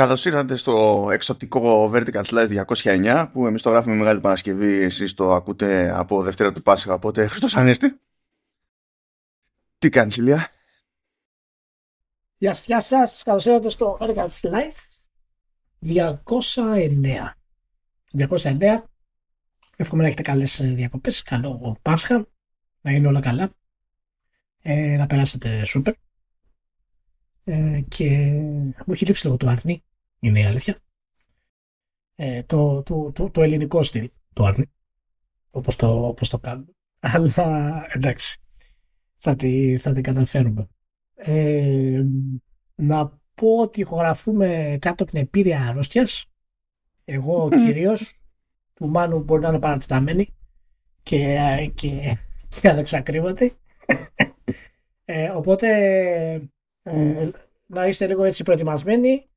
Καλώ ήρθατε στο εξωτικό Vertical Slice 209 που εμείς το γράφουμε Μεγάλη Παρασκευή, εσείς το ακούτε από Δευτέρα του Πάσχα, οπότε Χριστός Ανέστη. Τι κάνεις Ηλία; Γεια, γεια σας, καλώς ήρθατε στο Vertical Slice 209. 209. Εύχομαι να έχετε καλές διακοπές, καλό Πάσχα, να είναι όλα καλά, ε, να περάσετε σούπερ. Ε, και μου έχει λείψει λίγο το Άρνη, είναι η αλήθεια. Ε, το, το, το, το, ελληνικό στυλ του Άρνη, όπως το, όπως το κάνουμε. Αλλά εντάξει, θα, τη, θα την καταφέρουμε. Ε, να πω ότι ηχογραφούμε κάτω από την επίρρεια αρρώστιας. Εγώ mm. κυρίως, του Μάνου μπορεί να είναι παρατεταμένη και, και, και ανεξακρίβατη. Ε, οπότε ε, να είστε λίγο έτσι προετοιμασμένοι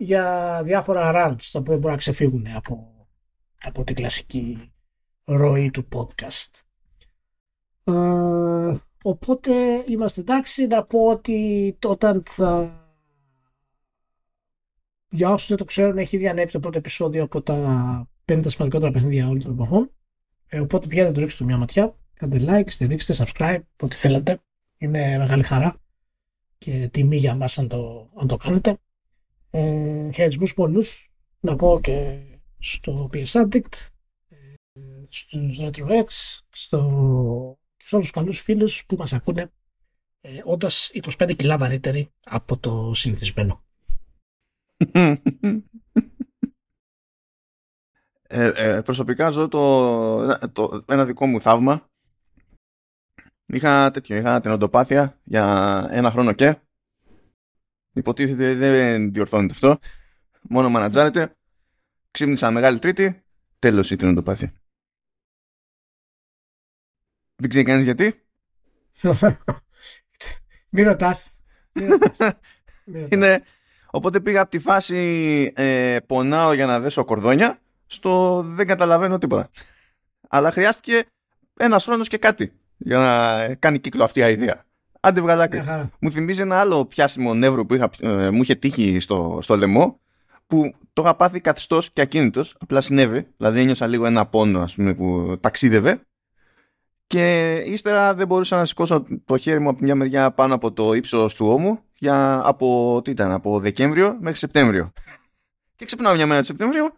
για διάφορα runs τα οποία μπορεί να ξεφύγουν από, από την κλασική ροή του podcast. Ε, οπότε είμαστε εντάξει να πω ότι όταν θα για όσους δεν το ξέρουν έχει διανέβει το πρώτο επεισόδιο από τα 50 σημαντικότερα παιχνίδια όλων των εποχών ε, οπότε πηγαίνετε το ρίξετε μια ματιά κάντε like, στηρίξτε, subscribe ό,τι θέλετε είναι μεγάλη χαρά και τιμή για μας αν το, αν το κάνετε. Ε, χαιρετισμούς πολλούς να πω και στο PS Addict, ε, στους RetroX, στο, στους όλους τους καλούς φίλους που μας ακούνε ε, όντας 25 κιλά βαρύτεροι από το συνηθισμένο. Ε, ε, προσωπικά ζω το, το, ένα δικό μου θαύμα Είχα τέτοιο, είχα οντοπάθεια για ένα χρόνο και υποτίθεται δεν διορθώνεται αυτό. Μόνο μανατζάρεται. Ξύπνησα μεγάλη τρίτη. Τέλος η οντοπάθεια. Δεν ξέρει κανείς γιατί. Μην ρωτάς. Είναι... Οπότε πήγα από τη φάση ε, πονάω για να δέσω κορδόνια στο δεν καταλαβαίνω τίποτα. Αλλά χρειάστηκε ένας χρόνος και κάτι για να κάνει κύκλο αυτή η ιδέα. Άντε βγαλάκρι. Μου θυμίζει ένα άλλο πιάσιμο νεύρο που είχα, ε, μου είχε τύχει στο, στο λαιμό που το είχα πάθει καθιστός και ακίνητος. Απλά συνέβη. Δηλαδή ένιωσα λίγο ένα πόνο ας πούμε, που ταξίδευε. Και ύστερα δεν μπορούσα να σηκώσω το χέρι μου από μια μεριά πάνω από το ύψος του ώμου για από, τι ήταν, από Δεκέμβριο μέχρι Σεπτέμβριο. Και ξυπνάω μια μέρα του Σεπτέμβριο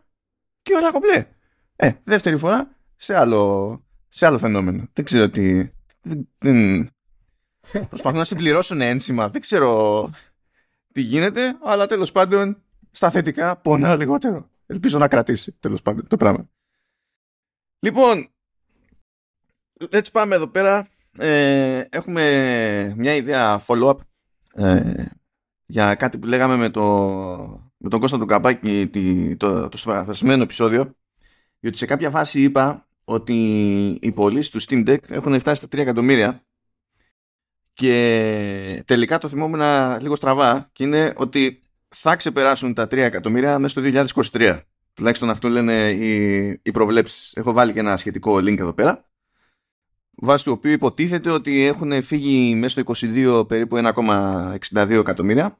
και όλα κομπλέ. Ε, δεύτερη φορά σε άλλο, σε άλλο φαινόμενο. Δεν ξέρω τι. Δεν... Προσπαθούν να συμπληρώσουν ένσημα. Δεν ξέρω τι γίνεται, αλλά τέλος πάντων στα θετικά πονάω λιγότερο. Ελπίζω να κρατήσει τέλος πάντων το πράγμα. Λοιπόν, έτσι πάμε εδώ πέρα. Ε, έχουμε μια ιδέα follow-up ε, για κάτι που λέγαμε με, το, με τον Κώστα του Καπάκη το, το, το επεισόδιο. Διότι σε κάποια φάση είπα ότι οι πωλήσεις του Steam Deck έχουν φτάσει στα 3 εκατομμύρια και τελικά το θυμόμουν λίγο στραβά και είναι ότι θα ξεπεράσουν τα 3 εκατομμύρια μέσα στο 2023. Τουλάχιστον αυτό λένε οι, οι προβλέψεις. Έχω βάλει και ένα σχετικό link εδώ πέρα βάσει του οποίου υποτίθεται ότι έχουν φύγει μέσα στο 22 περίπου 1,62 εκατομμύρια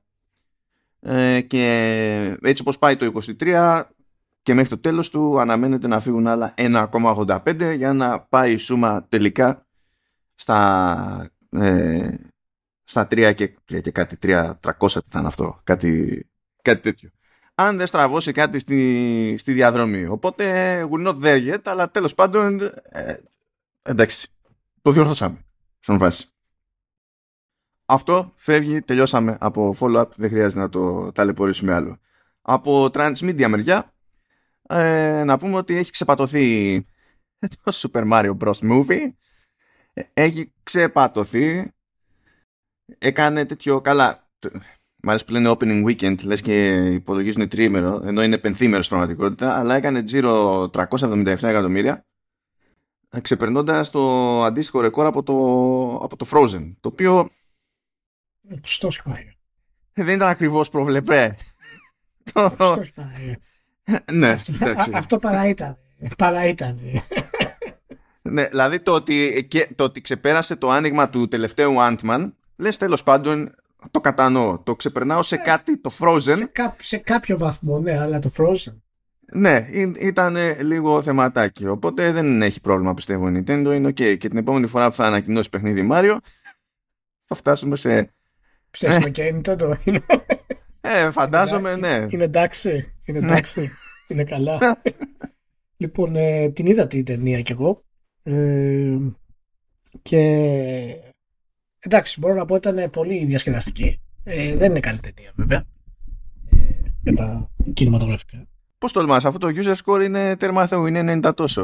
ε, και έτσι όπως πάει το 23 και μέχρι το τέλος του αναμένεται να φύγουν άλλα 1,85 για να πάει η σούμα τελικά στα, ε, στα 3 και, 3 και κάτι, 3, 300 θα είναι αυτό, κάτι, κάτι τέτοιο. Αν δεν στραβώσει κάτι στη, στη διαδρομή. Οπότε, we're not there yet, αλλά τέλος πάντων, ε, εντάξει, το διορθώσαμε, σαν βάση. Αυτό φεύγει, τελειώσαμε από follow-up, δεν χρειάζεται να το ταλαιπωρήσουμε άλλο. Από transmedia μεριά, ε, να πούμε ότι έχει ξεπατωθεί το Super Mario Bros. Movie. Έχει ξεπατωθεί. Έκανε τέτοιο καλά. Μ' αρέσει που λένε opening weekend, λες και υπολογίζουν τριήμερο, ενώ είναι πενθήμερος στην πραγματικότητα, αλλά έκανε τζίρο 377 εκατομμύρια, ξεπερνώντας το αντίστοιχο ρεκόρ από το, από το Frozen, το οποίο... Δεν ήταν ακριβώς προβλεπέ. ναι, αυτό, αυτό παρά ήταν. Παρά ήταν. Ναι, δηλαδή το ότι, και, το ότι ξεπέρασε το άνοιγμα του τελευταίου Ant-Man, λες τέλος πάντων το κατανοώ. Το ξεπερνάω σε ε, κάτι, το Frozen. Σε, σε κάποιο βαθμό, ναι, αλλά το Frozen. Ναι, ήταν λίγο θεματάκι. Οπότε δεν έχει πρόβλημα πιστεύω η Nintendo. Είναι ok. Και την επόμενη φορά που θα ανακοινώσει παιχνίδι Mario, θα φτάσουμε σε. Ψέσουμε ε. και η Nintendo. Ε, φαντάζομαι, ναι. Είναι εντάξει. Είναι ναι. εντάξει. είναι καλά. λοιπόν, ε, την είδα την ταινία κι εγώ. Ε, και εντάξει, μπορώ να πω ήταν πολύ διασκεδαστική. Ε, δεν είναι καλή ταινία, βέβαια. Ε, για τα κινηματογραφικά. Πώς τολμάς, αφού το user score είναι τέρμα θεού, είναι 90 τόσο.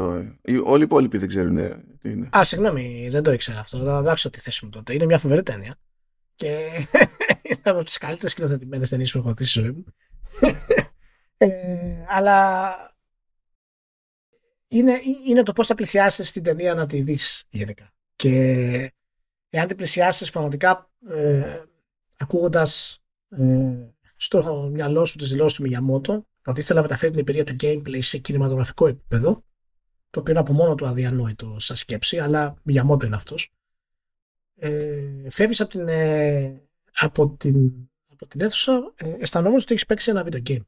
Όλοι οι υπόλοιποι δεν ξέρουν τι είναι. Α, συγγνώμη, δεν το ήξερα αυτό. Να αλλάξω τη θέση μου τότε. Είναι μια φοβερή ταινία. Και είναι από τις καλύτερες σκηνοθετημένες ταινίες που έχω δει στη ζωή μου. ε, αλλά είναι, είναι το πώς θα πλησιάσεις την ταινία να τη δεις γενικά. Και εάν την πλησιάσεις πραγματικά ε, ακούγοντας ε, στο μυαλό σου τις δηλώσεις του Μιγιαμότο, ότι ήθελα να μεταφέρει την εμπειρία του gameplay σε κινηματογραφικό επίπεδο, το οποίο είναι από μόνο του αδιανόητο σαν σκέψη, αλλά Μιγιαμότο είναι αυτός. Ε, Φεύγεις από την, ε, από την, από την αίθουσα, ε, αισθανόμαστε ότι έχεις παίξει ένα video game.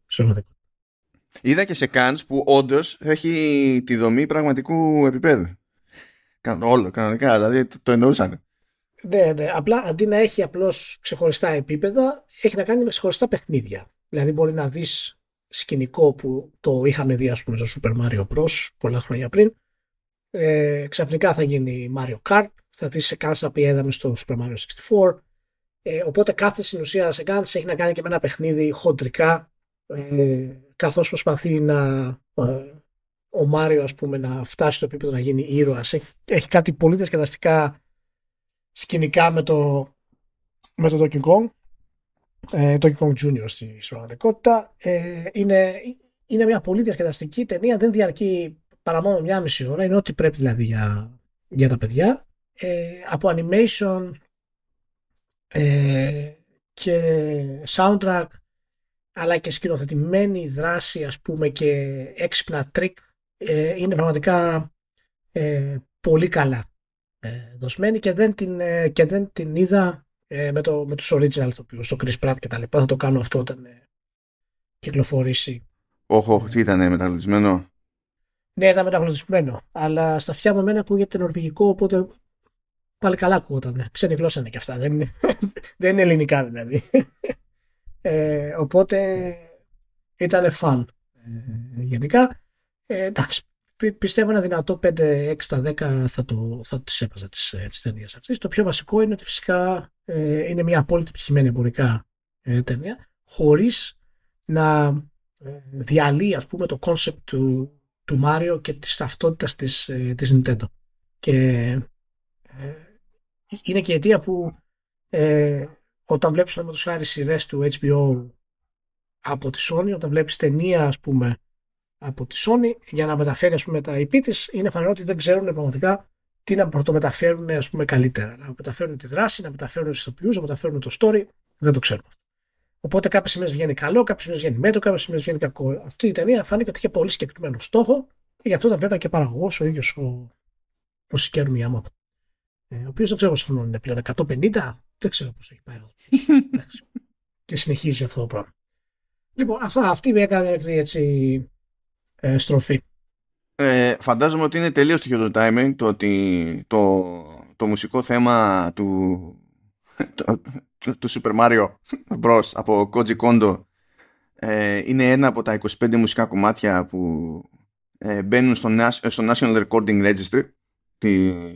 Σε Είδα και σε Cannes που όντως έχει τη δομή πραγματικού επίπεδου. Όλο, κανονικά, δηλαδή το, το εννοούσαν. Ναι, ναι. Απλά αντί να έχει απλώς ξεχωριστά επίπεδα, έχει να κάνει με ξεχωριστά παιχνίδια. Δηλαδή μπορεί να δεις σκηνικό που το είχαμε δει ας πούμε στο Super Mario Bros. πολλά χρόνια πριν. Ε, ξαφνικά θα γίνει Mario Kart, θα δεις σε κάρτα που είδαμε στο Super Mario 64. Ε, οπότε κάθε συνουσία σε Guns έχει να κάνει και με ένα παιχνίδι χοντρικά ε, καθώς προσπαθεί να ε, ο Μάριο ας πούμε να φτάσει στο επίπεδο να γίνει ήρωας έχει, έχει κάτι πολύ διασκεδαστικά σκηνικά με το, με το Donkey Kong ε, Donkey Kong Junior στη πραγματικότητα ε, είναι, είναι μια πολύ διασκεδαστική ταινία δεν διαρκεί παρά μόνο μια μισή ώρα είναι ό,τι πρέπει δηλαδή για, για τα παιδιά. Ε, από animation ε, και soundtrack αλλά και σκηνοθετημένη δράση ας πούμε και έξυπνα τρίκ ε, είναι πραγματικά ε, πολύ καλά ε, δοσμένη και δεν την, ε, και δεν την είδα ε, με, το, με τους original ηθοποιούς, το Chris Pratt και τα λοιπά. Θα το κάνω αυτό όταν κυκλοφορήσει. Όχι, όχι, τι ήταν μεταγλωτισμένο; Ναι, ήταν μεταγλωτισμένο. Αλλά στα αυτιά μου εμένα ακούγεται νορβηγικό, οπότε πάλι καλά ακούγονταν. Ξένη γλώσσα είναι και αυτά. Δεν είναι, δεν είναι ελληνικά δηλαδή. Ε, οπότε ήταν fun ε, γενικά. Ε, εντάξει, πιστεύω ένα δυνατό 5, 6 10 θα, το, θα τις έβαζα τις, ε, τις ταινίες αυτές. Το πιο βασικό είναι ότι φυσικά ε, είναι μια απόλυτα πετυχημένη εμπορικά ε, ταινία χωρίς να ε, διαλύει ας πούμε το κόνσεπτ του, του Μάριο και της ταυτότητας της, ε, της Nintendo. Και ε, είναι και η αιτία που ε, όταν βλέπεις με τους χάρη σειρές του HBO από τη Sony, όταν βλέπεις ταινία ας πούμε από τη Sony για να μεταφέρει ας πούμε, τα IP της, είναι φανερό ότι δεν ξέρουν πραγματικά τι να πρωτομεταφέρουν ας πούμε, καλύτερα. Να μεταφέρουν τη δράση, να μεταφέρουν τους ηθοποιούς, να μεταφέρουν το story. Δεν το ξέρουν αυτό. Οπότε κάποιες στιγμές βγαίνει καλό, κάποιες στιγμές βγαίνει μέτρο, κάποιες στιγμές βγαίνει κακό. Αυτή η ταινία φάνηκε ότι είχε πολύ συγκεκριμένο στόχο και γι' αυτό ήταν βέβαια και παραγωγός ο ίδιος ο, ο Σικέρου Μιαμότο. Ε, ο οποίος δεν ξέρω πόσο χρόνο είναι πλέον, 150, δεν ξέρω πώ έχει πάει. και συνεχίζει αυτό το πράγμα. Λοιπόν, αυτά, αυτή με έκανε έτσι ε, στροφή. Ε, φαντάζομαι ότι είναι τελείως τυχαίο το timing το ότι το, το μουσικό θέμα του, το, του Super Mario Bros. από Koji Kondo ε, είναι ένα από τα 25 μουσικά κομμάτια που ε, μπαίνουν στο, στο National Recording Registry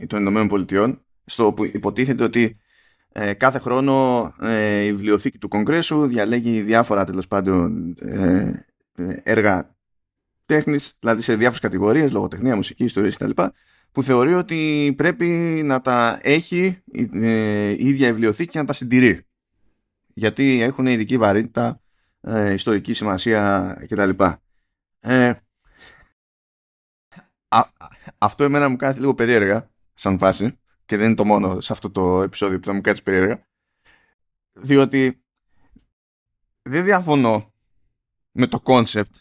των Ηνωμένων Πολιτειών στο που υποτίθεται ότι ε, κάθε χρόνο ε, η βιβλιοθήκη του Κογκρέσου διαλέγει διάφορα τέλος πάντων ε, έργα τέχνης, δηλαδή σε διάφορες κατηγορίες, λογοτεχνία, μουσική, ιστορίες κτλ. που θεωρεί ότι πρέπει να τα έχει ε, η ίδια η βιβλιοθήκη και να τα συντηρεί. Γιατί έχουν ειδική βαρύτητα, ε, ιστορική σημασία κτλ. Ε, αυτό εμένα μου κάνει λίγο περίεργα σαν φάση και δεν είναι το μόνο σε αυτό το επεισόδιο που θα μου κάνει περίεργα διότι δεν διαφωνώ με το κόνσεπτ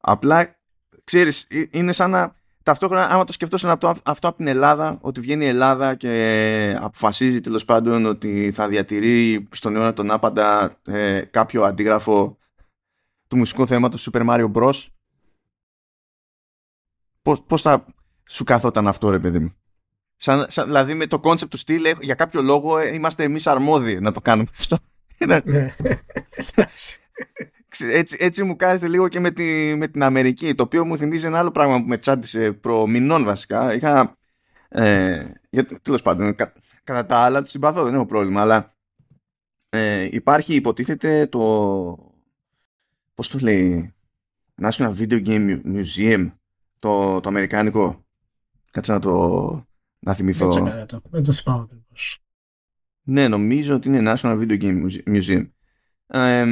Απλά, ξέρεις, ε, είναι σαν να ταυτόχρονα, άμα το σκεφτόσουν αυτό, αυτό από την Ελλάδα, ότι βγαίνει η Ελλάδα και αποφασίζει τέλος πάντων ότι θα διατηρεί στον αιώνα τον άπαντα ε, κάποιο αντίγραφο του μουσικού θέματος Super Mario Bros. Πώς, πώς θα σου καθόταν αυτό ρε παιδί μου; Σαν, σαν, δηλαδή με το κόνσεπτ του στυλ για κάποιο λόγο ε, είμαστε εμείς αρμόδιοι να το κάνουμε αυτό. Ναι. έτσι, έτσι μου κάθεται λίγο και με, τη, με την Αμερική το οποίο μου θυμίζει ένα άλλο πράγμα που με τσάντισε προ μηνών βασικά είχα ε, τέλος πάντων κα, κατά τα άλλα τους συμπαθώ δεν έχω πρόβλημα αλλά ε, υπάρχει υποτίθεται το πώς το λέει National Video Game Museum το, το αμερικάνικο κάτσε να το να θυμηθώ δεν το θυμάμαι ναι νομίζω ότι είναι National Video Game Museum ε,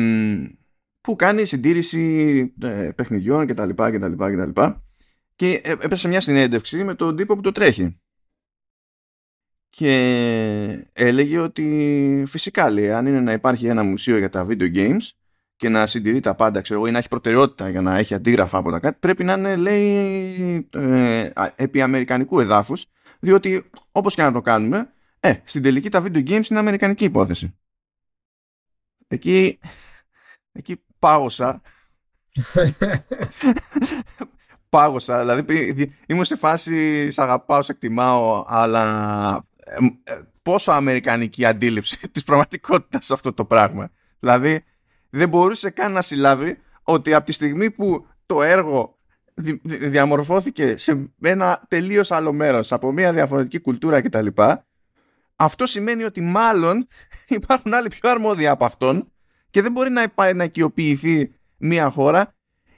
που κάνει συντήρηση ε, παιχνιδιών κτλ. κτλ, κτλ. Και έπεσε μια συνέντευξη με τον τύπο που το τρέχει. Και έλεγε ότι φυσικά λέει, αν είναι να υπάρχει ένα μουσείο για τα video games και να συντηρεί τα πάντα, ξέρω εγώ, ή να έχει προτεραιότητα για να έχει αντίγραφα από τα κάτι, πρέπει να είναι, λέει, ε, επί αμερικανικού εδάφους, διότι όπως και να το κάνουμε, ε, στην τελική τα video games είναι αμερικανική υπόθεση. Εκεί, εκεί πάγωσα. πάγωσα. Δηλαδή ήμουν σε φάση σ' αγαπάω, σε εκτιμάω, αλλά ε, πόσο αμερικανική αντίληψη της πραγματικότητας αυτό το πράγμα. Δηλαδή δεν μπορούσε καν να συλλάβει ότι από τη στιγμή που το έργο διαμορφώθηκε σε ένα τελείως άλλο μέρος από μια διαφορετική κουλτούρα κτλ. Αυτό σημαίνει ότι μάλλον υπάρχουν άλλοι πιο αρμόδιοι από αυτόν και δεν μπορεί να, να οικειοποιηθεί μια χώρα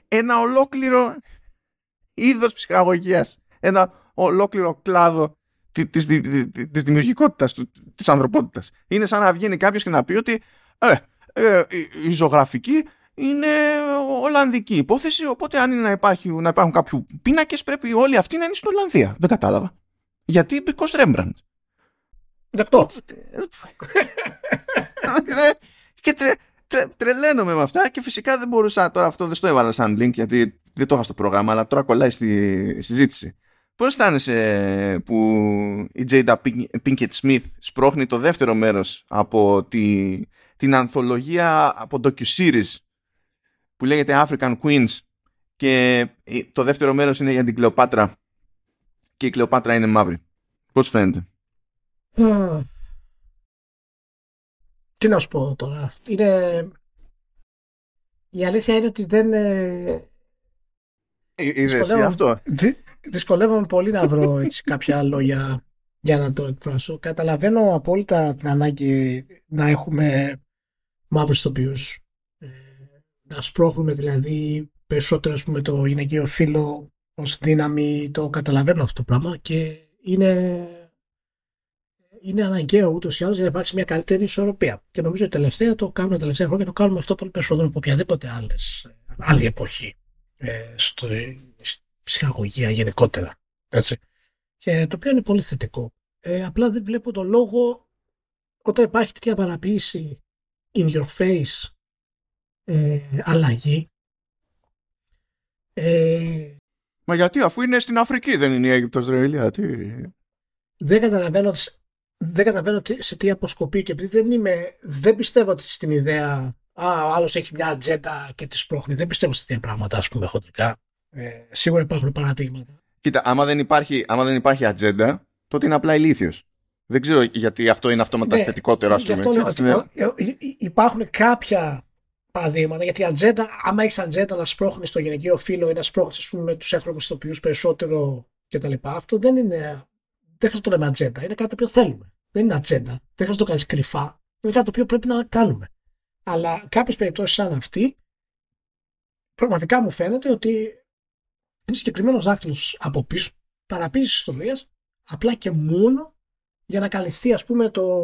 ένα ολόκληρο είδος ψυχαγωγίας ένα ολόκληρο κλάδο της, της, της δημιουργικότητας της ανθρωπότητας είναι σαν να βγαίνει κάποιος και να πει ότι ε, ε, η ζωγραφική είναι Ολλανδική υπόθεση οπότε αν είναι να, υπάρχει, να υπάρχουν κάποιου πίνακες πρέπει όλοι αυτοί να είναι στην Ολλανδία δεν κατάλαβα γιατί; Because Rembrandt Δεκτό. και τρε, τρελαίνομαι με αυτά και φυσικά δεν μπορούσα τώρα αυτό δεν στο έβαλα σαν link γιατί δεν το είχα στο πρόγραμμα αλλά τώρα κολλάει στη συζήτηση. Πώς αισθάνεσαι που η Jada Pinkett Smith σπρώχνει το δεύτερο μέρος από τη, την ανθολογία από docu-series που λέγεται African Queens και το δεύτερο μέρος είναι για την Κλεοπάτρα και η Κλεοπάτρα είναι μαύρη. Πώς φαίνεται; Τι να σου πω τώρα. Είναι... Η αλήθεια είναι ότι δεν... Ε, είδες αυτό. Δυσκολεύομαι πολύ να βρω έτσι, κάποια λόγια για να το εκφράσω. Καταλαβαίνω απόλυτα την ανάγκη να έχουμε μαύρους τοπιούς. Ε, να σπρώχνουμε δηλαδή περισσότερο ας πούμε, το γυναικείο φύλλο ως δύναμη. Το καταλαβαίνω αυτό το πράγμα και είναι είναι αναγκαίο ούτως ή άλλως για να υπάρξει μια καλύτερη ισορροπία. Και νομίζω ότι τελευταία το κάνουμε τα τελευταία χρόνια το κάνουμε αυτό πολύ περισσότερο από οποιαδήποτε άλλες, άλλη εποχή ε, στο, στη ψυχαγωγία γενικότερα. Έτσι. Και το οποίο είναι πολύ θετικό. Ε, απλά δεν βλέπω τον λόγο όταν υπάρχει τέτοια παραποίηση in your face ε, αλλαγή. Ε, Μα γιατί αφού είναι στην Αφρική δεν είναι η Αίγυπτος ρε γιατί... Δεν καταλαβαίνω δεν καταλαβαίνω σε τι αποσκοπεί και επειδή δεν είμαι, δεν πιστεύω ότι στην ιδέα Α, ο άλλος έχει μια ατζέντα και τη σπρώχνει. Δεν πιστεύω σε τέτοια πράγματα, ας πούμε, χοντρικά. Ε, σίγουρα υπάρχουν παραδείγματα. Κοίτα, άμα δεν υπάρχει, άμα δεν υπάρχει ατζέντα, τότε είναι απλά ηλίθιος. Δεν ξέρω γιατί αυτό είναι αυτόματα ναι, θετικότερο, α πούμε. Αυτό λέω, ε, ε, υπάρχουν κάποια παραδείγματα, γιατί η ατζέντα, άμα έχεις ατζέντα να σπρώχνεις στο γυναικείο φύλλο ή να σπρώχνεις με τους έγχρωμου ηθοποιού περισσότερο κτλ. Αυτό δεν είναι δεν χρειάζεται να το λέμε ατζέντα. Είναι κάτι το οποίο θέλουμε. Δεν είναι ατζέντα. Δεν χρειάζεται να το κάνεις κρυφά. Είναι κάτι το οποίο πρέπει να κάνουμε. Αλλά κάποιες περιπτώσεις σαν αυτή, πραγματικά μου φαίνεται ότι είναι συγκεκριμένος δάκτυλος από πίσω, παραπίσει ιστορία, απλά και μόνο για να καλυφθεί ας πούμε το,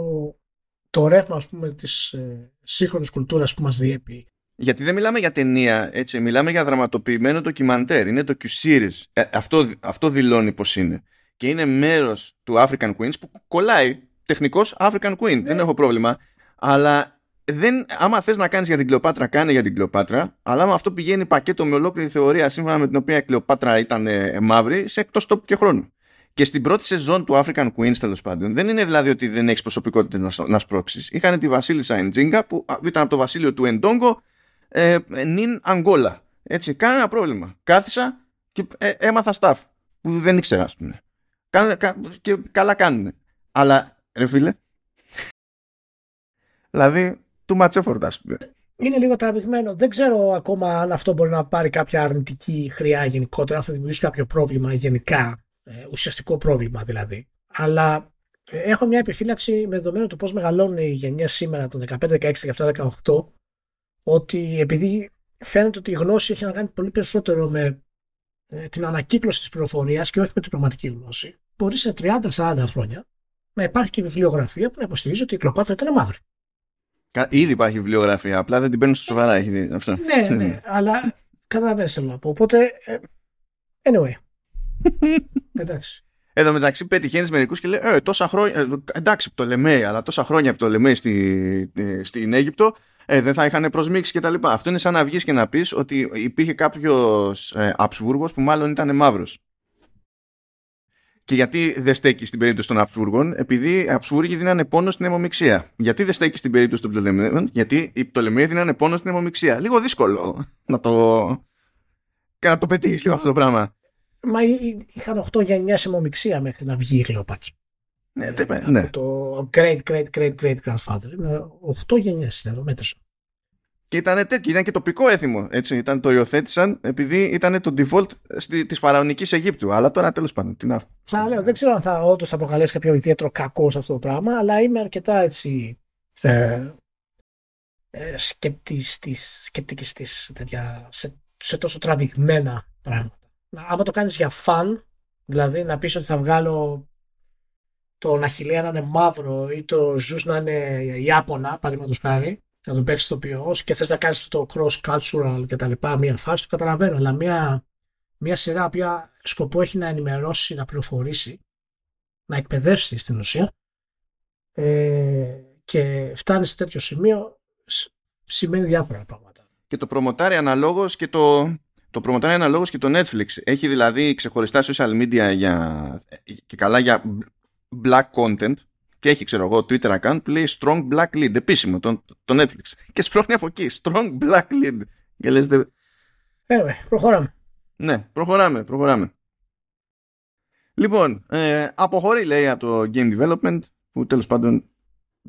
το ρεύμα ας πούμε της ε, σύγχρονης κουλτούρας που μας διέπει. Γιατί δεν μιλάμε για ταινία, έτσι, μιλάμε για δραματοποιημένο ντοκιμαντέρ, είναι το Q-Series. Ε, αυτό, αυτό δηλώνει πως είναι και είναι μέρος του African Queens που κολλάει τεχνικώ African Queen. Δεν ναι. έχω πρόβλημα. Αλλά δεν, άμα θες να κάνεις για την Κλεοπάτρα, κάνε για την Κλεοπάτρα, αλλά άμα αυτό πηγαίνει πακέτο με ολόκληρη θεωρία σύμφωνα με την οποία η Κλεοπάτρα ήταν ε, μαύρη, σε εκτός τόπου και χρόνου. Και στην πρώτη σεζόν του African Queens, τέλος πάντων, δεν είναι δηλαδή ότι δεν έχεις προσωπικότητα να, να σπρώξεις. Είχαν τη Βασίλισσα Εντζίνγκα που ήταν από το βασίλειο του Εντόγκο, ε, νυν Αγγόλα. Έτσι, κανένα πρόβλημα. Κάθισα και ε, έμαθα staff που δεν ήξερα, ας πούμε. και καλά κάνουν. Αλλά, ρε φίλε, δηλαδή, too much effort, ας πούμε. Είναι λίγο τραβηγμένο. Δεν ξέρω ακόμα αν αυτό μπορεί να πάρει κάποια αρνητική χρειά γενικότερα, αν θα δημιουργήσει κάποιο πρόβλημα γενικά ε, ουσιαστικό πρόβλημα δηλαδή. Αλλά ε, έχω μια επιφύλαξη με δεδομένο το πώς μεγαλώνουν οι γενιέ σήμερα το 15, 16, 17, 18 ότι επειδή φαίνεται ότι η γνώση έχει να κάνει πολύ περισσότερο με ε, την ανακύκλωση της πληροφορίας και όχι με την πραγματική γνώση μπορεί σε 30-40 χρόνια να υπάρχει και βιβλιογραφία που να υποστηρίζει ότι η Κλοπάτρα ήταν μαύρη. Ήδη υπάρχει βιβλιογραφία, απλά δεν την παίρνεις στο σοβαρά. Έχει αυτό. Ναι, ναι, αλλά καταλαβαίνεις θέλω να πω. Οπότε, anyway, Εντάξει. Εδώ μεταξύ πετυχαίνεις μερικούς και λέει: ε, τόσα χρόνια. Ε, εντάξει, το λέμε, αλλά τόσα χρόνια από το λέμε στη, ε, στην Αίγυπτο ε, δεν θα είχαν προσμίξει και τα λοιπά. Αυτό είναι σαν να βγεις και να πεις ότι υπήρχε κάποιος ε, που μάλλον ήταν μαύρος. Και γιατί δεν στέκει στην περίπτωση των Αψβούργων, επειδή οι Αψβούργοι δίνανε πόνο στην αιμομηξία. Γιατί δεν στέκει στην περίπτωση των Πτολεμαίων, γιατί οι Πτολεμαίοι δίνανε πόνο στην αιμομηξία. Λίγο δύσκολο να το, να το πετύχεις λίγο αυτό το πράγμα. Μα είχαν 8 γενιές αιμομηξία μέχρι να βγει η Κλεοπάτρα. Ναι, ναι. το great, great, great, great grandfather. 8 γενιές είναι εδώ, μέτρησα. Και ήταν τέτοιο, ήταν και τοπικό έθιμο. Έτσι, ήταν, το υιοθέτησαν επειδή ήταν το default της φαραωνικής Αιγύπτου. Αλλά τώρα τέλος πάντων. Τι να. Ξαναλέω, δεν ξέρω αν θα όντως θα προκαλέσει κάποιο ιδιαίτερο κακό σε αυτό το πράγμα, αλλά είμαι αρκετά έτσι. Ε, ε, σκεπτικιστής σε, σε τόσο τραβηγμένα πράγματα άμα το κάνεις για φαν, δηλαδή να πεις ότι θα βγάλω το Αχιλέα να είναι μαύρο ή το Ζους να είναι Ιάπωνα, παραδείγματος χάρη, να τον παίξεις το ποιό και θες να κάνεις το cross cultural και τα λοιπά, μία φάση, το καταλαβαίνω, αλλά μία, μία σειρά που σκοπό έχει να ενημερώσει, να πληροφορήσει, να εκπαιδεύσει στην ουσία ε, και φτάνει σε τέτοιο σημείο, σημαίνει διάφορα πράγματα. Και το προμοτάρει αναλόγως και το, το προμοτάρει αναλόγως και το Netflix. Έχει δηλαδή ξεχωριστά social media για, και καλά για black content και έχει ξέρω εγώ Twitter account που λέει strong black lead. Επίσημο το, το Netflix. Και σπρώχνει από εκεί strong black lead. Και λες anyway, προχωράμε. Ναι προχωράμε προχωράμε. Λοιπόν ε, αποχωρεί λέει από το game development που τέλος πάντων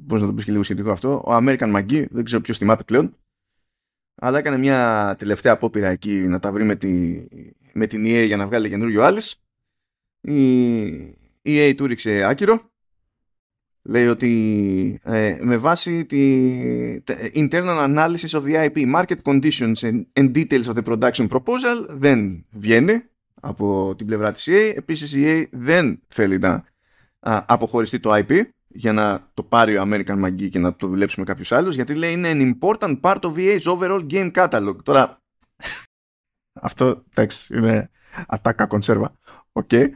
πώς να το πεις και λίγο σχετικό αυτό ο American McGee δεν ξέρω ποιος θυμάται πλέον αλλά έκανε μια τελευταία απόπειρα εκεί να τα βρει με, τη, με την EA για να βγάλει καινούριο Alice. Η EA του ρίξε άκυρο. Λέει ότι ε, με βάση τη internal analysis of the IP, market conditions and, details of the production proposal δεν βγαίνει από την πλευρά της EA. Επίσης η EA δεν θέλει να αποχωριστεί το IP για να το πάρει ο American McGee και να το δουλέψουμε κάποιος άλλος γιατί λέει είναι an important part of EA's overall game catalog. Τώρα αυτό εντάξει είναι ατάκα κονσέρβα. Ok. Okay.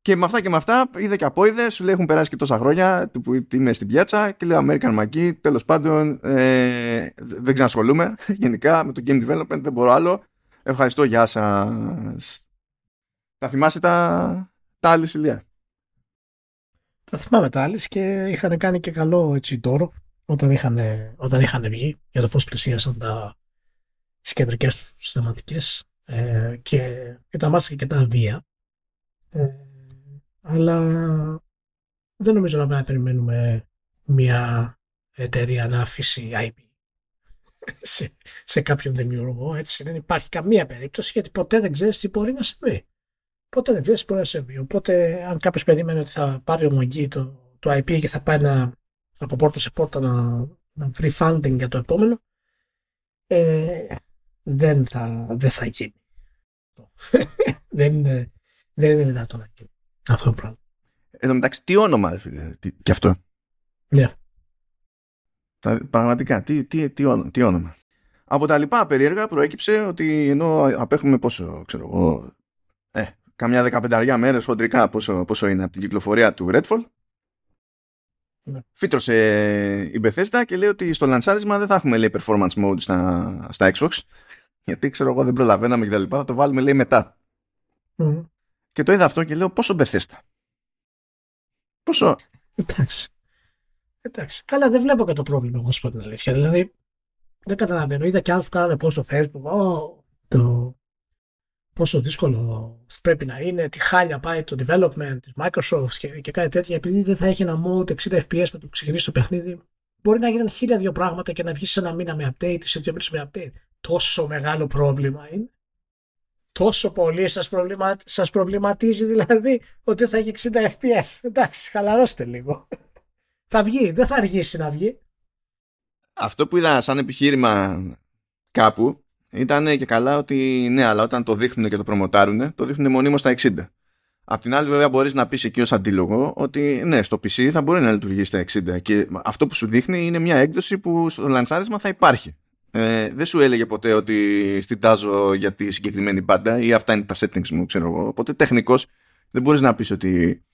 Και με αυτά και με αυτά είδε και από είδε, σου λέει έχουν περάσει και τόσα χρόνια που είμαι στην πιάτσα και λέει ο American McGee, τέλος πάντων ε, δεν ξανασχολούμαι γενικά με το game development, δεν μπορώ άλλο. Ευχαριστώ, γεια σας. Θα θυμάσαι τα, τα άλλη ηλία. Τα θυμάμαι τα άλλη και είχαν κάνει και καλό έτσι τόρο όταν είχαν, όταν είχαν βγει για το πώς πλησίασαν τα, τις κεντρικές τους συστηματικές ε, και ήταν μάλιστα και τα βία. Ε, αλλά δεν νομίζω να πρέπει να περιμένουμε μια εταιρεία να αφήσει IP σε, σε κάποιον δημιουργό. Έτσι δεν υπάρχει καμία περίπτωση γιατί ποτέ δεν ξέρεις τι μπορεί να συμβεί. Ποτέ δεν ξέρεις μπορεί να συμβεί. Οπότε, αν κάποιος περίμενε ότι θα πάρει ομογγύ το, το IP και θα πάει να, από πόρτα σε πόρτα να, να βρει funding για το επόμενο, ε, δεν, θα, δεν θα γίνει. δεν, είναι, δεν είναι δυνατόν να γίνει αυτό το πράγμα. Εδώ μεταξύ, τι όνομα, φίλε, τι, και αυτό; Ναι. Πραγματικά, τι, τι, τι, όνομα, τι όνομα; Από τα λοιπά περίεργα προέκυψε ότι ενώ απέχουμε πόσο, ξέρω εγώ, ε, καμιά δεκαπενταριά μέρες χοντρικά πόσο, πόσο είναι από την κυκλοφορία του Redfall. Ναι. Φύτρωσε η Bethesda και λέει ότι στο λανσάρισμα δεν θα έχουμε λέει performance mode στα, στα Xbox. Γιατί ξέρω εγώ δεν προλαβαίναμε και τα λοιπά θα το βάλουμε λέει μετά. Και το είδα αυτό και λέω πόσο Bethesda. Πόσο. Εντάξει. Εντάξει. Καλά δεν βλέπω και το πρόβλημα εγώ σου πω την αλήθεια. Δηλαδή δεν καταλαβαίνω. Είδα και άλλους που κάνανε πώ στο facebook oh, το πόσο δύσκολο πρέπει να είναι, τι χάλια πάει το development της Microsoft και, και κάτι τέτοια, επειδή δεν θα έχει ένα mode 60 FPS με το που ξεκινήσει το παιχνίδι, μπορεί να γίνουν χίλια δύο πράγματα και να βγεις σε ένα μήνα με update ή σε δύο μήνες με update. Τόσο μεγάλο πρόβλημα είναι. Τόσο πολύ σας, προβλημα... σας προβληματίζει δηλαδή ότι θα έχει 60 FPS. Εντάξει, χαλαρώστε λίγο. θα βγει, δεν θα αργήσει να βγει. Αυτό που είδα σαν επιχείρημα κάπου ήταν και καλά ότι ναι, αλλά όταν το δείχνουν και το προμοτάρουν, το δείχνουν μονίμως στα 60. Απ' την άλλη, βέβαια, μπορείς να πεις εκεί ως αντίλογο ότι ναι, στο PC θα μπορεί να λειτουργήσει στα 60. Και αυτό που σου δείχνει είναι μια έκδοση που στο λανσάρισμα θα υπάρχει. Ε, δεν σου έλεγε ποτέ ότι στητάζω για τη συγκεκριμένη μπάντα ή αυτά είναι τα settings μου, ξέρω εγώ. Οπότε τεχνικώ δεν μπορείς να πεις ότι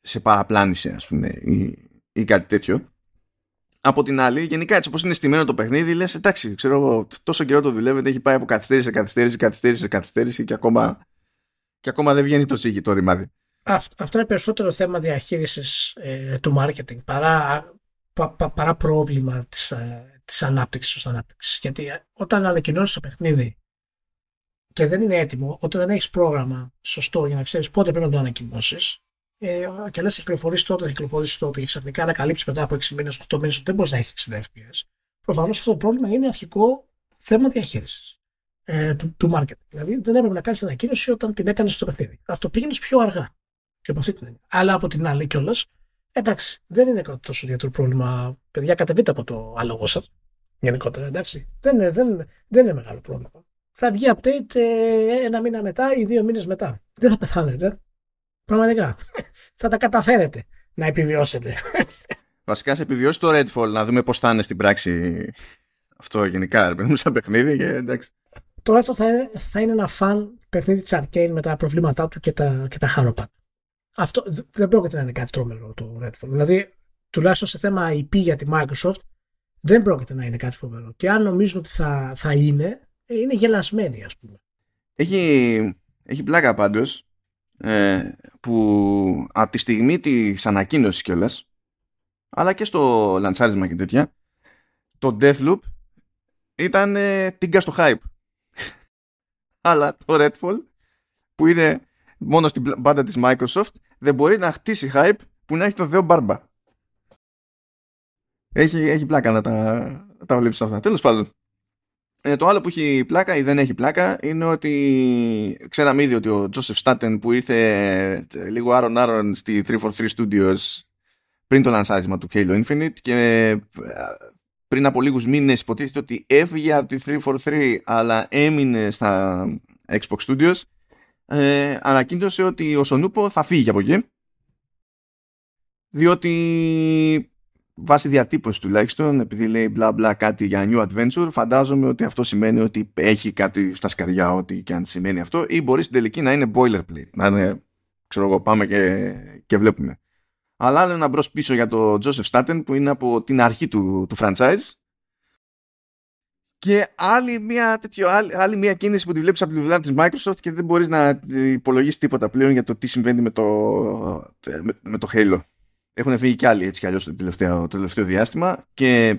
σε παραπλάνησε, ας πούμε, ή, ή κάτι τέτοιο. Από την άλλη, γενικά έτσι όπως είναι στημένο το παιχνίδι, λες εντάξει, ξέρω εγώ, τόσο καιρό το δουλεύετε, έχει πάει από καθυστέρηση σε καθυστέρηση, καθυστέρηση σε καθυστέρηση και ακόμα, και ακόμα δεν βγαίνει το σύγχυ το ρημάδι. Αυτό είναι περισσότερο θέμα διαχείρισης ε, του marketing παρά, πα, πα, παρά πρόβλημα της ε, της ανάπτυξης ανάπτυξης. Γιατί όταν ανακοινώσει το παιχνίδι και δεν είναι έτοιμο, όταν δεν έχεις πρόγραμμα σωστό για να ξέρεις πότε πρέπει να το ανακοινώσεις, ε, και λες, έχει κυκλοφορήσει τότε, έχει κυκλοφορήσει τότε και ξαφνικά ανακαλύψεις μετά από 6 μήνες, 8 μήνες ότι δεν μπορείς να έχεις 60 FPS. Προφανώς αυτό το πρόβλημα είναι αρχικό θέμα διαχείρισης ε, του, του marketing. Δηλαδή δεν έπρεπε να κάνεις ανακοίνωση όταν την έκανες στο παιχνίδι. Αυτό πήγαινες πιο αργά. Και από αυτή την έννοια. Αλλά από την άλλη κιόλας, εντάξει, δεν είναι κάτι τόσο ιδιαίτερο πρόβλημα. Παιδιά, κατεβείτε από το άλογο σας. Γενικότερα, εντάξει. Δεν είναι, δεν, δεν είναι μεγάλο πρόβλημα. Θα βγει update ε, ένα μήνα μετά ή δύο μήνες μετά. Δεν θα πεθάνετε. Πραγματικά. θα τα καταφέρετε να επιβιώσετε. Βασικά σε επιβιώσει το Redfall να δούμε πώς θα είναι στην πράξη αυτό γενικά. Ρε σαν παιχνίδι και εντάξει. Το Redfall θα είναι, θα είναι ένα φαν παιχνίδι της Arcane με τα προβλήματά του και τα, και τα χάροπα. Αυτό δεν πρόκειται να είναι κάτι τρομερό το Redfall. Δηλαδή, τουλάχιστον σε θέμα IP για τη Microsoft, δεν πρόκειται να είναι κάτι φοβερό. Και αν νομίζουν ότι θα, θα είναι, είναι γελασμένοι, ας πούμε. Έχει, έχει πλάκα πάντως ε, που από τη στιγμή της ανακοίνωσης κιόλας, αλλά και στο λαντσάρισμα και τέτοια το Deathloop ήταν ε, τίγκα στο hype. Αλλά το Redfall που είναι μόνο στην μπάντα της Microsoft δεν μπορεί να χτίσει hype που να έχει το Θεό Μπάρμπα. Έχει, έχει πλάκα να τα, τα βλέπεις αυτά. Τέλος πάντων ε, το άλλο που έχει πλάκα ή δεν έχει πλάκα είναι ότι ξέραμε ήδη ότι ο Joseph Staten που ήρθε ε, λίγο άρον άρον στη 343 Studios πριν το λανσάρισμα του Halo Infinite και ε, πριν από λίγους μήνες υποτίθεται ότι έφυγε από τη 343 αλλά έμεινε στα Xbox Studios ε, ανακοίνωσε ότι ο Σονούπο θα φύγει από εκεί διότι βάσει διατύπωσης τουλάχιστον, επειδή λέει μπλα μπλα κάτι για new adventure, φαντάζομαι ότι αυτό σημαίνει ότι έχει κάτι στα σκαριά, ό,τι και αν σημαίνει αυτό, ή μπορεί στην τελική να είναι boilerplate. Να είναι, ξέρω εγώ, πάμε και, και βλέπουμε. Αλλά άλλο ένα μπρος πίσω για το Joseph Staten που είναι από την αρχή του, του franchise. Και άλλη μια, τέτοιο, άλλη, άλλη μια κίνηση που τη βλέπεις από τη δουλειά της Microsoft και δεν μπορείς να υπολογίσεις τίποτα πλέον για το τι συμβαίνει με το, με, με το Halo. Έχουν φύγει κι άλλοι έτσι κι αλλιώς το τελευταίο, το τελευταίο διάστημα και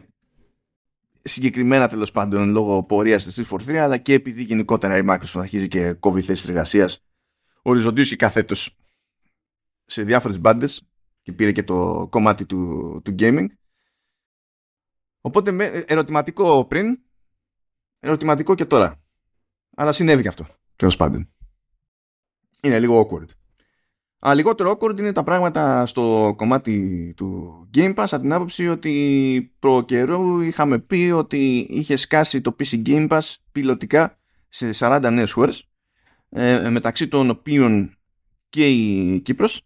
συγκεκριμένα τέλος πάντων λόγω πορείας της 343 αλλά και επειδή γενικότερα η Microsoft αρχίζει και κόβει θέσεις εργασίας οριζοντίως και καθέτος σε διάφορες μπάντες και πήρε και το κομμάτι του, του gaming. Οπότε με, ερωτηματικό πριν, ερωτηματικό και τώρα. Αλλά συνέβη και αυτό, τέλος πάντων. Είναι λίγο awkward. Αλλά λιγότερο awkward είναι τα πράγματα στο κομμάτι του Game Pass από την άποψη ότι προ καιρού είχαμε πει ότι είχε σκάσει το PC Game Pass πιλωτικά σε 40 νέες χώρες ε, μεταξύ των οποίων και η Κύπρος.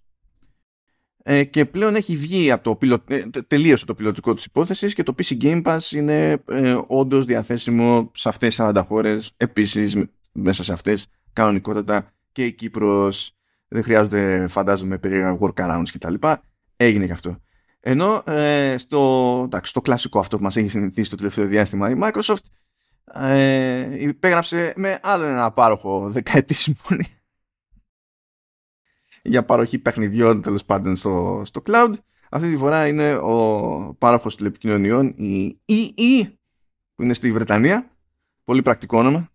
Ε, και πλέον έχει βγει από το πιλο, ε, τελείωσε το πιλωτικό της υπόθεσης και το PC Game Pass είναι ε, όντως διαθέσιμο σε αυτές τις 40 χώρες. Επίσης μέσα σε αυτές κανονικότατα και η Κύπρος δεν χρειάζονται φαντάζομαι περίεργα workarounds κτλ. Έγινε και αυτό. Ενώ ε, στο, εντάξει, στο κλασικό αυτό που μας έχει συνηθίσει το τελευταίο διάστημα η Microsoft ε, υπέγραψε με άλλο ένα πάροχο δεκαετής συμφωνία για παροχή παιχνιδιών τέλος πάντων στο, στο cloud. Αυτή τη φορά είναι ο πάροχος τηλεπικοινωνιών η EE που είναι στη Βρετανία. Πολύ πρακτικό όνομα.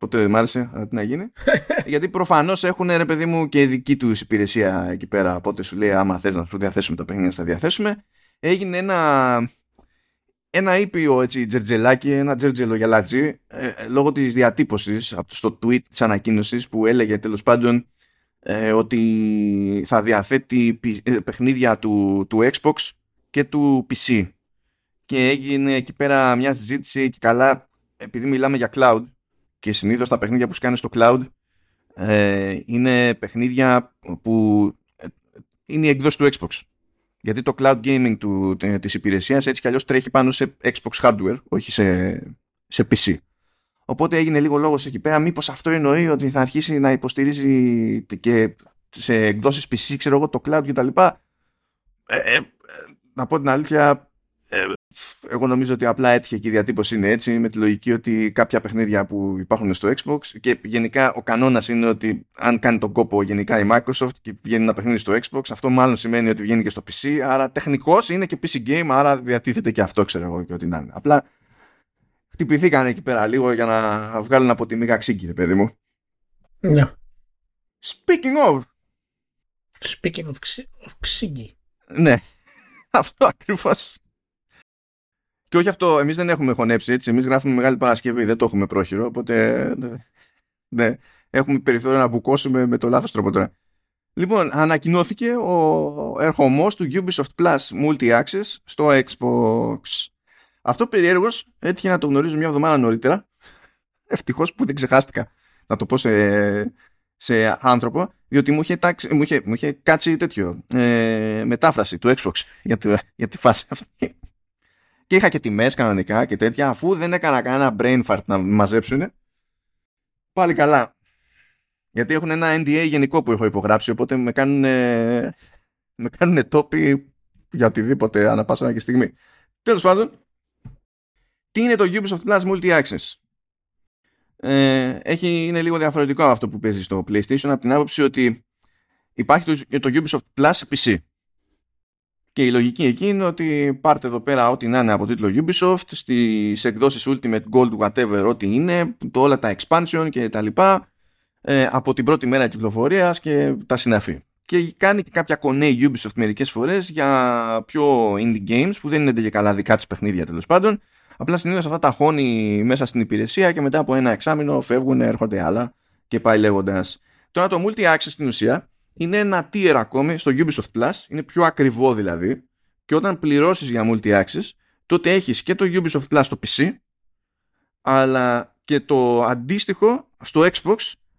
Ποτέ δεν μ' άρεσε, αλλά τι να γίνει. Γιατί προφανώς έχουν ρε παιδί μου και δική τους υπηρεσία εκεί πέρα. Οπότε σου λέει, άμα θες να σου διαθέσουμε τα παιχνίδια, θα διαθέσουμε. Έγινε ένα, ένα ήπιο έτσι, τζερτζελάκι, ένα τζερτζελο γυαλάτζι, ε, λόγω της διατύπωσης στο tweet της ανακοίνωσης που έλεγε τέλος πάντων ε, ότι θα διαθέτει ε, παιχνίδια του, του Xbox και του PC. Και έγινε εκεί πέρα μια συζήτηση και καλά, επειδή μιλάμε για cloud, και συνήθως τα παιχνίδια που σκάνε στο cloud ε, είναι παιχνίδια που ε, είναι η εκδόση του Xbox. Γιατί το cloud gaming του, της υπηρεσίας έτσι κι αλλιώς τρέχει πάνω σε Xbox hardware, όχι σε, σε PC. Οπότε έγινε λίγο λόγος εκεί πέρα μήπως αυτό εννοεί ότι θα αρχίσει να υποστηρίζει και σε εκδόσεις PC, ξέρω εγώ, το cloud κτλ. Ε, ε, να πω την αλήθεια, ε, εγώ νομίζω ότι απλά έτυχε και η διατύπωση είναι έτσι με τη λογική ότι κάποια παιχνίδια που υπάρχουν στο Xbox και γενικά ο κανόνας είναι ότι αν κάνει τον κόπο γενικά η Microsoft και βγαίνει ένα παιχνίδι στο Xbox αυτό μάλλον σημαίνει ότι βγαίνει και στο PC άρα τεχνικώς είναι και PC game άρα διατίθεται και αυτό ξέρω εγώ και ό,τι να είναι. Απλά χτυπηθήκαν εκεί πέρα λίγο για να βγάλουν από τη μίγα ξύγκη ρε παιδί μου. Ναι. Speaking of Speaking of, of ξύγκη. Ναι. Αυτό ακριβώς. Και όχι αυτό, εμείς δεν έχουμε χωνέψει έτσι. Εμείς γράφουμε Μεγάλη Παρασκευή, δεν το έχουμε πρόχειρο. Οπότε. Ναι, έχουμε περιθώριο να μπουκώσουμε με το λάθος τρόπο τώρα. Λοιπόν, ανακοινώθηκε ο ερχομός του Ubisoft Plus Multi-Access στο Xbox. Αυτό περίεργο έτυχε να το γνωρίζω μια εβδομάδα νωρίτερα. Ευτυχώς που δεν ξεχάστηκα να το πω σε, σε άνθρωπο, διότι μου είχε, τάξει, μου είχε, μου είχε κάτσει τέτοιο ε, μετάφραση του Xbox για τη, για τη φάση αυτή και είχα και τιμές κανονικά και τέτοια, αφού δεν έκανα κανένα brain fart να μαζέψουν. Πάλι καλά. Γιατί έχουν ένα NDA γενικό που έχω υπογράψει, οπότε με κάνουν, με κάνουν τόπι για οτιδήποτε ανά πάσα και στιγμή. Τέλος πάντων, τι είναι το Ubisoft Plus Multi-Access. Ε, έχει, είναι λίγο διαφορετικό αυτό που παίζει στο PlayStation από την άποψη ότι υπάρχει το, το Ubisoft Plus PC. Και η λογική εκεί είναι ότι πάρτε εδώ πέρα ό,τι να είναι από τίτλο Ubisoft, στις εκδόσεις Ultimate Gold, whatever, ό,τι είναι, το, όλα τα expansion και τα λοιπά, ε, από την πρώτη μέρα κυκλοφορίας και τα συναφή. Και κάνει και κάποια κονέ Ubisoft μερικές φορές για πιο indie games που δεν είναι και καλά δικά της παιχνίδια τέλος πάντων. Απλά συνήθως αυτά τα χώνει μέσα στην υπηρεσία και μετά από ένα εξάμεινο φεύγουν, έρχονται άλλα και πάει λέγοντας. Τώρα το multi-access στην ουσία είναι ένα tier ακόμη στο Ubisoft Plus, είναι πιο ακριβό δηλαδή. Και όταν πληρώσεις για multi-access τότε έχεις και το Ubisoft Plus στο PC αλλά και το αντίστοιχο στο Xbox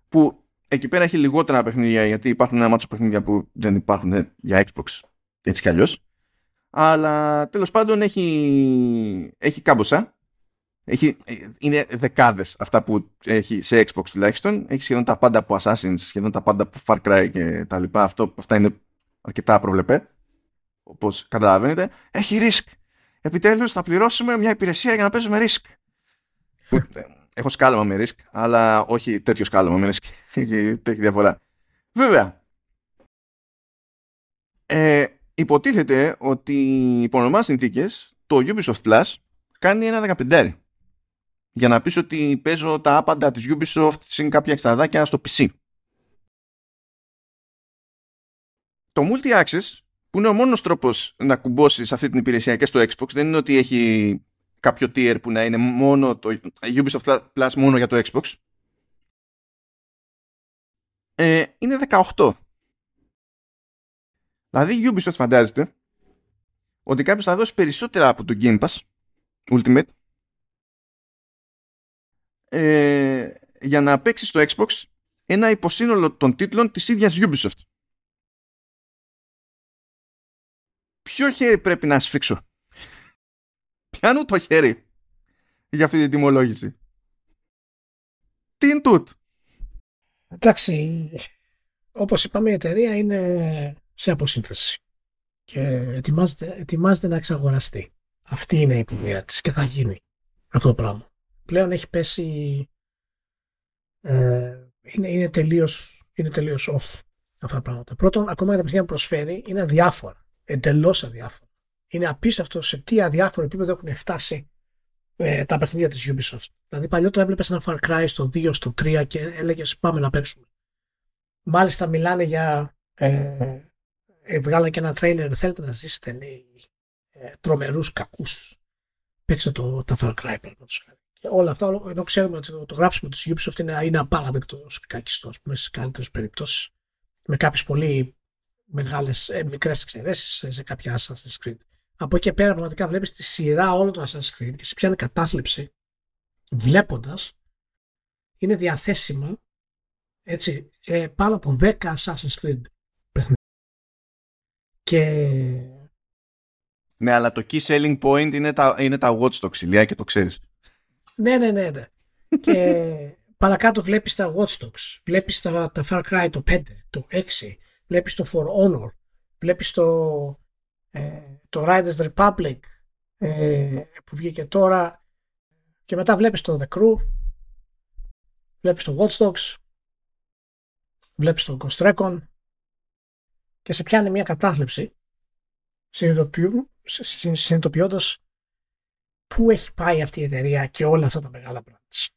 που εκεί πέρα έχει λιγότερα παιχνίδια γιατί υπάρχουν ένα μάτσο παιχνίδια που δεν υπάρχουν για Xbox έτσι κι αλλιώς. Αλλά τέλος πάντων έχει, έχει κάμποσα έχει, είναι δεκάδες αυτά που έχει σε Xbox τουλάχιστον. Έχει σχεδόν τα πάντα από Assassin's, σχεδόν τα πάντα από Far Cry και τα λοιπά. Αυτό, αυτά είναι αρκετά προβλεπέ. Όπως καταλαβαίνετε. Έχει risk. Επιτέλους θα πληρώσουμε μια υπηρεσία για να παίζουμε risk. Έχω σκάλαμα με risk, αλλά όχι τέτοιο σκάλαμα με risk. έχει, διαφορά. Βέβαια, ε, υποτίθεται ότι υπό νορμά συνθήκες το Ubisoft Plus κάνει ένα 15 για να πεις ότι παίζω τα άπαντα της Ubisoft συν κάποια εξταδάκια στο PC. Το Multi-Access, που είναι ο μόνος τρόπος να κουμπώσεις αυτή την υπηρεσία και στο Xbox, δεν είναι ότι έχει κάποιο tier που να είναι μόνο το Ubisoft Plus μόνο για το Xbox. Ε, είναι 18. Δηλαδή η Ubisoft φαντάζεται ότι κάποιος θα δώσει περισσότερα από το Game Pass Ultimate ε, για να παίξει στο Xbox ένα υποσύνολο των τίτλων της ίδιας Ubisoft. Ποιο χέρι πρέπει να σφίξω; Πιάνω το χέρι για αυτή την τιμολόγηση. Τι είναι τούτ. Εντάξει, όπως είπαμε η εταιρεία είναι σε αποσύνθεση. και ετοιμάζεται, ετοιμάζεται να εξαγοραστεί. Αυτή είναι η πορεία της και θα γίνει αυτό το πράγμα. Πλέον έχει πέσει ε, είναι, είναι τελείως είναι τελείως off αυτά τα πράγματα. Πρώτον, ακόμα και τα παιχνίδια που προσφέρει είναι αδιάφορα. Εντελώς αδιάφορα. Είναι απίστευτο σε τι αδιάφορο επίπεδο έχουν φτάσει ε, τα παιχνίδια της Ubisoft. Δηλαδή, παλιότερα έβλεπες ένα Far Cry στο 2, στο 3 και έλεγες Πάμε να παίξουμε. Μάλιστα, μιλάνε για. Ε, ε, βγάλα και ένα τρέιλερ. Θέλετε να ζήσετε, λέει, ε, τρομερούς κακούς. Παίξτε το, τα Far Cry, Και όλα αυτά, ενώ ξέρουμε ότι το, το γράψιμο της Ubisoft είναι, είναι απαράδεκτος κακιστός, στις καλύτερες περιπτώσεις με κάποιες πολύ μεγάλες, ε, μικρές εξαιρέσεις σε κάποια Assassin's Creed. Από εκεί και πέρα πραγματικά βλέπεις τη σειρά όλων των Assassin's Creed και σε πιάνει κατάθλιψη βλέποντας είναι διαθέσιμα έτσι, ε, πάνω από 10 Assassin's Creed Και... Ναι, αλλά το key selling point είναι τα, είναι τα Watch Dogs, ηλιά, και το ξέρεις. Ναι, ναι, ναι, ναι. και παρακάτω βλέπεις τα Watch Dogs, βλέπεις τα, τα Far Cry το 5, το 6, βλέπεις το For Honor, βλέπεις το, ε, το Riders Republic ε, που βγήκε τώρα και μετά βλέπεις το The Crew, βλέπεις το Watch Dogs, βλέπεις το Ghost Recon και σε πιάνει μια κατάθλιψη συνειδητοποιώντας πού έχει πάει αυτή η εταιρεία και όλα αυτά τα μεγάλα brands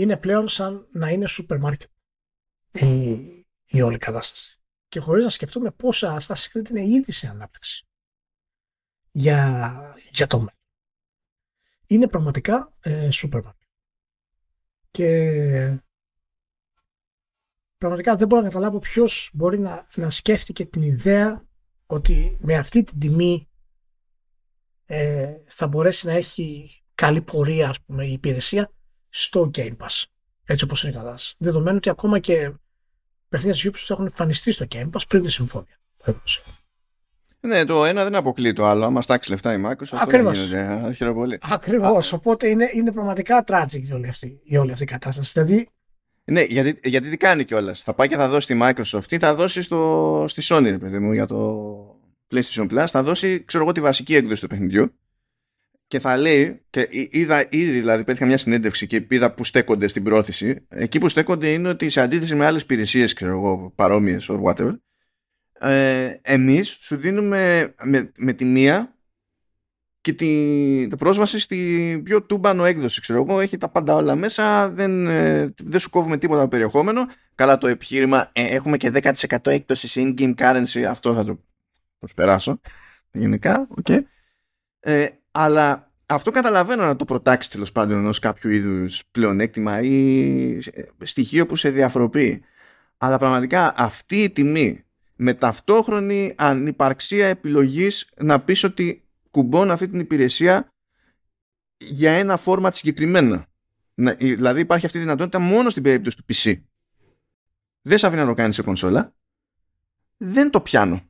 είναι πλέον σαν να είναι σούπερ μάρκετ η, η όλη κατάσταση. Και χωρίς να σκεφτούμε πόσα Assassin's Creed είναι ήδη σε ανάπτυξη για, για το μέλλον. Είναι πραγματικά ε, σούπερ μάρκετ. Και πραγματικά δεν μπορώ να καταλάβω ποιος μπορεί να, να σκέφτηκε την ιδέα ότι με αυτή την τιμή ε, θα μπορέσει να έχει καλή πορεία ας πούμε, η υπηρεσία στο Game Pass. Έτσι όπως είναι κατά. Δεδομένου ότι ακόμα και παιχνίδια της Ubisoft έχουν εμφανιστεί στο Game Pass πριν τη συμφωνία. Ναι, το ένα δεν αποκλείει το άλλο. Άμα στάξει λεφτά η Microsoft. Ακριβώς. Ακριβώς. Οπότε είναι, είναι πραγματικά tragic η όλη, αυτή, η όλη αυτή η κατάσταση. Δηλαδή. Ναι, γιατί, γιατί τι κάνει κιόλας. Θα πάει και θα δώσει στη Microsoft ή θα δώσει στο, στη Sony, παιδί μου, για το PlayStation Plus. Θα δώσει, ξέρω εγώ, τη βασική έκδοση του παιχνιδιού και θα λέει, και είδα ήδη δηλαδή πέτυχα μια συνέντευξη και είδα που στέκονται στην πρόθεση. Εκεί που στέκονται είναι ότι σε αντίθεση με άλλες υπηρεσίες, ξέρω εγώ, παρόμοιες or whatever, ε, εμείς σου δίνουμε με, με τη μία και τη, τη πρόσβαση στη πιο τούμπανο έκδοση. Ξέρω εγώ, έχει τα πάντα όλα μέσα, δεν, ε, δεν σου κόβουμε τίποτα από περιεχόμενο. Καλά το επιχείρημα, ε, έχουμε και 10% έκπτωση σε in-game currency, αυτό θα το προσπεράσω. Γενικά, ok. Okay. Ε, αλλά αυτό καταλαβαίνω να το προτάξει τέλος πάντων ως κάποιο είδους πλεονέκτημα ή στοιχείο που σε διαφοροποιεί. Αλλά πραγματικά αυτή η τιμή με ταυτόχρονη ανυπαρξία επιλογής να πεις ότι κουμπώνω αυτή την υπηρεσία για ένα φόρματ συγκεκριμένα. Δηλαδή υπάρχει αυτή η δυνατότητα μόνο στην περίπτωση του PC. Δεν σε αφήνει να το κάνεις σε κονσόλα. Δεν το πιάνω.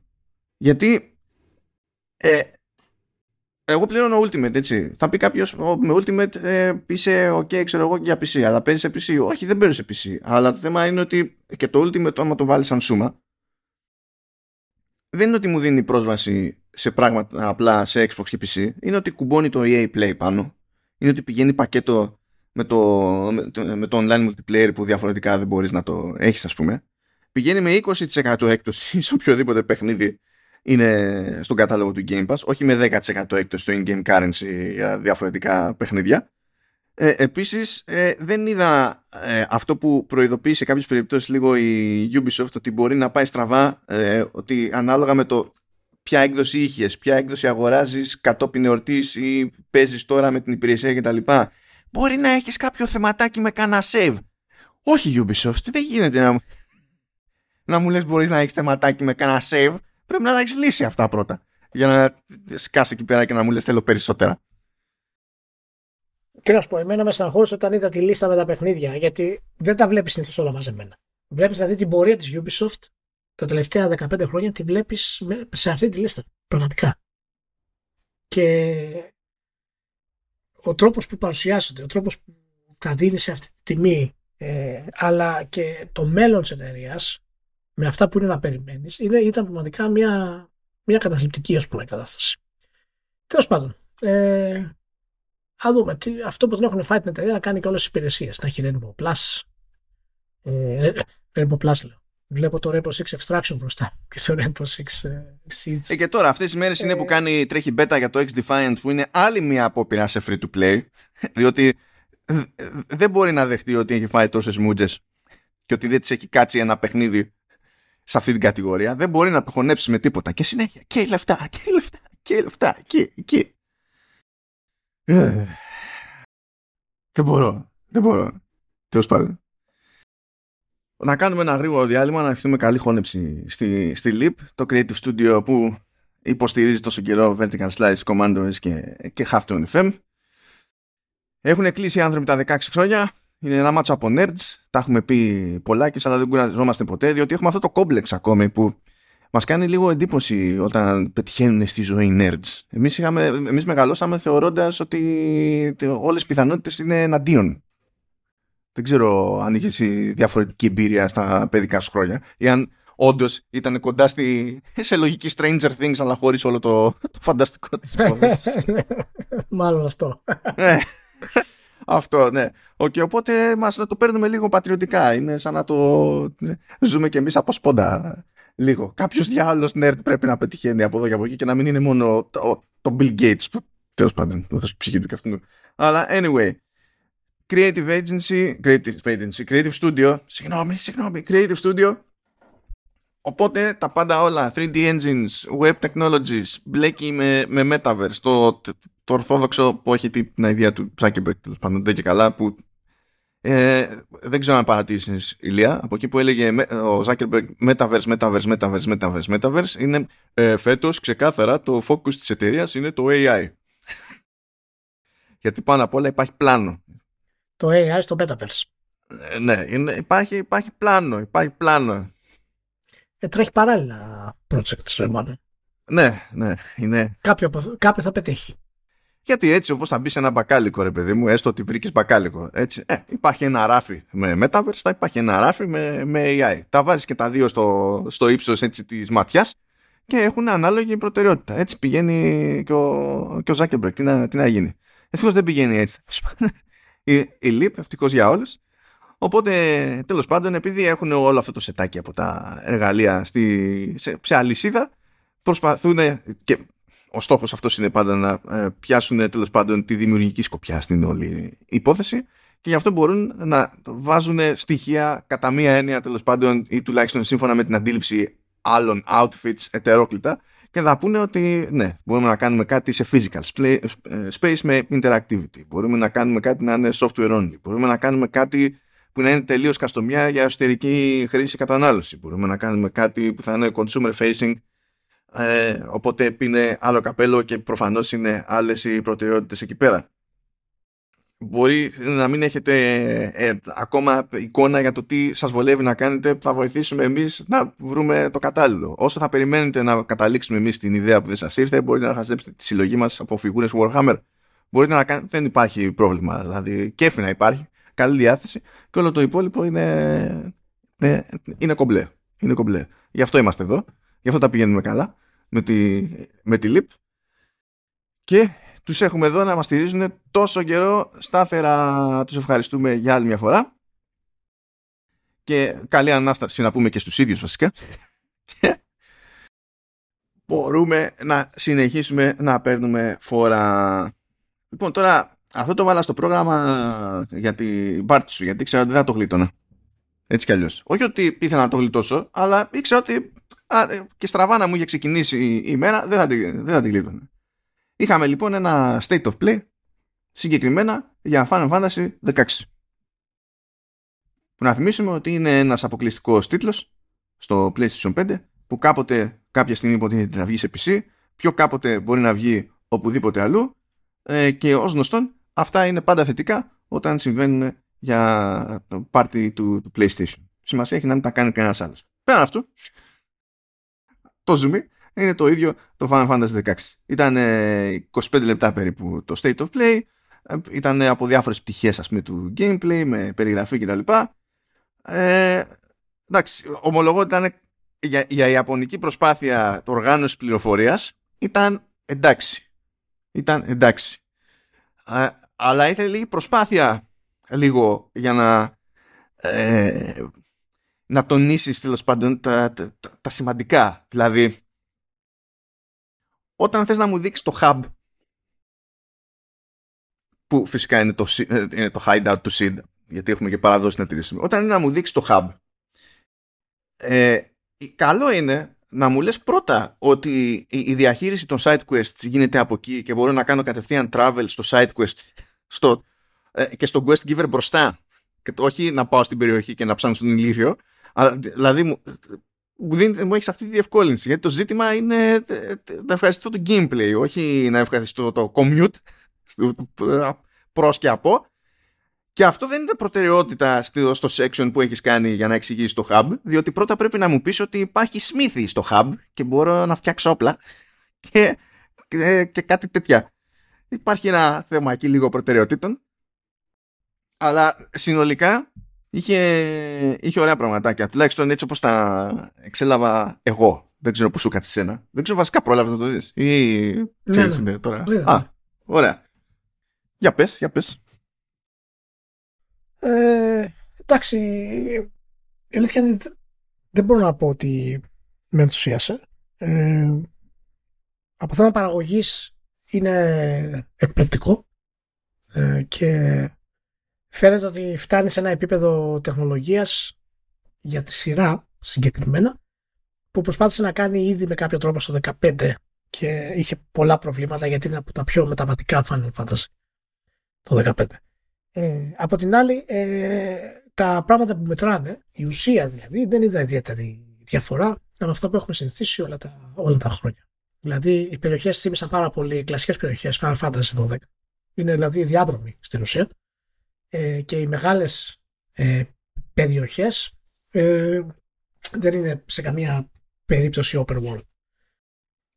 Γιατί ε, εγώ πληρώνω Ultimate, έτσι. Θα πει κάποιος, με Ultimate ε, είσαι OK, ξέρω εγώ, για PC. Αλλά παίζεις σε PC. Όχι, δεν παίζεις σε PC. Αλλά το θέμα είναι ότι και το Ultimate, άμα το βάλεις σαν σούμα, δεν είναι ότι μου δίνει πρόσβαση σε πράγματα απλά σε Xbox και PC. Είναι ότι κουμπώνει το EA Play πάνω. Είναι ότι πηγαίνει πακέτο με το, με το, online multiplayer που διαφορετικά δεν μπορείς να το έχεις ας πούμε. Πηγαίνει με 20% έκπτωση σε οποιοδήποτε παιχνίδι είναι στον κατάλογο του Game Pass, όχι με 10% έκπτωση στο in-game currency για διαφορετικά παιχνίδια. Ε, επίσης ε, δεν είδα ε, αυτό που προειδοποίησε σε κάποιες περιπτώσεις λίγο η Ubisoft ότι μπορεί να πάει στραβά ε, ότι ανάλογα με το ποια έκδοση είχες, ποια έκδοση αγοράζεις κατόπιν εορτής ή παίζεις τώρα με την υπηρεσία κτλ. Μπορεί να έχεις κάποιο θεματάκι με κάνα save. Όχι Ubisoft, δεν γίνεται να μου, να μου λες μπορείς να έχεις θεματάκι με κάνα save πρέπει να τα έχεις λύσει αυτά πρώτα. Για να σκάσει εκεί πέρα και να μου λες θέλω περισσότερα. Τι να σου πω, εμένα με στεναχώρησε όταν είδα τη λίστα με τα παιχνίδια, γιατί δεν τα βλέπεις συνήθως όλα μαζεμένα. Βλέπεις δηλαδή την πορεία της Ubisoft τα τελευταία 15 χρόνια, τη βλέπεις σε αυτή τη λίστα. Πραγματικά. Και ο τρόπος που παρουσιάζονται, ο τρόπος που τα δίνει σε αυτή τη τιμή, ε, αλλά και το μέλλον της εταιρείας με αυτά που είναι να περιμένεις, ήταν πραγματικά μια, μια καταθλιπτική ας πούμε, κατάσταση. Τέλος πάντων, ε, Α δούμε. Τι, αυτό που δεν έχουν φάει την εταιρεία να κάνει και όλες τις υπηρεσίες. Να έχει Rainbow Plus. Ε, Rainbow Plus λέω. Βλέπω το Rainbow Six Extraction μπροστά και το Rainbow Six ε, Siege. Ε, και τώρα αυτές οι μέρες είναι που ε, κάνει, τρέχει beta για το X Defiant που είναι άλλη μια απόπειρα σε free to play. Διότι δεν μπορεί να δεχτεί ότι έχει φάει τόσες μούτζες και ότι δεν της έχει κάτσει ένα παιχνίδι σε αυτή την κατηγορία. Δεν μπορεί να το χωνέψεις με τίποτα. Και συνέχεια. Και λεφτά, και λεφτά, και λεφτά. Και, και. Ε. δεν μπορώ. Δεν μπορώ. Τέλος πάντων. Να κάνουμε ένα γρήγορο διάλειμμα, να αρχίσουμε καλή χώνεψη στη, στη Leap, το Creative Studio που υποστηρίζει τόσο καιρό Vertical Slice, Commandos και, και Halftone FM. Έχουν κλείσει οι άνθρωποι τα 16 χρόνια. Είναι ένα μάτσο από nerds. Τα έχουμε πει πολλά και αλλά δεν κουραζόμαστε ποτέ, διότι έχουμε αυτό το κόμπλεξ ακόμη που μας κάνει λίγο εντύπωση όταν πετυχαίνουν στη ζωή nerds. Εμείς, είχαμε, εμείς μεγαλώσαμε θεωρώντας ότι όλες οι πιθανότητες είναι εναντίον. Δεν ξέρω αν είχες διαφορετική εμπειρία στα παιδικά σου χρόνια ή αν όντως ήταν κοντά στη, σε λογική Stranger Things αλλά χωρίς όλο το, το φανταστικό της υπόθεσης. Μάλλον αυτό. Ναι. Αυτό, ναι. Okay, οπότε μας να το παίρνουμε λίγο πατριωτικά. Είναι σαν να το ναι, ζούμε κι εμείς από σπόντα λίγο. Κάποιος διάλογο nerd πρέπει να πετυχαίνει από εδώ και από εκεί και να μην είναι μόνο το, το Bill Gates που τέλος πάντων το ψυχή του και αυτού. Αλλά anyway. Creative Agency, Creative Agency, Creative Studio, συγγνώμη, συγγνώμη, Creative Studio. Οπότε τα πάντα όλα, 3D Engines, Web Technologies, μπλέκει με, με Metaverse, το, το, το ορθόδοξο που έχει την ιδέα του Zuckerberg, τέλος πάντων, δεν και καλά, που ε, δεν ξέρω αν παρατήρησες Ηλία, από εκεί που έλεγε ο Zuckerberg Metaverse, Metaverse, Metaverse, Metaverse, Metaverse, είναι ε, φέτος ξεκάθαρα το focus της εταιρείας είναι το AI. Γιατί πάνω απ' όλα υπάρχει πλάνο. Το AI στο Metaverse. Ε, ναι, είναι, υπάρχει, υπάρχει πλάνο, υπάρχει πλάνο. Ε, τρέχει παράλληλα projects, ρε Ναι, ναι, είναι. Κάποιο, κάποιο θα πετύχει. Γιατί έτσι όπως θα μπεις σε ένα μπακάλικο, ρε παιδί μου, έστω ότι βρήκες μπακάλικο. Έτσι, ε, υπάρχει ένα ράφι με Metaverse, θα υπάρχει ένα ράφι με, με AI. Τα βάζεις και τα δύο στο, στο ύψος της ματιάς και έχουν ανάλογη προτεραιότητα. Έτσι πηγαίνει και ο, και ο Zuckerberg. Τι να, τι να γίνει. Ευτυχώς δεν πηγαίνει έτσι. η, η Leap, ευτυχώς για όλους. Οπότε, τέλος πάντων, επειδή έχουν όλο αυτό το σετάκι από τα εργαλεία στη, σε, σε αλυσίδα, προσπαθούν και ο στόχος αυτός είναι πάντα να ε, πιάσουν τέλος πάντων τη δημιουργική σκοπιά στην όλη υπόθεση και γι' αυτό μπορούν να βάζουν στοιχεία κατά μία έννοια τέλος πάντων ή τουλάχιστον σύμφωνα με την αντίληψη άλλων outfits ετερόκλητα και θα πούνε ότι ναι, μπορούμε να κάνουμε κάτι σε physical ε, space με interactivity. Μπορούμε να κάνουμε κάτι να είναι software only. Μπορούμε να κάνουμε κάτι που να είναι τελείως καστομιά για εσωτερική χρήση κατανάλωση. Μπορούμε να κάνουμε κάτι που θα είναι consumer facing ε, οπότε είναι άλλο καπέλο και προφανώς είναι άλλες οι προτεραιότητες εκεί πέρα. Μπορεί να μην έχετε ε, ακόμα εικόνα για το τι σας βολεύει να κάνετε, θα βοηθήσουμε εμείς να βρούμε το κατάλληλο. Όσο θα περιμένετε να καταλήξουμε εμείς την ιδέα που δεν σας ήρθε, μπορείτε να χαζέψετε τη συλλογή μας από φιγούρες Warhammer. Μπορείτε να κάνετε, δεν υπάρχει πρόβλημα, δηλαδή κέφι να υπάρχει, καλή διάθεση και όλο το υπόλοιπο είναι, είναι, είναι κομπλέ. Είναι κομπλέ. Γι' αυτό είμαστε εδώ, γι' αυτό τα πηγαίνουμε καλά με τη, με τη ΛΥΠ και τους έχουμε εδώ να μας στηρίζουν τόσο καιρό. Στάθερα τους ευχαριστούμε για άλλη μια φορά. Και καλή ανάσταση να πούμε και στους ίδιους βασικά. Και μπορούμε να συνεχίσουμε να παίρνουμε φορά. Λοιπόν τώρα αυτό το βάλα στο πρόγραμμα για την πάρτι σου γιατί ξέρω ότι δεν θα το γλίτωνα. Έτσι κι αλλιώς. Όχι ότι ήθελα να το γλιτώσω αλλά ήξερα ότι ε, και στραβά να μου είχε ξεκινήσει η ημέρα, δεν θα, την, δεν θα την κλείτωνε. Είχαμε λοιπόν ένα state of play συγκεκριμένα για Final Fantasy 16. Που να θυμίσουμε ότι είναι ένας αποκλειστικός τίτλος στο PlayStation 5 που κάποτε κάποια στιγμή υποτίθεται να βγει σε PC, πιο κάποτε μπορεί να βγει οπουδήποτε αλλού ε, και ως γνωστόν αυτά είναι πάντα θετικά όταν συμβαίνουν για το party του, του PlayStation. Σημασία έχει να μην τα κάνει κανένα άλλος. Πέραν αυτού, το zoom είναι το ίδιο το Final Fantasy 16. Ήταν 25 λεπτά περίπου το state of play, ήταν από διάφορες πτυχές ας πούμε του gameplay με περιγραφή κτλ. Ε, εντάξει, ομολογώ ότι ήταν για, για ιαπωνική προσπάθεια το οργάνωση πληροφορίας ήταν εντάξει. Ήταν εντάξει. αλλά ήθελε λίγη προσπάθεια λίγο για να ε, να τονίσεις τέλος πάντων τα, τα, τα, σημαντικά. Δηλαδή, όταν θες να μου δείξεις το hub που φυσικά είναι το, ε, είναι το hideout του SID γιατί έχουμε και παραδόσει να τηρήσουμε. Όταν είναι να μου δείξεις το hub ε, καλό είναι να μου λες πρώτα ότι η διαχείριση των side quests γίνεται από εκεί και μπορώ να κάνω κατευθείαν travel στο side quest στο, ε, και στο quest giver μπροστά και όχι να πάω στην περιοχή και να ψάχνω στον ηλίθιο δηλαδή μου, μου, μου έχεις αυτή τη διευκόλυνση. Γιατί το ζήτημα είναι ε, να ευχαριστώ το gameplay όχι να ευχαριστώ το commute προς και από. Και αυτό δεν είναι προτεραιότητα στο, στο section που έχεις κάνει για να εξηγήσεις το hub, διότι πρώτα πρέπει να μου πεις ότι υπάρχει σμήθη στο hub και μπορώ να φτιάξω όπλα και, και, και κάτι τέτοια. Υπάρχει ένα θέμα εκεί λίγο προτεραιοτήτων, αλλά συνολικά είχε, είχε ωραία πραγματάκια. Τουλάχιστον έτσι όπως τα εξέλαβα εγώ. Δεν ξέρω που σου κάτσε σένα. Δεν ξέρω βασικά πρόλαβες να το δεις. Ή ναι, ναι. τώρα. Α, ωραία. Για πες, για πες. Ε, εντάξει, η αλήθεια είναι δεν μπορώ να πω ότι με ενθουσίασε. Ε, από θέμα παραγωγής είναι εκπληκτικό ε, και φαίνεται ότι φτάνει σε ένα επίπεδο τεχνολογίας για τη σειρά συγκεκριμένα που προσπάθησε να κάνει ήδη με κάποιο τρόπο στο 15 και είχε πολλά προβλήματα γιατί είναι από τα πιο μεταβατικά Final Fantasy το 15. Ε, από την άλλη, ε, τα πράγματα που μετράνε, η ουσία δηλαδή, δεν είδα ιδιαίτερη διαφορά με αυτά που έχουμε συνηθίσει όλα τα, όλα τα χρόνια. Δηλαδή, οι περιοχές θύμισαν πάρα πολύ κλασικές περιοχές, Final Fantasy 12. Είναι δηλαδή διάδρομοι στην ουσία. Ε, και οι μεγάλες ε, περιοχές ε, δεν είναι σε καμία περίπτωση open world.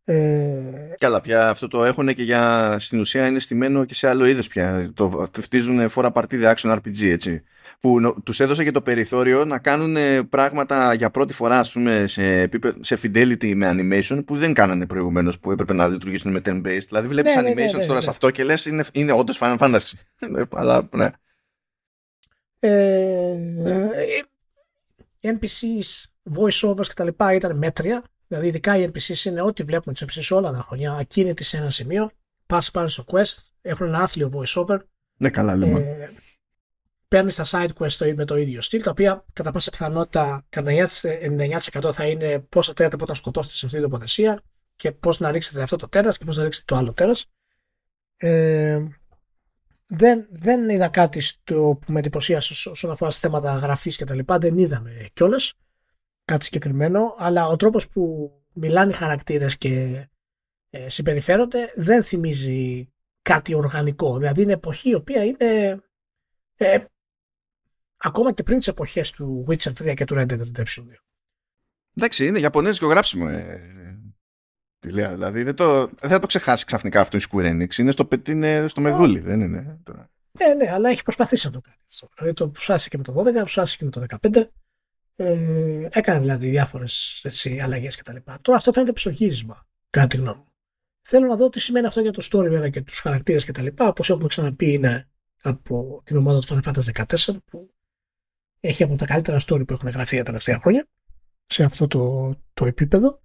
Ε... Καλά, πια αυτό το έχουν και για στην ουσία είναι στημένο και σε άλλο είδος πια. Το φτίζουν φορά παρτίδα action RPG, έτσι. Που τους έδωσε και το περιθώριο να κάνουν πράγματα για πρώτη φορά, ας πούμε, σε, σε fidelity με animation που δεν κάνανε προηγουμένως που έπρεπε να λειτουργήσουν με turn-based. Δηλαδή, βλέπεις ναι, ναι, animation ναι, ναι, τώρα σε αυτό και λες είναι, είναι όντως Final Fantasy. Αλλά, ναι. Ε, NPCs, voice-overs κτλ. ήταν μέτρια Δηλαδή, ειδικά οι NPCs είναι ό,τι βλέπουμε τους NPCs όλα τα χρόνια. Ακίνητοι σε ένα σημείο, πας πάνε στο quest, έχουν ένα άθλιο voiceover. Ναι, καλά λέμε. Ε, Παίρνεις τα side quest με το ίδιο στυλ, τα οποία κατά πάσα πιθανότητα κατά 99% θα είναι πώς θα τρέχετε να σκοτώσετε σε αυτή την τοποθεσία και πώς να ρίξετε αυτό το τέρας και πώς να ρίξετε το άλλο τέρας. Ε, δεν, δεν είδα κάτι στο, που με εντυπωσίασε όσον αφορά σε θέματα γραφής και τα λοιπά. Δεν είδαμε κιόλας κάτι συγκεκριμένο, αλλά ο τρόπος που μιλάνε οι χαρακτήρες και ε, συμπεριφέρονται δεν θυμίζει κάτι οργανικό. Δηλαδή είναι εποχή η οποία είναι ε, ακόμα και πριν τις εποχές του Witcher 3 και του Red Dead Redemption 2. Εντάξει, είναι Ιαπωνέζικο γράψιμο. Ε, τι λέω, δηλαδή δεν, το, δεν θα το ξεχάσει ξαφνικά αυτό η Square Enix. Είναι στο, είναι στο μεδούλι, δεν είναι. Ε, ναι, αλλά έχει προσπαθήσει να το κάνει αυτό. Δηλαδή το προσπάθησε και με το 12, προσπάθησε και με το 15. Ε, έκανε δηλαδή διάφορες αλλαγές κτλ. Τώρα αυτό φαίνεται ψωγύρισμα, κατά τη γνώμη μου. Θέλω να δω τι σημαίνει αυτό για το story βέβαια και τους χαρακτήρες κτλ. Όπως έχουμε ξαναπεί, είναι από την ομάδα του Final Fantasy 14 που έχει από τα καλύτερα story που έχουν γραφτεί τα τελευταία χρόνια σε αυτό το, το επίπεδο.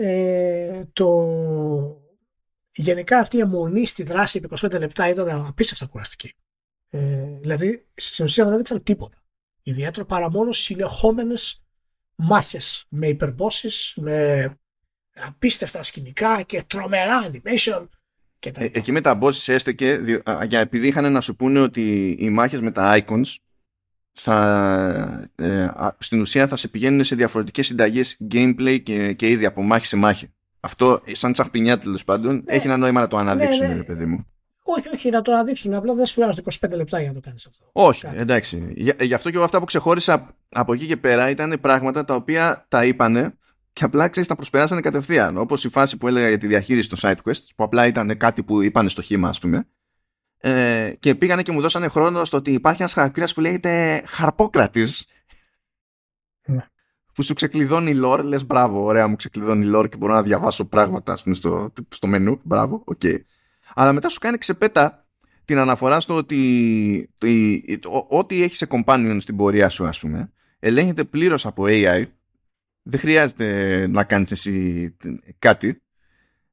Ε, το... Γενικά αυτή η αιμονή στη δράση επί 25 λεπτά ήταν απίστευτα κουραστική. Ε, δηλαδή στην ουσία δεν έδειξαν τίποτα ιδιαίτερο παρά μόνο συνεχόμενες μάχες με υπερμπόσεις, με απίστευτα σκηνικά και τρομερά animation. Και ε, εκεί με τα bosses έστεκε για επειδή είχαν να σου πούνε ότι οι μάχες με τα icons θα, ε, στην ουσία θα σε πηγαίνουν σε διαφορετικές συνταγές gameplay και, και ήδη από μάχη σε μάχη. Αυτό σαν τσαχπινιά τέλος πάντων ναι. έχει ένα νόημα να το αναδείξουν, ναι, ναι. παιδί μου. Όχι, όχι, να το αναδείξουν. Απλά δεν σου χρειάζεται 25 λεπτά για να το κάνεις αυτό. Όχι, Κάτι. εντάξει. Γι' αυτό και εγώ αυτά που ξεχώρισα από εκεί και πέρα ήταν πράγματα τα οποία τα είπανε και απλά ξέρεις, τα προσπεράσανε κατευθείαν. Όπως η φάση που έλεγα για τη διαχείριση των side quests, που απλά ήταν κάτι που είπανε στο χήμα, ας πούμε. Ε, και πήγανε και μου δώσανε χρόνο στο ότι υπάρχει ένας χαρακτήρας που λέγεται Χαρπόκρατης. Ναι. που σου ξεκλειδώνει η lore, λες μπράβο, ωραία μου ξεκλειδώνει η lore και μπορώ να διαβάσω πράγματα ας πούμε, στο, στο μενού, μπράβο, ok. Okay. Αλλά μετά σου κάνει ξεπέτα την αναφορά στο ότι ό,τι έχεις σε companion στην πορεία σου ας πούμε ελέγχεται πλήρως από AI δεν χρειάζεται να κάνεις εσύ κάτι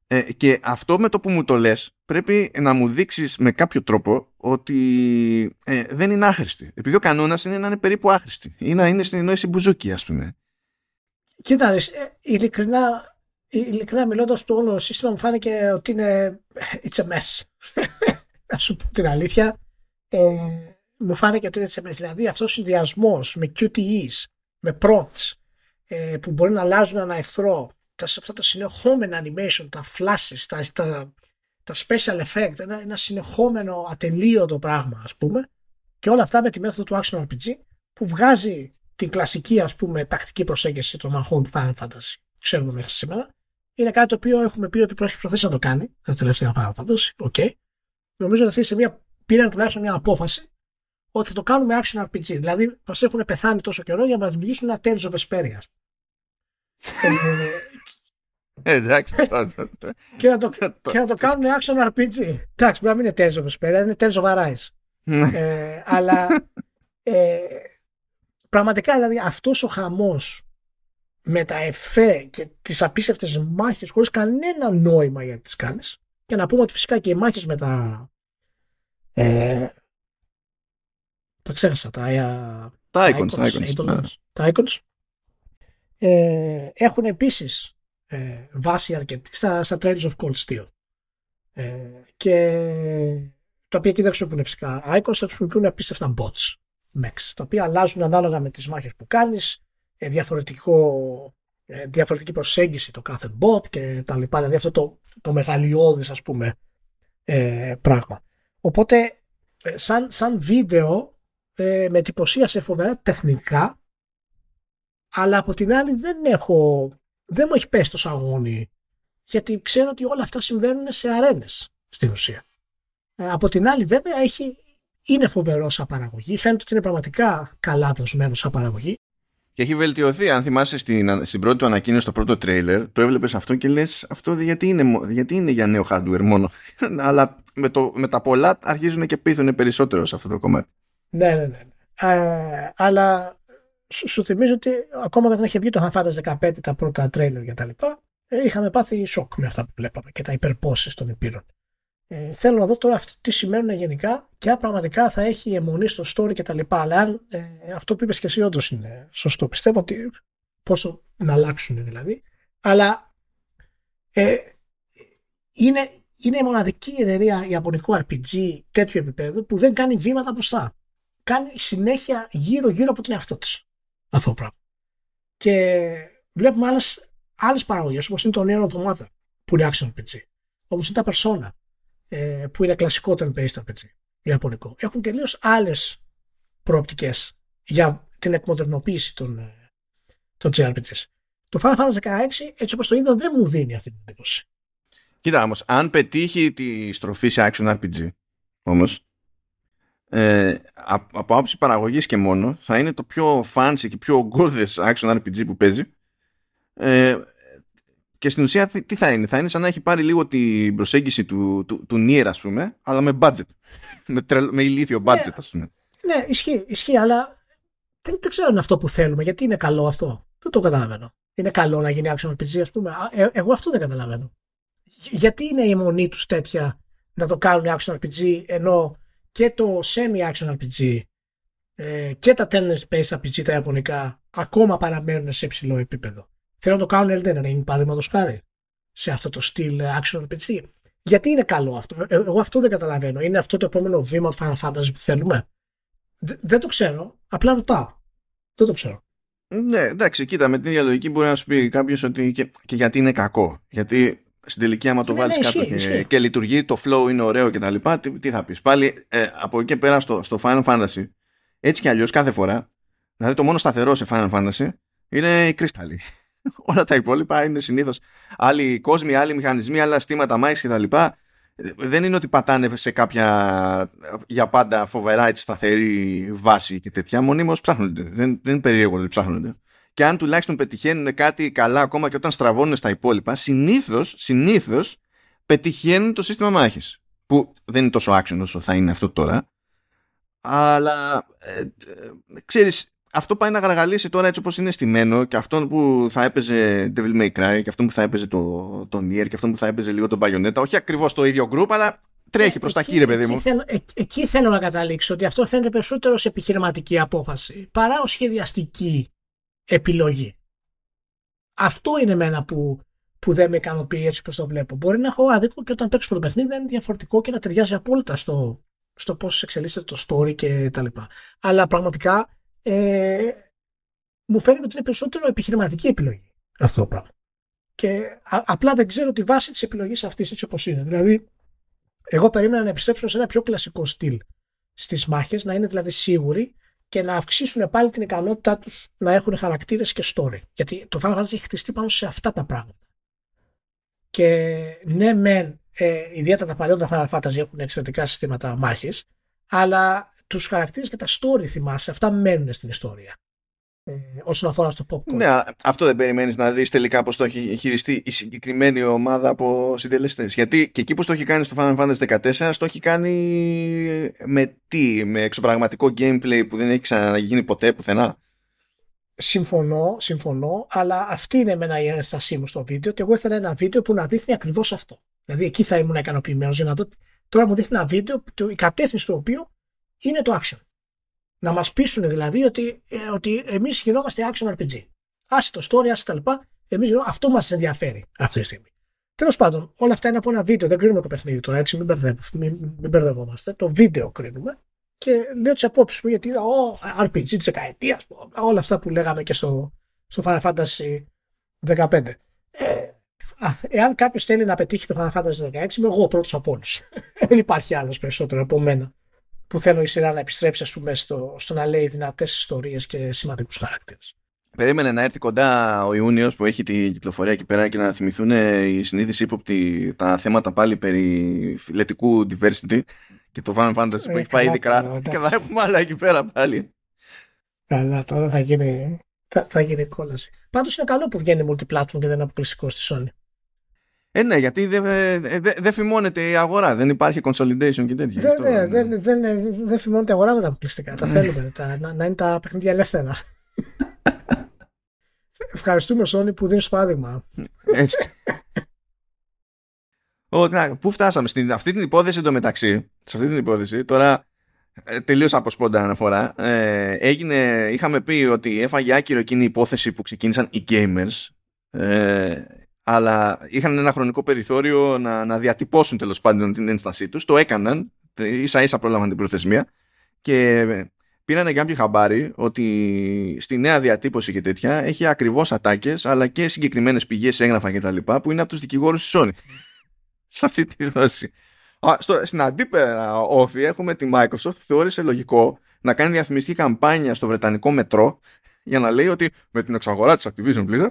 ε, και αυτό με το που μου το λες πρέπει να μου δείξεις με κάποιο τρόπο ότι ε, δεν είναι άχρηστη. Επειδή ο κανόνας είναι να είναι περίπου άχρηστη ή να είναι στην ενόηση μπουζούκι ας πούμε. Κοίτα, ε, ειλικρινά, ειλικρινά μιλώντας το όλο σύστημα μου φάνηκε ότι είναι it's a mess. να σου πω την αλήθεια. Ε, μου φάνηκε ότι είναι it's a mess. Δηλαδή αυτός ο συνδυασμός με QTEs, με prompts ε, που μπορεί να αλλάζουν ένα εχθρό τα, αυτά τα συνεχόμενα animation, τα flashes, τα, τα, τα special effect, ένα, ένα συνεχόμενο ατελείωτο πράγμα ας πούμε και όλα αυτά με τη μέθοδο του Action RPG που βγάζει την κλασική ας πούμε τακτική προσέγγιση των μαχών του Final Fantasy ξέρουμε μέχρι σήμερα είναι κάτι το οποίο έχουμε πει ότι έχει προθέσει να το κάνει τα τελευταία Final Fantasy, okay. νομίζω ότι σε μια, πήραν τουλάχιστον μια απόφαση ότι θα το κάνουμε action RPG. Δηλαδή, μας έχουν πεθάνει τόσο καιρό για να μας δημιουργήσουν ένα Tales of Vesperia. Ε, εντάξει. και, να το, και να το κάνουν action RPG. Εντάξει, μπορεί να μην είναι Tales of Vesperia, είναι Tales of Arise. Ναι. ε, αλλά ε, πραγματικά δηλαδή αυτός ο χαμός με τα εφέ και τις απίστευτες μάχες χωρίς κανένα νόημα για να τις κάνεις και να πούμε ότι φυσικά και οι μάχες με τα ε, τα ξέχασα τα, τα icons, τα icons, ναι. τα icons ε, έχουν επίσης ε, βάση αρκετή στα, στα Trails of Cold Steel. Ε, και τα οποία εκεί δεν χρησιμοποιούν φυσικά icons, θα χρησιμοποιούν απίστευτα bots, mechs, τα οποία αλλάζουν ανάλογα με τις μάχες που κάνεις, ε, διαφορετικό, ε, διαφορετική προσέγγιση το κάθε bot και τα λοιπά, δηλαδή αυτό το, το μεγαλειώδης ας πούμε ε, πράγμα. Οπότε ε, σαν, σαν βίντεο ε, με εντυπωσίασε φοβερά τεχνικά αλλά από την άλλη δεν έχω δεν μου έχει πέσει το σαγόνι γιατί ξέρω ότι όλα αυτά συμβαίνουν σε αρένες στην ουσία. Ε, από την άλλη βέβαια έχει, είναι φοβερό σαν παραγωγή, φαίνεται ότι είναι πραγματικά καλά δοσμένο σαν παραγωγή. Και έχει βελτιωθεί, αν θυμάσαι στην, στην πρώτη του ανακοίνωση, στο πρώτο τρέιλερ, το έβλεπες αυτό και λες αυτό γιατί είναι, γιατί είναι για νέο hardware μόνο. Αλλά με, το, με τα πολλά αρχίζουν και πείθουν περισσότερο σε αυτό το κομμάτι. Ναι, ναι, ναι. Ε, αλλά σου, σου θυμίζω ότι ακόμα όταν είχε βγει το Final 15 τα πρώτα τρέιλερ και τα λοιπά, ε, είχαμε πάθει σοκ με αυτά που βλέπαμε και τα υπερπόσεις των υπήρων. Ε, θέλω να δω τώρα αυτό τι σημαίνουν γενικά και αν πραγματικά θα έχει αιμονή στο story και τα λοιπά. Αλλά αν ε, αυτό που είπες και εσύ όντως είναι σωστό. Πιστεύω ότι πόσο να αλλάξουν δηλαδή. Αλλά ε, είναι, είναι η μοναδική εταιρεία ιαπωνικό RPG τέτοιου επίπεδου που δεν κάνει βήματα μπροστά. Κάνει συνέχεια γύρω-γύρω από την εαυτό της αυτό το πράγμα. Και βλέπουμε άλλες άλλες παραγωγές όπως είναι το νέο Automata που είναι action RPG όπως είναι τα Persona ε, που είναι κλασικό turn-based RPG ιαπωνικό έχουν τελείως άλλες προοπτικές για την εκμοδερνοποίηση των, ε, των JRPGs. Το Final Fantasy 16 έτσι όπως το είδα δεν μου δίνει αυτή την εντύπωση. Κοίτα όμως, αν πετύχει τη στροφή σε action RPG όμως ε, από άποψη παραγωγής και μόνο θα είναι το πιο fancy και πιο γκώδε action RPG που παίζει. Ε, και στην ουσία τι θα είναι θα είναι σαν να έχει πάρει λίγο την προσέγγιση του, του, του Nier ας πούμε αλλά με budget. Με, τρελ, με ηλίθιο budget ναι, ας πούμε. Ναι ισχύει, ισχύει αλλά δεν, δεν ξέρω αν είναι αυτό που θέλουμε γιατί είναι καλό αυτό. Δεν το καταλαβαίνω. Είναι καλό να γίνει action RPG ας πούμε. Ε, εγώ αυτό δεν καταλαβαίνω. Γιατί είναι η αιμονή τους τέτοια να το κάνουν action RPG ενώ και το semi-action RPG ε, και τα turn-based RPG τα ιαπωνικά ακόμα παραμένουν σε υψηλό επίπεδο. Θέλω να το κάνουν Elden Ring παραδείγματος χάρη σε αυτό το στυλ action RPG. Γιατί είναι καλό αυτό; Ε, εγώ αυτό δεν καταλαβαίνω. Είναι αυτό το επόμενο βήμα του Final Fantasy που θέλουμε; δεν το ξέρω. Απλά ρωτάω. Δεν το ξέρω. Ναι, εντάξει, κοίτα, με την ίδια λογική μπορεί να σου πει κάποιος ότι και, και γιατί είναι κακό. Γιατί στην τελική άμα το ναι, βάλεις ναι, κάτω και, και, λειτουργεί το flow είναι ωραίο και τα λοιπά τι, τι θα πεις. Πάλι ε, από εκεί και πέρα στο, στο Final Fantasy έτσι κι αλλιώς κάθε φορά δηλαδή το μόνο σταθερό σε Final Fantasy είναι η κρίσταλη όλα τα υπόλοιπα είναι συνήθως άλλοι κόσμοι, άλλοι μηχανισμοί άλλα στήματα μάχης και τα λοιπά. Δεν είναι ότι πατάνε σε κάποια για πάντα φοβερά έτσι σταθερή βάση και τέτοια. Μονίμως ψάχνονται. Δεν, δεν είναι περίεργο ότι ψάχνονται και αν τουλάχιστον πετυχαίνουν κάτι καλά ακόμα και όταν στραβώνουν στα υπόλοιπα, συνήθως, συνήθως πετυχαίνουν το σύστημα μάχης. Που δεν είναι τόσο action όσο θα είναι αυτό τώρα. Αλλά ε, ε, ξέρεις, αυτό πάει να γαργαλίσει τώρα έτσι όπως είναι στημένο και αυτό που θα έπαιζε Devil May Cry και αυτό που θα έπαιζε το, το Nier και αυτό που θα έπαιζε λίγο τον Bayonetta. Όχι ακριβώς το ίδιο group, αλλά τρέχει προς τα εκεί, κύριε παιδί μου. Εκεί θέλω, εκεί θέλω να καταλήξω ότι αυτό φαίνεται περισσότερο σε επιχειρηματική απόφαση παρά ω σχεδιαστική επιλογή. Αυτό είναι εμένα που, που δεν με ικανοποιεί έτσι όπως το βλέπω. Μπορεί να έχω άδικο και όταν παίξω το παιχνίδι δεν είναι διαφορετικό και να ταιριάζει απόλυτα στο, στο πώς εξελίσσεται το story και τα λοιπά. Αλλά πραγματικά ε, μου φαίνεται ότι είναι περισσότερο επιχειρηματική επιλογή αυτό το πράγμα. Και απλά δεν ξέρω τη βάση της επιλογής αυτής έτσι όπως είναι. Δηλαδή, εγώ περίμενα να επιστρέψουν σε ένα πιο κλασικό στυλ στις μάχες, να είναι δηλαδή σίγουροι και να αυξήσουν πάλι την ικανότητά τους να έχουν χαρακτήρες και story. Γιατί το Final Fantasy έχει χτιστεί πάνω σε αυτά τα πράγματα. Και ναι, μεν, ε, ιδιαίτερα τα παλιότερα Final Fantasy έχουν εξαιρετικά συστήματα μάχης, αλλά τους χαρακτήρες και τα story θυμάσαι, αυτά μένουν στην ιστορία ε, όσον αφορά στο pop culture. Ναι, αυτό δεν περιμένεις να δεις τελικά πώς το έχει χειριστεί η συγκεκριμένη ομάδα από συντελεστές. Γιατί και εκεί που το έχει κάνει στο Final Fantasy 14, το έχει κάνει με τι, με εξωπραγματικό gameplay που δεν έχει ξαναγίνει ποτέ πουθενά. Συμφωνώ, συμφωνώ, αλλά αυτή είναι εμένα η ένστασή μου στο βίντεο και εγώ ήθελα ένα βίντεο που να δείχνει ακριβώς αυτό. Δηλαδή εκεί θα ήμουν ικανοποιημένος για να δω. Τώρα μου δείχνει ένα βίντεο, η κατεύθυνση του οποίου είναι το action. Να μας πείσουν δηλαδή ότι, ε, ότι εμείς γινόμαστε action RPG. Άσε το story, άσε τα λοιπά. Εμείς, αυτό μας ενδιαφέρει αυτή τη στιγμή. Τέλος πάντων, όλα αυτά είναι από ένα βίντεο. Δεν κρίνουμε το παιχνίδι τώρα, έτσι. Μην, μην, μην μπερδευόμαστε. Το βίντεο κρίνουμε. Και λέω τις απόψεις μου γιατί είναι oh, RPG της δεκαετίας. Όλα αυτά που λέγαμε και στο, στο Final Fantasy 15. Ε, α, εάν κάποιος θέλει να πετύχει το Final Fantasy 16, είμαι εγώ πρώτος από όλους. Δεν υπάρχει άλλος περισσότερο από μένα που θέλω η σειρά να επιστρέψει ας πούμε, στο, στο να λέει δυνατές ιστορίες και σημαντικούς χαρακτήρες. Περίμενε να έρθει κοντά ο Ιούνιος που έχει την κυκλοφορία εκεί πέρα και να θυμηθούν οι συνείδηση ύποπτοι τα θέματα πάλι περί φιλετικού diversity και το Final Fantasy που ε, έχει πάει ήδη και θα έχουμε άλλα εκεί πέρα πάλι. Καλά, τώρα θα γίνει, θα, θα γίνει κόλαση. Πάντως είναι καλό που βγαίνει multiplatform και δεν είναι αποκλειστικό στη Sony. Ε, ναι, γιατί δεν δε, δε φημώνεται η αγορά. Δεν υπάρχει consolidation και τέτοια. Δεν δε, δε, δε, δε φημώνεται η αγορά με τα αποκλειστικά. τα θέλουμε. τα, να, να, είναι τα παιχνίδια ελεύθερα. Ευχαριστούμε, Sony, που δίνεις παράδειγμα. Έτσι. πού φτάσαμε; Στην αυτή την υπόθεση εντωμεταξύ. Σε αυτή την υπόθεση, τώρα ε, τελείως από σπόντα αναφορά. Ε, έγινε, είχαμε πει ότι έφαγε άκυρο εκείνη η υπόθεση που ξεκίνησαν οι gamers. Ε, αλλά είχαν ένα χρονικό περιθώριο να, να διατυπώσουν τέλος πάντων την ένστασή τους. Το έκαναν, ίσα ίσα πρόλαβαν την προθεσμία και πήραν για χαμπάρι ότι στη νέα διατύπωση και τέτοια έχει ακριβώς ατάκες αλλά και συγκεκριμένες πηγές έγγραφα κτλ. που είναι από τους δικηγόρους της Sony. Σε αυτή τη δόση. Στο, στην αντίπερα όφη έχουμε τη Microsoft που θεώρησε λογικό να κάνει διαφημιστική καμπάνια στο βρετανικό μετρό για να λέει ότι με την εξαγορά της Activision Blizzard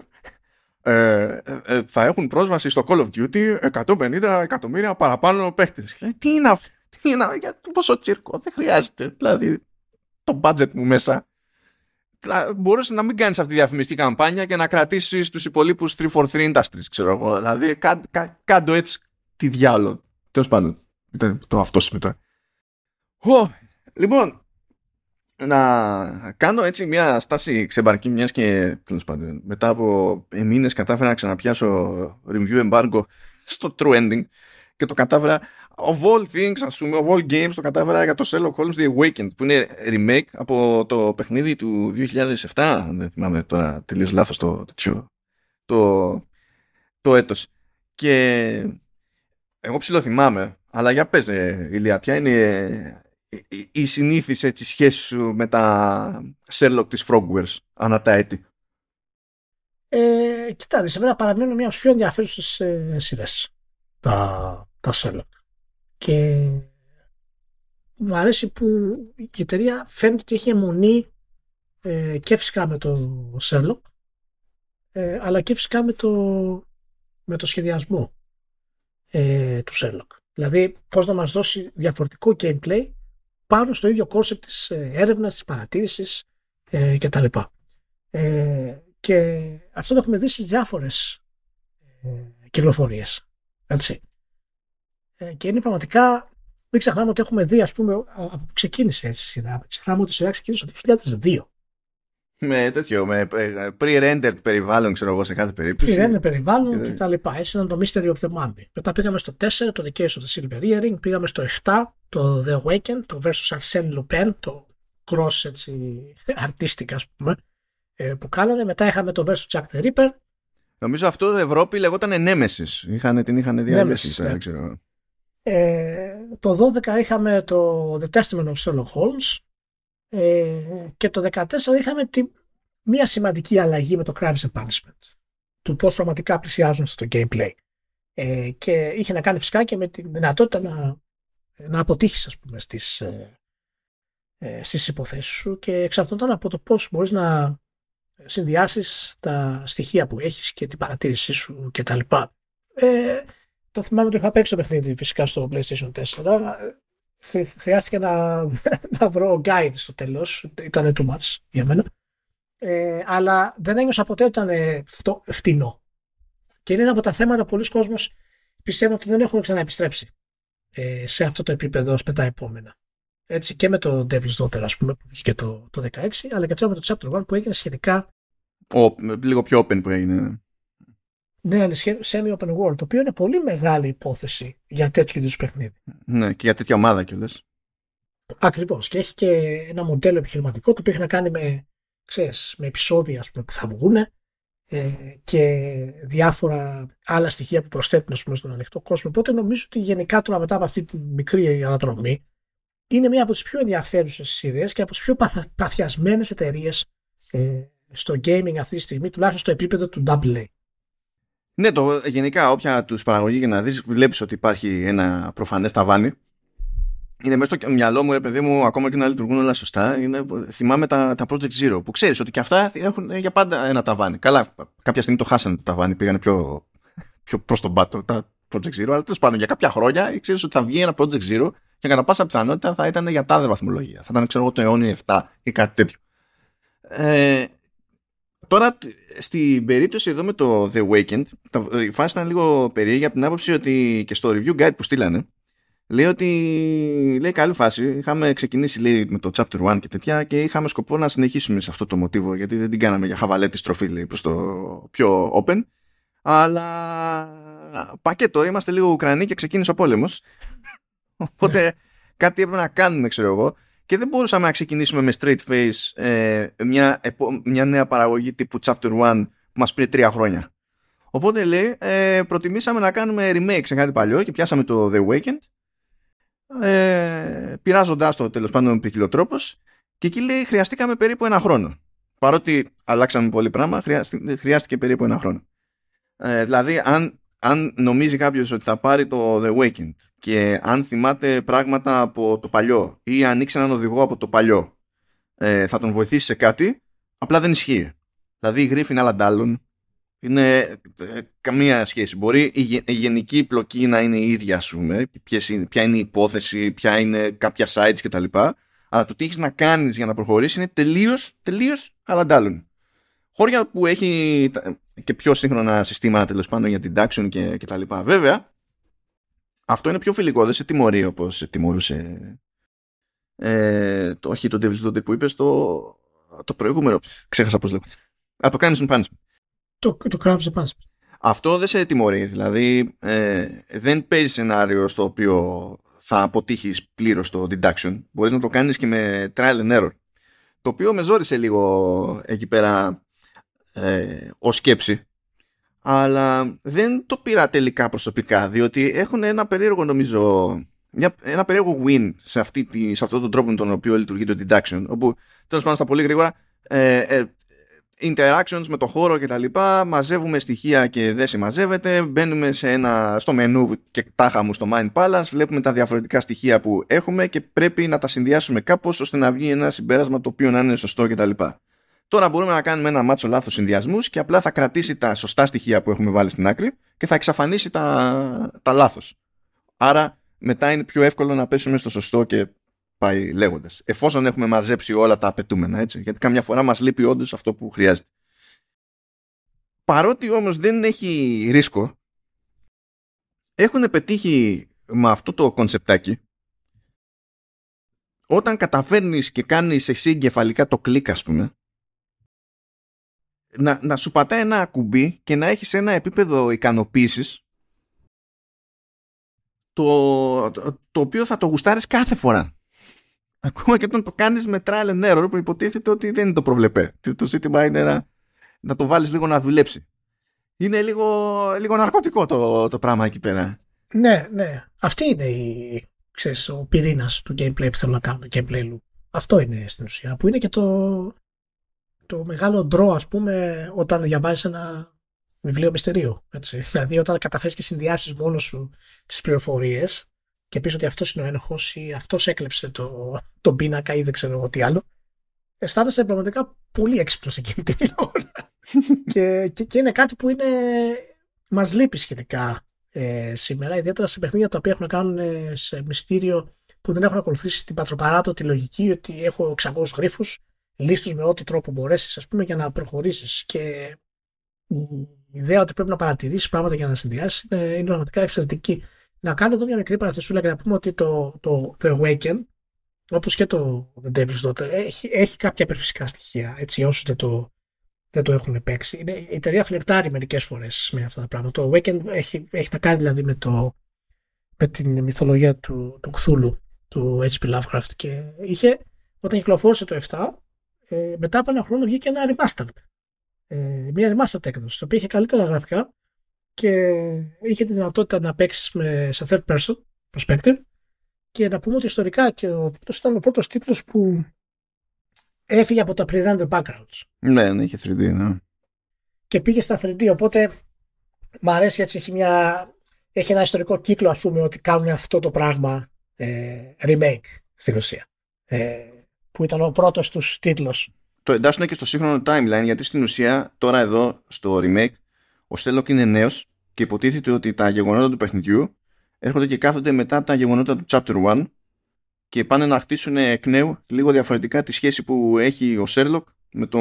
ε, ε, θα έχουν πρόσβαση στο Call of Duty 150 εκατομμύρια παραπάνω παίχτες. Τι είναι αυτό, τι είναι για πόσο τσίρκο, δεν χρειάζεται. Δηλαδή, το budget μου μέσα. Μπορούσες να μην κάνεις αυτή τη διαφημιστική καμπάνια και να κρατήσεις τους υπολείπους 343 Industries, ξέρω εγώ. Δηλαδή, κάντο έτσι τι διάλογο. Τέλος πάντων, το αυτό μετά. λοιπόν, να κάνω έτσι μια στάση ξεμπαρκή μιας και τέλος πάντων, μετά από μήνες κατάφερα να ξαναπιάσω review embargo στο True Ending και το κατάφερα of all things ας πούμε of all games το κατάφερα για το Sherlock Holmes The Awakened που είναι remake από το παιχνίδι του 2007 δεν θυμάμαι τώρα τελείως λάθος το, το, το, το έτος. Και εγώ ψηλοθυμάμαι αλλά για πες ε, Ηλία ποια είναι η συνήθις έτσι σχέση σου με τα Sherlock της Frogwares ανά τα έτη; Ε, κοιτάξτε, σε μένα παραμένουν μια από πιο ενδιαφέρουσες ε, σειρές τα, τα Sherlock. Και μου αρέσει που η εταιρεία φαίνεται ότι έχει αιμονή ε, και φυσικά με το Sherlock ε, αλλά και φυσικά με το, με το σχεδιασμό ε, του Sherlock. Δηλαδή πώς να μας δώσει διαφορετικό gameplay πάνω στο ίδιο κόνσεπτ της ε, έρευνας, της παρατήρησης ε, κτλ. Ε, και αυτό το έχουμε δει σε διάφορες ε, κυκλοφορίες. Έτσι. Ε, και είναι πραγματικά μην ξεχνάμε ότι έχουμε δει, ας πούμε, από που ξεκίνησε έτσι η σειρά. Ξεχνάμε ότι η σειρά ξεκίνησε το 2002. Με τέτοιο, με ε, pre-rendered περιβάλλον, ξέρω εγώ, σε κάθε περίπτωση. Pre-rendered περιβάλλον και τα λοιπά. Έτσι ήταν το Mystery of the Mummy. Μετά πήγαμε στο 4, το The Case of the Silver Earring. Πήγαμε στο 7, το The Awakened, το versus Arsène Lupin, το cross έτσι, artistic, ας πούμε, ε, που κάνανε. Μετά είχαμε το versus Jack the Ripper. Νομίζω αυτό Ευρώπη λεγόταν Nemesis. Είχαν, την είχαν διαλύσει, ναι. ξέρω. Ε, το 12 είχαμε το The Testament of Sherlock Holmes ε, και το 14 είχαμε τη, μία σημαντική αλλαγή με το Crimes and Punishment του πώς πραγματικά πλησιάζουν στο gameplay ε, και είχε να κάνει φυσικά και με τη δυνατότητα να, να αποτύχεις ας πούμε στις, ε, ε, στις υποθέσεις σου και εξαρτώνταν από το πώς μπορείς να συνδυάσεις τα στοιχεία που έχεις και την παρατήρησή σου κτλ. Ε, το θυμάμαι ότι είχα παίξει το παιχνίδι φυσικά στο PlayStation 4. Χρειάστηκε να, να βρω guide στο τέλος. Ήταν too much για μένα. Ε, αλλά δεν ένιωσα ποτέ ότι ήταν φτηνό. Και είναι ένα από τα θέματα πολλοί κόσμος πιστεύουν ότι δεν έχουν ξαναεπιστρέψει ε, σε αυτό το επίπεδο ως με τα επόμενα. Έτσι και με το Devil's Daughter ας πούμε που βγήκε το, το 16 αλλά και τώρα με το Chapter 1 που έγινε σχετικά Ο, λίγο πιο open που έγινε. Ναι, είναι semi-open world, το οποίο είναι πολύ μεγάλη υπόθεση για τέτοιου είδους παιχνίδι. Ναι, και για τέτοια ομάδα κιόλας. Ακριβώς. Και έχει και ένα μοντέλο επιχειρηματικό το οποίο έχει να κάνει με, ξέρεις, με επεισόδια ας πούμε, που θα βγουν ε, και διάφορα άλλα στοιχεία που προσθέτουν ας πούμε, στον ανοιχτό κόσμο. Οπότε νομίζω ότι γενικά τώρα μετά από αυτή τη μικρή αναδρομή είναι μία από τις πιο ενδιαφέρουσες ιδέε και από τις πιο παθιασμένες εταιρείες ε, στο gaming αυτή τη στιγμή, τουλάχιστον στο επίπεδο του AA. Ναι, το, γενικά όποια τους παραγωγή για να δεις βλέπεις ότι υπάρχει ένα προφανές ταβάνι είναι μέσα στο μυαλό μου, ρε παιδί μου, ακόμα και να λειτουργούν όλα σωστά. Είναι, θυμάμαι τα, τα Project Zero, που ξέρεις ότι και αυτά έχουν για πάντα ένα ταβάνι. Καλά, κάποια στιγμή το χάσανε το ταβάνι, πήγανε πιο, πιο προς τον πάτο τα Project Zero, αλλά τέλος πάντων για κάποια χρόνια ξέρεις ότι θα βγει ένα Project Zero και κατά πάσα πιθανότητα θα ήταν για τάδε βαθμολογία. Θα ήταν, ξέρω εγώ, το αιώνιο 7 ή κάτι τέτοιο. Ε, Τώρα, στην περίπτωση εδώ με το The Awakened, η φάση ήταν λίγο περίεργη από την άποψη ότι και στο review guide που στείλανε, λέει ότι λέει καλή φάση. Είχαμε ξεκινήσει λέει, με το chapter 1 και τέτοια και είχαμε σκοπό να συνεχίσουμε σε αυτό το μοτίβο γιατί δεν την κάναμε για χαβαλέτη στροφή λέει, προς το πιο open. Αλλά πακέτο, είμαστε λίγο Ουκρανοί και ξεκίνησε ο πόλεμος. Οπότε ναι. κάτι έπρεπε να κάνουμε, ξέρω εγώ και δεν μπορούσαμε να ξεκινήσουμε με straight face ε, μια, μια νέα παραγωγή τύπου Chapter 1 που μας πήρε τρία χρόνια. Οπότε λέει, ε, προτιμήσαμε να κάνουμε remake σε κάτι παλιό και πιάσαμε το The Awakened ε, πειράζοντάς το τέλος πάντων με τρόπο. και εκεί λέει χρειαστήκαμε περίπου ένα χρόνο. Παρότι αλλάξαμε πολύ πράγμα, χρειάστηκε περίπου ένα χρόνο. Ε, δηλαδή, αν, αν νομίζει κάποιος ότι θα πάρει το The Awakened και αν θυμάται πράγματα από το παλιό ή ανοίξει έναν οδηγό από το παλιό ε, θα τον βοηθήσει σε κάτι, απλά δεν ισχύει. Δηλαδή η Griffin άλλα είναι ε, καμία σχέση. Μπορεί η, η, γενική πλοκή να είναι η ίδια, ας πούμε, είναι, ποια είναι η υπόθεση, ποια είναι κάποια sites κτλ. Αλλά το τι έχεις να κάνεις για να προχωρήσεις είναι τελείως τελείως αλλαντάλλων. Χώρια που έχει και πιο σύγχρονα συστήματα τέλος πάντων για την action και, και τα λοιπά. Βέβαια, αυτό είναι πιο φιλικό, δεν σε τιμωρεί όπως σε τιμωρούσε. Ε, το, όχι το Devil's Daughter που είπες, το, το προηγούμενο. Ξέχασα πώς λέγεται. Α, το Crimes and Punishment. Το, το Crimes and Punishment. Αυτό δεν σε τιμωρεί. Δηλαδή, ε, δεν παίζει σενάριο στο οποίο θα αποτύχεις πλήρως το deduction. Μπορείς να το κάνεις και με trial and error. Το οποίο με ζόρισε λίγο εκεί πέρα ε, ως σκέψη αλλά δεν το πήρα τελικά προσωπικά διότι έχουν ένα περίεργο νομίζω μια, ένα περίεργο win σε, αυτή τη, σε αυτόν τον τρόπο με τον οποίο λειτουργεί το deduction όπου τέλος πάντων στα πολύ γρήγορα ε, ε, interactions με το χώρο και τα λοιπά μαζεύουμε στοιχεία και δεν συμμαζεύεται μπαίνουμε σε ένα, στο μενού και τάχα μου στο Mind Palace βλέπουμε τα διαφορετικά στοιχεία που έχουμε και πρέπει να τα συνδυάσουμε κάπως ώστε να βγει ένα συμπέρασμα το οποίο να είναι σωστό κτλ. Τώρα μπορούμε να κάνουμε ένα μάτσο λάθος συνδυασμούς και απλά θα κρατήσει τα σωστά στοιχεία που έχουμε βάλει στην άκρη και θα εξαφανίσει τα, τα λάθος. Άρα μετά είναι πιο εύκολο να πέσουμε στο σωστό και πάει λέγοντας. Εφόσον έχουμε μαζέψει όλα τα απαιτούμενα, έτσι. Γιατί καμιά φορά μας λείπει όντως αυτό που χρειάζεται. παρότι όμως δεν έχει ρίσκο έχουν πετύχει με αυτό το κονσεπτάκι όταν καταφέρνεις και κάνεις εσύ εγκεφαλικά το κλικ ας πούμε να, να σου πατάει ένα κουμπί και να έχεις ένα επίπεδο ικανοποίησης το, το, οποίο θα το γουστάρεις κάθε φορά. Ακόμα και όταν το κάνεις με trial and error που υποτίθεται ότι δεν είναι το προβλεπέ. Το ζήτημα είναι να, να το βάλεις λίγο να δουλέψει. Είναι λίγο, λίγο ναρκωτικό το, το πράγμα εκεί πέρα. Ναι, ναι. Αυτή είναι η, ξέρεις, ο πυρήνας του gameplay που θέλω να κάνω, gameplay loop. Αυτό είναι στην ουσία. Που είναι και το, το μεγάλο ντρό, ας πούμε, όταν διαβάζεις ένα βιβλίο μυστηρίου. Έτσι. Δηλαδή, όταν καταφέρει και συνδυάσεις μόνος σου τις πληροφορίες και πεις ότι αυτός είναι ο ένοχος ή αυτός έκλεψε το, το πίνακα ή δεν ξέρω εγώ τι άλλο, αισθάνεσαι πραγματικά πολύ έξυπνος εκείνη την ώρα. και, και, και, είναι κάτι που είναι, μας λείπει σχετικά ε, σήμερα, ιδιαίτερα σε παιχνίδια τα οποία έχουν να κάνουν ε, σε μυστήριο που δεν έχουν ακολουθήσει την πατροπαράδοτη λογική ότι έχω 600 γρίφους, λίστους με ό,τι τρόπο μπορέσεις, ας πούμε, για να προχωρήσεις. Και η ιδέα ότι πρέπει να παρατηρήσεις πράγματα για να συνδυάσεις είναι, είναι πραγματικά εξαιρετική. Να κάνω εδώ μια μικρή παραθεσούλα και να πούμε ότι το, το, το Awaken, όπως και το The Devil's Daughter, έχει, έχει κάποια υπερφυσικά στοιχεία. Έτσι, όσοι δεν το, δεν το έχουν παίξει. Είναι, η εταιρεία φλερτάρει μερικές φορές με αυτά τα πράγματα. Το Awaken έχει, έχει να κάνει δηλαδή με, το, με την μυθολογία του, του Cthulhu, του H.P. Lovecraft. Και είχε, όταν κυκλοφόρησε το 7, ε, μετά από ένα χρόνο βγήκε ένα remastered ε, μια remastered έκδοση, το οποίο είχε καλύτερα γραφικά και είχε τη δυνατότητα να παίξεις σε third person perspective και να πούμε ότι ιστορικά και ο τίτλος ήταν ο πρώτος τίτλος που έφυγε από τα pre-render backgrounds. Ναι, ναι, είχε 3D, ναι. Και πήγε στα 3D, οπότε μου αρέσει έτσι, έχει, μια, έχει ένα ιστορικό κύκλο ας πούμε ότι κάνουν αυτό το πράγμα ε, remake στη Ρωσία. Ε, που ήταν ο πρώτος τους τίτλος το εντάσσουν και στο σύγχρονο timeline γιατί στην ουσία τώρα εδώ στο remake ο Στέλοκ είναι νέος και υποτίθεται ότι τα γεγονότα του παιχνιδιού έρχονται και κάθονται μετά από τα γεγονότα του chapter 1 και πάνε να χτίσουν εκ νέου λίγο διαφορετικά τη σχέση που έχει ο Σέρλοκ με, το,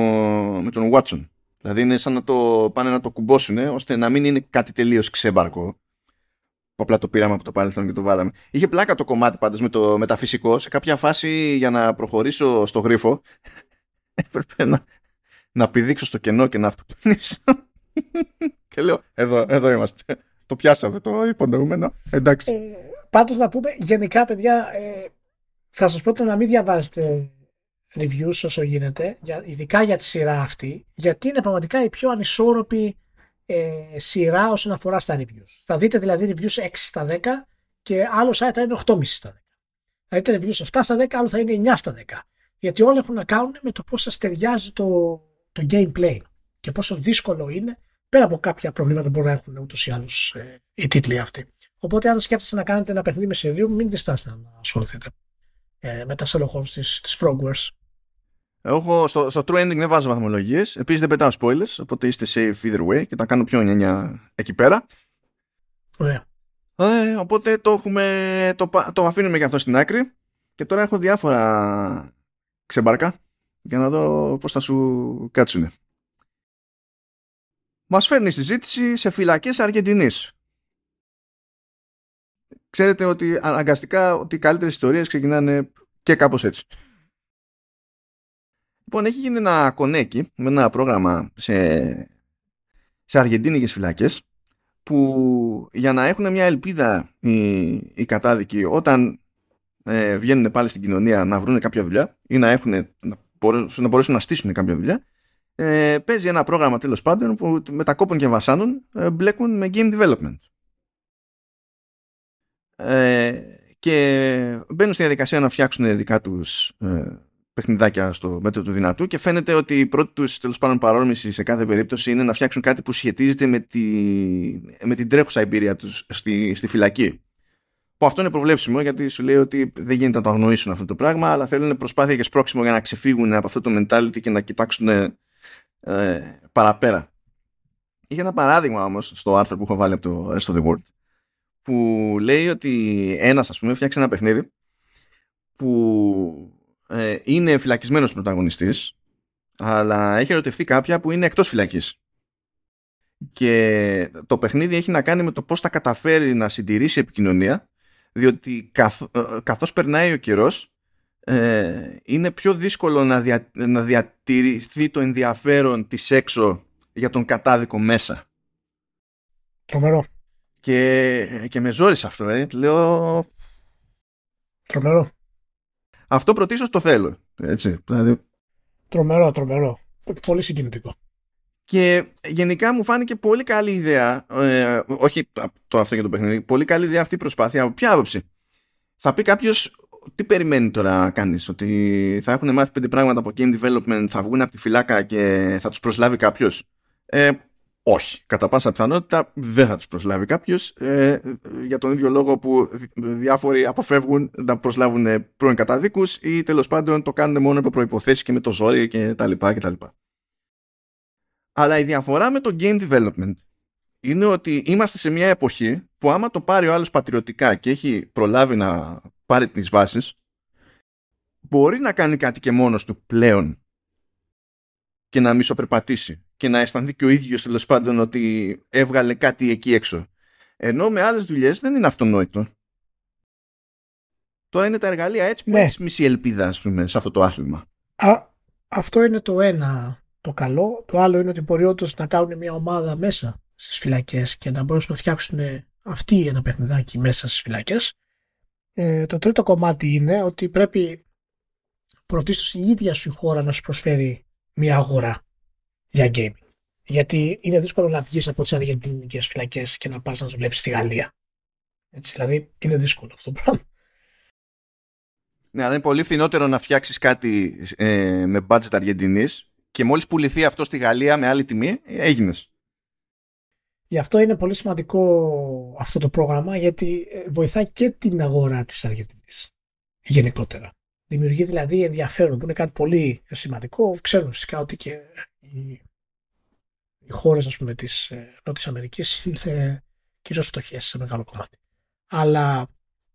με τον Watson. Δηλαδή είναι σαν να το πάνε να το κουμπώσουν ώστε να μην είναι κάτι τελείως ξέμπαρκο. Απλά το πήραμε από το παρελθόν και το βάλαμε. Είχε πλάκα το κομμάτι πάντως με το μεταφυσικό. Σε κάποια φάση για να προχωρήσω στο γρίφο έπρεπε να, να πηδήξω στο κενό και να αυτοκτονήσω. και λέω, εδώ, εδώ είμαστε. Το πιάσαμε το υπονοούμενο. Εντάξει. Ε, πάντως να πούμε, γενικά παιδιά, ε, θα σας πρότεινα να μην διαβάζετε reviews όσο γίνεται, για, ειδικά για τη σειρά αυτή, γιατί είναι πραγματικά η πιο ανισόρροπη ε, σειρά όσον αφορά στα reviews. Θα δείτε δηλαδή reviews 6 στα 10 και άλλο site θα είναι 8,5 στα 10. Θα δείτε reviews 7 στα 10, άλλο θα είναι 9 στα 10 γιατί όλα έχουν να κάνουν με το πώς σας ταιριάζει το, το gameplay και πόσο δύσκολο είναι πέρα από κάποια προβλήματα που μπορούν να έχουν ούτως ή άλλως ε, οι τίτλοι αυτοί. Οπότε αν σκέφτεστε να κάνετε ένα παιχνίδι με σερίου μην διστάσετε να ασχοληθείτε ε, με τα Sherlock Holmes της, της Frogwares. Εγώ στο, στο True Ending δεν βάζω βαθμολογίες, επίσης δεν πετάω spoilers, οπότε είστε safe either way και τα κάνω πιο νιανιά εκεί πέρα. Ωραία. Ε, οπότε το, έχουμε, το, το αφήνουμε και αυτό στην άκρη και τώρα έχω διάφορα ξεμπάρκα για να δω πώς θα σου κάτσουνε. Μας φέρνει συζήτηση σε φυλακές Αργεντινής. Ξέρετε ότι αναγκαστικά ότι οι καλύτερες ιστορίες ξεκινάνε και κάπως έτσι. Λοιπόν, έχει γίνει ένα κονέκι με ένα πρόγραμμα σε, σε αργεντίνικες φυλακές που για να έχουν μια ελπίδα οι, οι κατάδικοι όταν ε, βγαίνουν πάλι στην κοινωνία να βρουν κάποια δουλειά ή να, έχουν, να, μπορέσουν, να μπορέσουν να στήσουν κάποια δουλειά ε, παίζει ένα πρόγραμμα τέλος πάντων που με τα κόπων και βασάνων ε, μπλέκουν με game development. Ε, και μπαίνουν στη διαδικασία να φτιάξουν δικά τους ε, παιχνιδάκια στο μέτρο του δυνατού και φαίνεται ότι η πρώτη τους τέλος πάντων παρόρμηση σε κάθε περίπτωση είναι να φτιάξουν κάτι που σχετίζεται με, τη, με την τρέχουσα εμπειρία τους στη, στη φυλακή που αυτό είναι προβλέψιμο γιατί σου λέει ότι δεν γίνεται να το αγνοήσουν αυτό το πράγμα, αλλά θέλουν προσπάθεια και σπρώξιμο για να ξεφύγουν από αυτό το mentality και να κοιτάξουν ε, παραπέρα. Είχε ένα παράδειγμα όμως στο άρθρο που έχω βάλει από το Rest of the World που λέει ότι ένας, ας πούμε, φτιάξει ένα παιχνίδι που ε, είναι φυλακισμένος πρωταγωνιστής, αλλά έχει ερωτευτεί κάποια που είναι εκτός φυλακής. και το παιχνίδι έχει να κάνει με το πώς θα καταφέρει να συντηρήσει επικοινωνία διότι καθ, ε, καθώς περνάει ο καιρός ε, είναι πιο δύσκολο να, δια, να διατηρηθεί το ενδιαφέρον της έξω για τον κατάδικο μέσα. Τρομερό. Και, και με ζόρισε αυτό, ε. Λέω... Τρομερό. Αυτό πρωτίστως το θέλω. Έτσι, δηλαδή... Τρομερό, τρομερό. Πολύ συγκινητικό. Και γενικά μου φάνηκε πολύ καλή ιδέα, ε, όχι το αυτό για το παιχνίδι, πολύ καλή ιδέα αυτή η προσπάθεια. Από ποια άποψη; Θα πει κάποιος, τι περιμένει τώρα να κάνει, ότι θα έχουν μάθει πέντε πράγματα από game development, θα βγουν από τη φυλάκα και θα τους προσλάβει κάποιος; Ε, όχι. Κατά πάσα πιθανότητα δεν θα τους προσλάβει κάποιος ε, για τον ίδιο λόγο που διάφοροι αποφεύγουν να προσλάβουν πρώην καταδίκους ή τέλος πάντων το κάνουν μόνο από προποθέσει και με το ζόρι κτλ. Αλλά η διαφορά με το game development είναι ότι είμαστε σε μια εποχή που άμα το πάρει ο άλλος πατριωτικά και έχει προλάβει να πάρει τις βάσεις μπορεί να κάνει κάτι και μόνος του πλέον και να μισοπερπατήσει και να αισθανθεί και ο ίδιος τέλος πάντων ότι έβγαλε κάτι εκεί έξω. Ενώ με άλλες δουλειές δεν είναι αυτονόητο. Τώρα είναι τα εργαλεία έτσι που ναι. έχεις μισή ελπίδα ας πούμε, σε αυτό το άθλημα. Α, αυτό είναι το ένα το καλό. Το άλλο είναι ότι μπορεί όντως να κάνουν μια ομάδα μέσα στις φυλακές και να μπορέσουν να φτιάξουν αυτοί ένα παιχνιδάκι μέσα στις φυλακές. Ε, το τρίτο κομμάτι είναι ότι πρέπει πρωτίστως η ίδια σου η χώρα να σου προσφέρει μια αγορά για gaming. Γιατί είναι δύσκολο να βγεις από τις αργεντινικές φυλακές και να πας να δουλέψεις στη Γαλλία. Έτσι, δηλαδή είναι δύσκολο αυτό το πράγμα. Ναι, αλλά είναι πολύ φθηνότερο να φτιάξεις κάτι ε, με budget Αργεντινής και μόλις πουληθεί αυτό στη Γαλλία με άλλη τιμή, έγινες. Γι' αυτό είναι πολύ σημαντικό αυτό το πρόγραμμα γιατί ε, βοηθάει και την αγορά της Αργεντινής γενικότερα. Δημιουργεί δηλαδή ενδιαφέρον που είναι κάτι πολύ σημαντικό. Ξέρουμε φυσικά ότι και οι, οι χώρες ας πούμε της ε, Νότιας Αμερικής είναι κυρίως φτωχές σε μεγάλο κομμάτι. Αλλά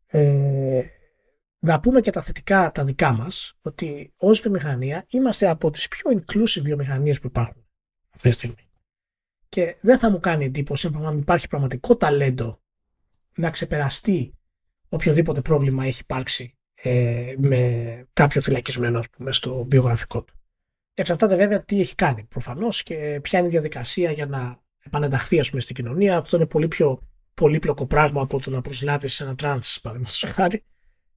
ε, να πούμε και τα θετικά τα δικά μας, ότι ως βιομηχανία είμαστε από τις πιο inclusive βιομηχανίες που υπάρχουν αυτή τη στιγμή. Και δεν θα μου κάνει εντύπωση αν υπάρχει πραγματικό ταλέντο να ξεπεραστεί οποιοδήποτε πρόβλημα έχει υπάρξει ε, με κάποιο φυλακισμένο ας πούμε, στο βιογραφικό του. Και εξαρτάται βέβαια τι έχει κάνει προφανώς και ποια είναι η διαδικασία για να επανενταχθεί ας πούμε, στην κοινωνία. Αυτό είναι πολύ πιο πολύπλοκο πράγμα από το να προσλάβεις ένα τρανς παραδείγματος χάρη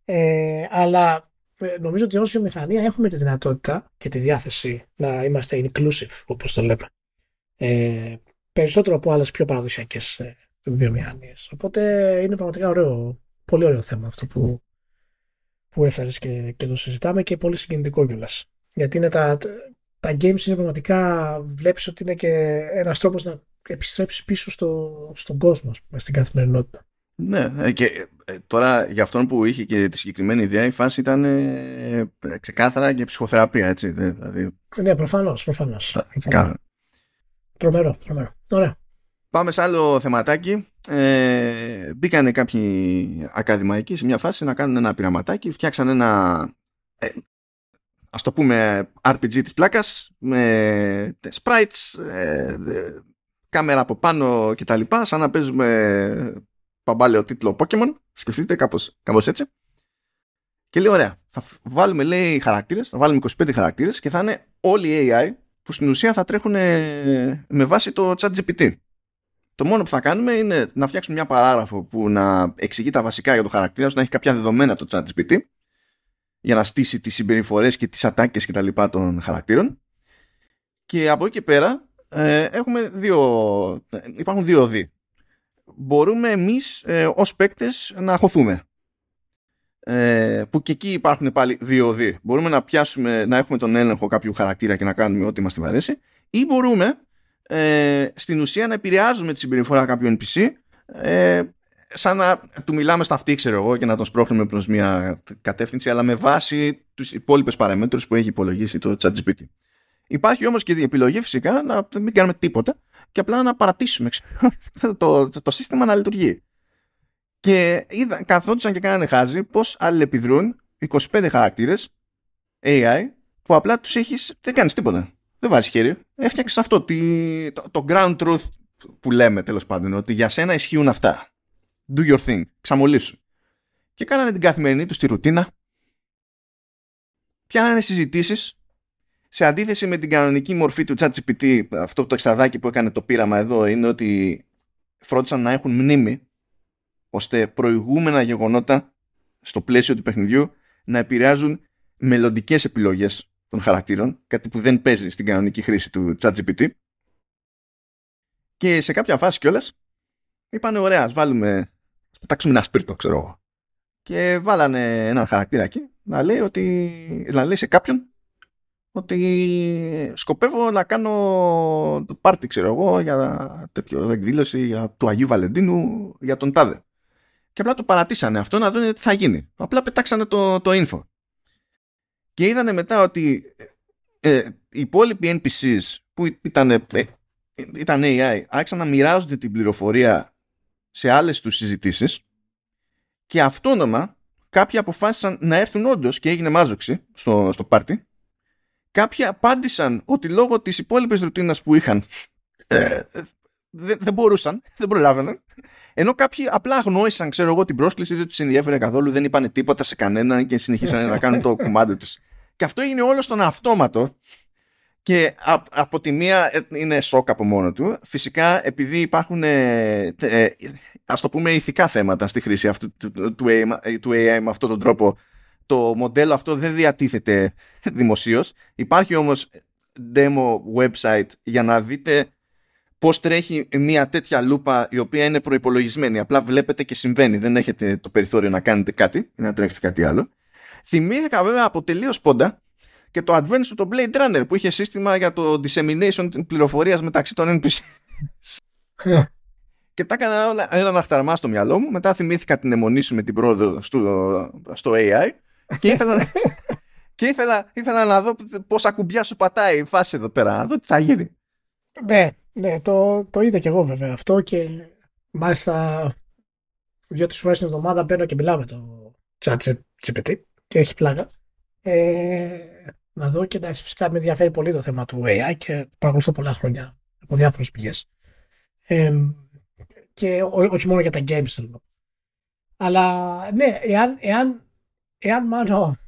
ε, αλλά ε, νομίζω ότι ως βιομηχανία έχουμε τη δυνατότητα και τη διάθεση να είμαστε inclusive, όπως το λέμε. Ε, περισσότερο από άλλες πιο παραδοσιακές ε, βιομηχανίες. Οπότε είναι πραγματικά ωραίο, πολύ ωραίο θέμα αυτό που, που έφερες και, και το συζητάμε και πολύ συγκινητικό κιόλας. Γιατί είναι τα, τα games είναι πραγματικά, βλέπεις ότι είναι και ένας τρόπος να επιστρέψεις πίσω στο, στον κόσμο, στην καθημερινότητα. Ναι, ε, και ε, τώρα για αυτόν που είχε και τη συγκεκριμένη ιδέα η φάση ήταν ε, ξεκάθαρα και ψυχοθεραπεία, έτσι. Δηλαδή... Ναι, προφανώς, προφανώς. Ξεκάθαρα. Τρομερό, τρομερό. Ωραία. Πάμε σε άλλο θεματάκι. Ε, μπήκανε κάποιοι ακαδημαϊκοί σε μια φάση να κάνουν ένα πειραματάκι. Φτιάξαν ένα, ε, ας το πούμε, RPG της πλάκας με sprites, ε, κάμερα από πάνω κτλ. Σαν να παίζουμε παμπάλαιο τίτλο Pokemon. Σκεφτείτε κάπως, κάπως έτσι. Και λέει ωραία, θα βάλουμε λέει χαρακτήρες, θα βάλουμε 25 χαρακτήρες και θα είναι όλοι AI που στην ουσία θα τρέχουν με βάση το chat GPT. Το μόνο που θα κάνουμε είναι να φτιάξουμε μια παράγραφο που να εξηγεί τα βασικά για το χαρακτήρα να έχει κάποια δεδομένα το chat GPT για να στήσει τις συμπεριφορές και τις ατάκες και τα λοιπά των χαρακτήρων και από εκεί και πέρα ε, έχουμε δύο, ε, υπάρχουν δύο οδοί μπορούμε εμείς ε, ως παίκτες να χωθούμε. Ε, που και εκεί υπάρχουν πάλι δύο οδοί. Μπορούμε να πιάσουμε, να έχουμε τον έλεγχο κάποιου χαρακτήρα και να κάνουμε ό,τι μας αρέσει ή μπορούμε ε, στην ουσία να επηρεάζουμε τη συμπεριφορά κάποιου NPC ε, σαν να του μιλάμε στα αυτή ξέρω εγώ και να τον σπρώχνουμε προς μια κατεύθυνση αλλά με βάση τους υπόλοιπες παραμέτρους που έχει υπολογίσει το ChatGPT. Υπάρχει όμως και η επιλογή φυσικά να μην κάνουμε τίποτα και απλά να παρατήσουμε το, το, το, σύστημα να λειτουργεί. Και είδα, καθόντουσαν και κάνανε χάζι πώς αλληλεπιδρούν 25 χαρακτήρες AI που απλά τους έχεις, δεν κάνεις τίποτα. Δεν βάζεις χέρι. Έφτιαξες αυτό, το, το ground truth που λέμε τέλος πάντων ότι για σένα ισχύουν αυτά. Do your thing. Ξαμολύσου. Και κάνανε την καθημερινή τους στη ρουτίνα. Πιάνανε συζητήσεις σε αντίθεση με την κανονική μορφή του ChatGPT, αυτό το εξταδάκι που έκανε το πείραμα εδώ είναι ότι φρόντισαν να έχουν μνήμη ώστε προηγούμενα γεγονότα στο πλαίσιο του παιχνιδιού να επηρεάζουν μελλοντικές επιλογές των χαρακτήρων, κάτι που δεν παίζει στην κανονική χρήση του ChatGPT. Και σε κάποια φάση κιόλας είπανε ωραία, ας βάλουμε, ας πετάξουμε ένα σπίρτο, ξέρω εγώ. Και βάλανε έναν χαρακτήρα εκεί να λέει, ότι, να λέει σε κάποιον ότι σκοπεύω να κάνω το πάρτι, ξέρω εγώ, για τέτοιο εκδήλωση για του Αγίου Βαλεντίνου για τον Τάδε. Και απλά το παρατήσανε αυτό να δουν τι θα γίνει. Απλά πετάξανε το, το info. Και είδανε μετά ότι ε, οι υπόλοιποι NPCs που ήταν, ε, ήταν AI άρχισαν να μοιράζονται την πληροφορία σε άλλες τους συζητήσεις και αυτόνομα κάποιοι αποφάσισαν να έρθουν όντως και έγινε μάζοξη στο, στο πάρτι Κάποιοι απάντησαν ότι λόγω της υπόλοιπης ρουτίνας που είχαν ε, δεν, δεν μπορούσαν, δεν προλάβαιναν. Ενώ κάποιοι απλά αγνώρισαν, ξέρω εγώ, την πρόσκληση, δεν τους ενδιαφέρε καθόλου, δεν είπαν τίποτα σε κανέναν και συνεχίσαν να κάνουν το κουμάντο τους. Και αυτό έγινε όλο στον αυτόματο. Και από τη μία ε, είναι σοκ από μόνο του. Φυσικά, επειδή υπάρχουν, ε, ε, ας το πούμε, ηθικά θέματα στη χρήση αυτού του, του, του AI με αυτόν τον τρόπο, το μοντέλο αυτό δεν διατίθεται δημοσίως. Υπάρχει όμως demo website για να δείτε πώς τρέχει μια τέτοια λούπα η οποία είναι προϋπολογισμένη. Απλά βλέπετε και συμβαίνει. Δεν έχετε το περιθώριο να κάνετε κάτι ή να τρέχετε κάτι άλλο. Θυμήθηκα βέβαια από τελείως πόντα και το advance του το Blade Runner που είχε σύστημα για το dissemination πληροφορίας μεταξύ των NPC. και τα έκανα όλα έναν αχταρμά στο μυαλό μου. Μετά θυμήθηκα την αιμονή σου με την πρόοδο στο, στο AI και ήθελα, και ήθελα, ήθελα να δω πόσα κουμπιά σου πατάει η φάση εδώ πέρα, να δω τι θα γίνει. Ναι, ναι, το, το είδα κι εγώ βέβαια αυτό και μάλιστα δύο-τρεις φορές την εβδομάδα μπαίνω και μιλάω με το chat GPT και έχει πλάκα. Ε, να δω και εντάξει, φυσικά με ενδιαφέρει πολύ το θέμα του AI και παρακολουθώ πολλά χρόνια από διάφορες πηγές. Ε, και ό, όχι μόνο για τα games θέλω. Αλλά ναι, εάν, εάν εάν μάλλον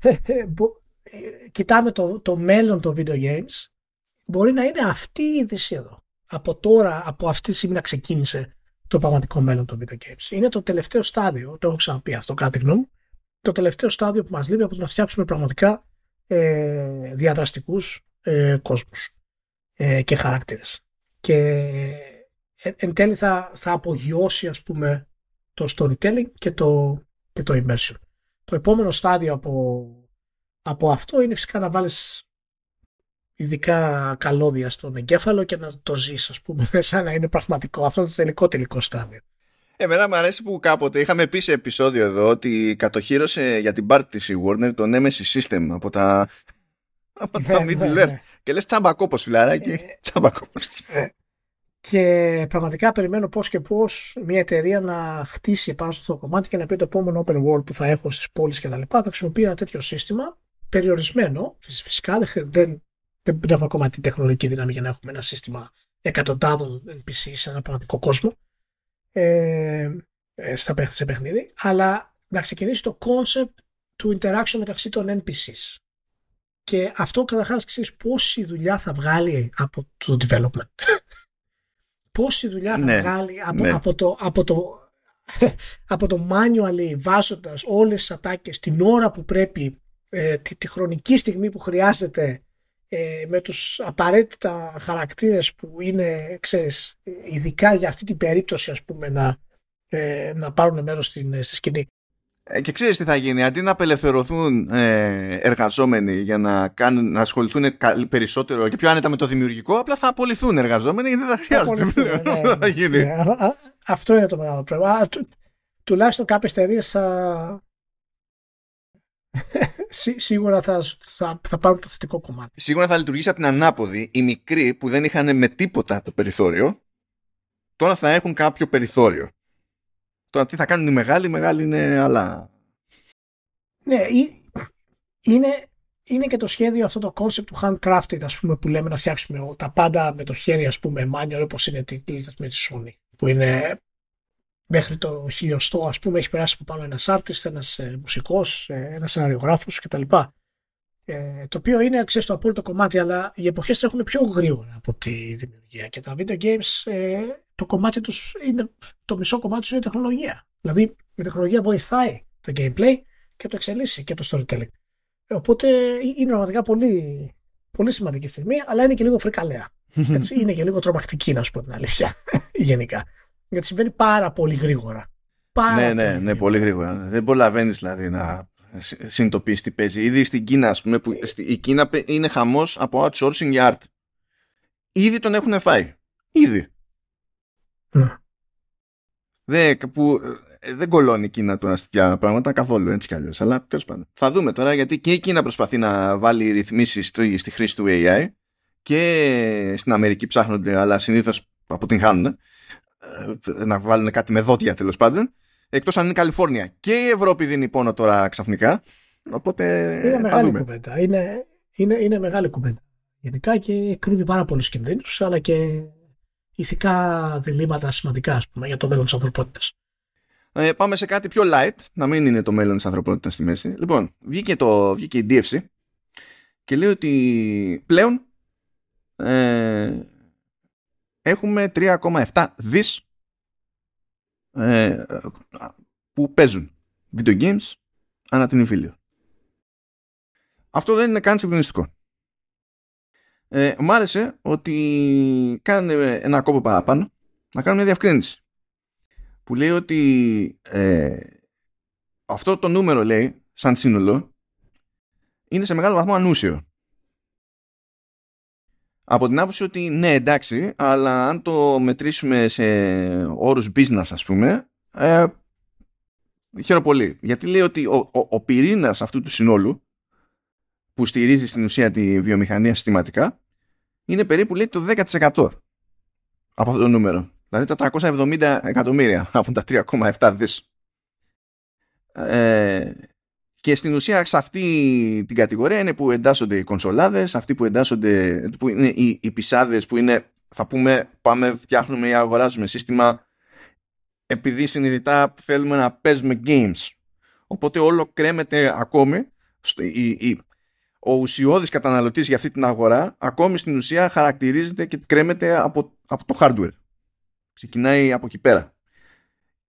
κοιτάμε το, το μέλλον των video games, μπορεί να είναι αυτή η είδηση εδώ. Από τώρα, από αυτή τη στιγμή να ξεκίνησε το πραγματικό μέλλον των video games. Είναι το τελευταίο στάδιο, το έχω ξαναπεί αυτό κάτι γνώμη το τελευταίο στάδιο που μας λείπει από το να φτιάξουμε πραγματικά ε, διαδραστικούς ε, κόσμους ε, και χαρακτήρες. Και ε, εν τέλει θα, θα απογειώσει ας πούμε το storytelling και το, και το immersion. Το επόμενο στάδιο από, από αυτό είναι φυσικά να βάλεις ειδικά καλώδια στον εγκέφαλο και να το ζεις ας πούμε σαν να είναι πραγματικό. Αυτό είναι το τελικό τελικό στάδιο. Εμένα μου αρέσει που κάποτε είχαμε πει σε επεισόδιο εδώ ότι κατοχύρωσε για την πάρτι της η Warner το Nemesis System από τα, από τα ναι, ναι, ναι. Και λες τσαμπακόπος φιλαράκι, ε, τσαμπακόπος. Ε, και πραγματικά περιμένω πώς και πώς μια εταιρεία να χτίσει επάνω στο αυτό το κομμάτι και να πει το επόμενο open world που θα έχω στις πόλεις και τα λοιπά θα χρησιμοποιεί ένα τέτοιο σύστημα περιορισμένο. Φυσικά δεν, δεν, δεν έχουμε ακόμα την τεχνολογική δύναμη για να έχουμε ένα σύστημα εκατοντάδων NPC σε ένα πραγματικό κόσμο ε, ε στα, σε παιχνίδι, αλλά να ξεκινήσει το concept του interaction μεταξύ των NPCs. Και αυτό καταρχάς ξέρεις πόση δουλειά θα βγάλει από το development πόση δουλειά θα ναι, βγάλει από, ναι. από, το, από, το, από το manual βάζοντας όλες τις ατάκες την ώρα που πρέπει ε, τη, χρονική στιγμή που χρειάζεται ε, με τους απαραίτητα χαρακτήρες που είναι ξέρεις, ειδικά για αυτή την περίπτωση ας πούμε να, ε, να πάρουν μέρος στην, στη σκηνή. Ε, και ξέρεις τι θα γίνει, αντί να απελευθερωθούν ε, εργαζόμενοι για να, κάνουν, να ασχοληθούν περισσότερο και πιο άνετα με το δημιουργικό, απλά θα απολυθούν εργαζόμενοι γιατί δεν θα χρειάζονται. Ναι, θα γίνει. Ναι, αυτό είναι το μεγάλο πρόβλημα. Του, τουλάχιστον κάποιες εταιρείες θα, σίγουρα θα, θα, θα πάρουν το θετικό κομμάτι. Σίγουρα θα λειτουργήσει από την ανάποδη. Οι μικροί που δεν είχαν με τίποτα το περιθώριο, τώρα θα έχουν κάποιο περιθώριο. Τώρα τι θα κάνουν οι μεγάλοι, οι μεγάλοι είναι άλλα. Ναι, είναι, είναι και το σχέδιο αυτό το concept του handcrafted ας πούμε που λέμε να φτιάξουμε τα πάντα με το χέρι ας πούμε manual όπως είναι τη με τη Sony που είναι μέχρι το χιλιοστό ας πούμε έχει περάσει από πάνω ένας artist, ένας ε, μουσικός, ε, ένας σεναριογράφος κτλ. Ε, το οποίο είναι ξέρεις, το απόλυτο κομμάτι αλλά οι εποχές τρέχουν πιο γρήγορα από τη δημιουργία και τα video games ε, το κομμάτι τους είναι το μισό κομμάτι τους είναι η τεχνολογία. Δηλαδή η τεχνολογία βοηθάει το gameplay και το εξελίσσει και το storytelling. Οπότε είναι πραγματικά πολύ, πολύ σημαντική στιγμή αλλά είναι και λίγο φρικαλέα έτσι, είναι και λίγο τρομακτική να σου πω την αλήθεια γενικά γιατί συμβαίνει πάρα πολύ γρήγορα πάρα ναι, ναι, ναι, πολύ γρήγορα. Δεν προλαβαίνεις δηλαδή να συνειδητοποιήσει τι παίζει. Ήδη στην Κίνα, ας πούμε, που η Κίνα είναι χαμός από outsourcing για art. Ήδη τον έχουν φάει. Ήδη. Mm. Δεν, που, ε, δεν κολώνει η Κίνα τώρα τέτοια πράγματα καθόλου έτσι κι αλλιώς. Αλλά τέλος πάντων. Θα δούμε τώρα γιατί και η Κίνα προσπαθεί να βάλει ρυθμίσεις στη χρήση του AI και στην Αμερική ψάχνονται, αλλά συνήθως αποτυγχάνουν ε, να βάλουν κάτι με δόντια τέλος πάντων εκτός αν είναι η Καλιφόρνια. Και η Ευρώπη δίνει πόνο τώρα ξαφνικά. Οπότε είναι μεγάλη κουβέντα. Είναι, είναι, είναι μεγάλη κουβέντα. Γενικά και κρύβει πάρα πολλούς κινδύνους, αλλά και ηθικά διλήμματα σημαντικά ας πούμε, για το μέλλον της ανθρωπότητας. Ε, πάμε σε κάτι πιο light, να μην είναι το μέλλον της ανθρωπότητας στη μέση. Λοιπόν, βγήκε, το, βγήκε η DFC και λέει ότι πλέον ε, έχουμε 3,7 δις ε, που παίζουν video games ανά την εμφύλιο. Αυτό δεν είναι καν συγκλονιστικό. Ε, μ' άρεσε ότι κάνουν ένα κόπο παραπάνω να κάνουν μια διευκρίνηση που λέει ότι ε, αυτό το νούμερο λέει σαν σύνολο είναι σε μεγάλο βαθμό ανούσιο από την άποψη ότι ναι εντάξει αλλά αν το μετρήσουμε σε όρους business ας πούμε ε, χαίρομαι πολύ. Γιατί λέει ότι ο, ο, ο πυρήνας αυτού του συνόλου που στηρίζει στην ουσία τη βιομηχανία συστηματικά είναι περίπου λέει το 10% από αυτό το νούμερο. Δηλαδή τα 370 εκατομμύρια από τα 3,7 δις. Ε, και στην ουσία σε αυτή την κατηγορία είναι που εντάσσονται οι κονσολάδες, αυτοί που εντάσσονται, που είναι οι, οι πισάδες που είναι, θα πούμε, πάμε φτιάχνουμε ή αγοράζουμε σύστημα επειδή συνειδητά θέλουμε να παίζουμε games. Οπότε όλο κρέμεται ακόμη, στο, η, η, ο ουσιώδης καταναλωτής για αυτή την αγορά ακόμη στην ουσία χαρακτηρίζεται και κρέμεται από, από το hardware. Ξεκινάει από εκεί πέρα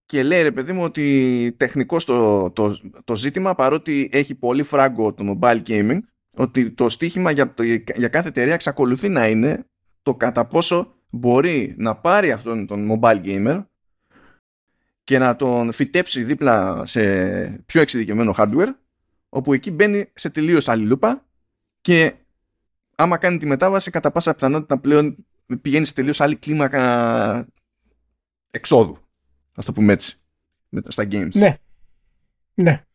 και λέει ρε παιδί μου ότι τεχνικός το, το, το ζήτημα παρότι έχει πολύ φράγκο το mobile gaming ότι το στίχημα για, το, για κάθε εταιρεία εξακολουθεί να είναι το κατά πόσο μπορεί να πάρει αυτόν τον mobile gamer και να τον φυτέψει δίπλα σε πιο εξειδικευμένο hardware όπου εκεί μπαίνει σε τελείως άλλη λούπα και άμα κάνει τη μετάβαση κατά πάσα πιθανότητα πλέον πηγαίνει σε τελείως άλλη κλίμακα εξόδου Α το πούμε έτσι. Στα games. Ναι. Ναι.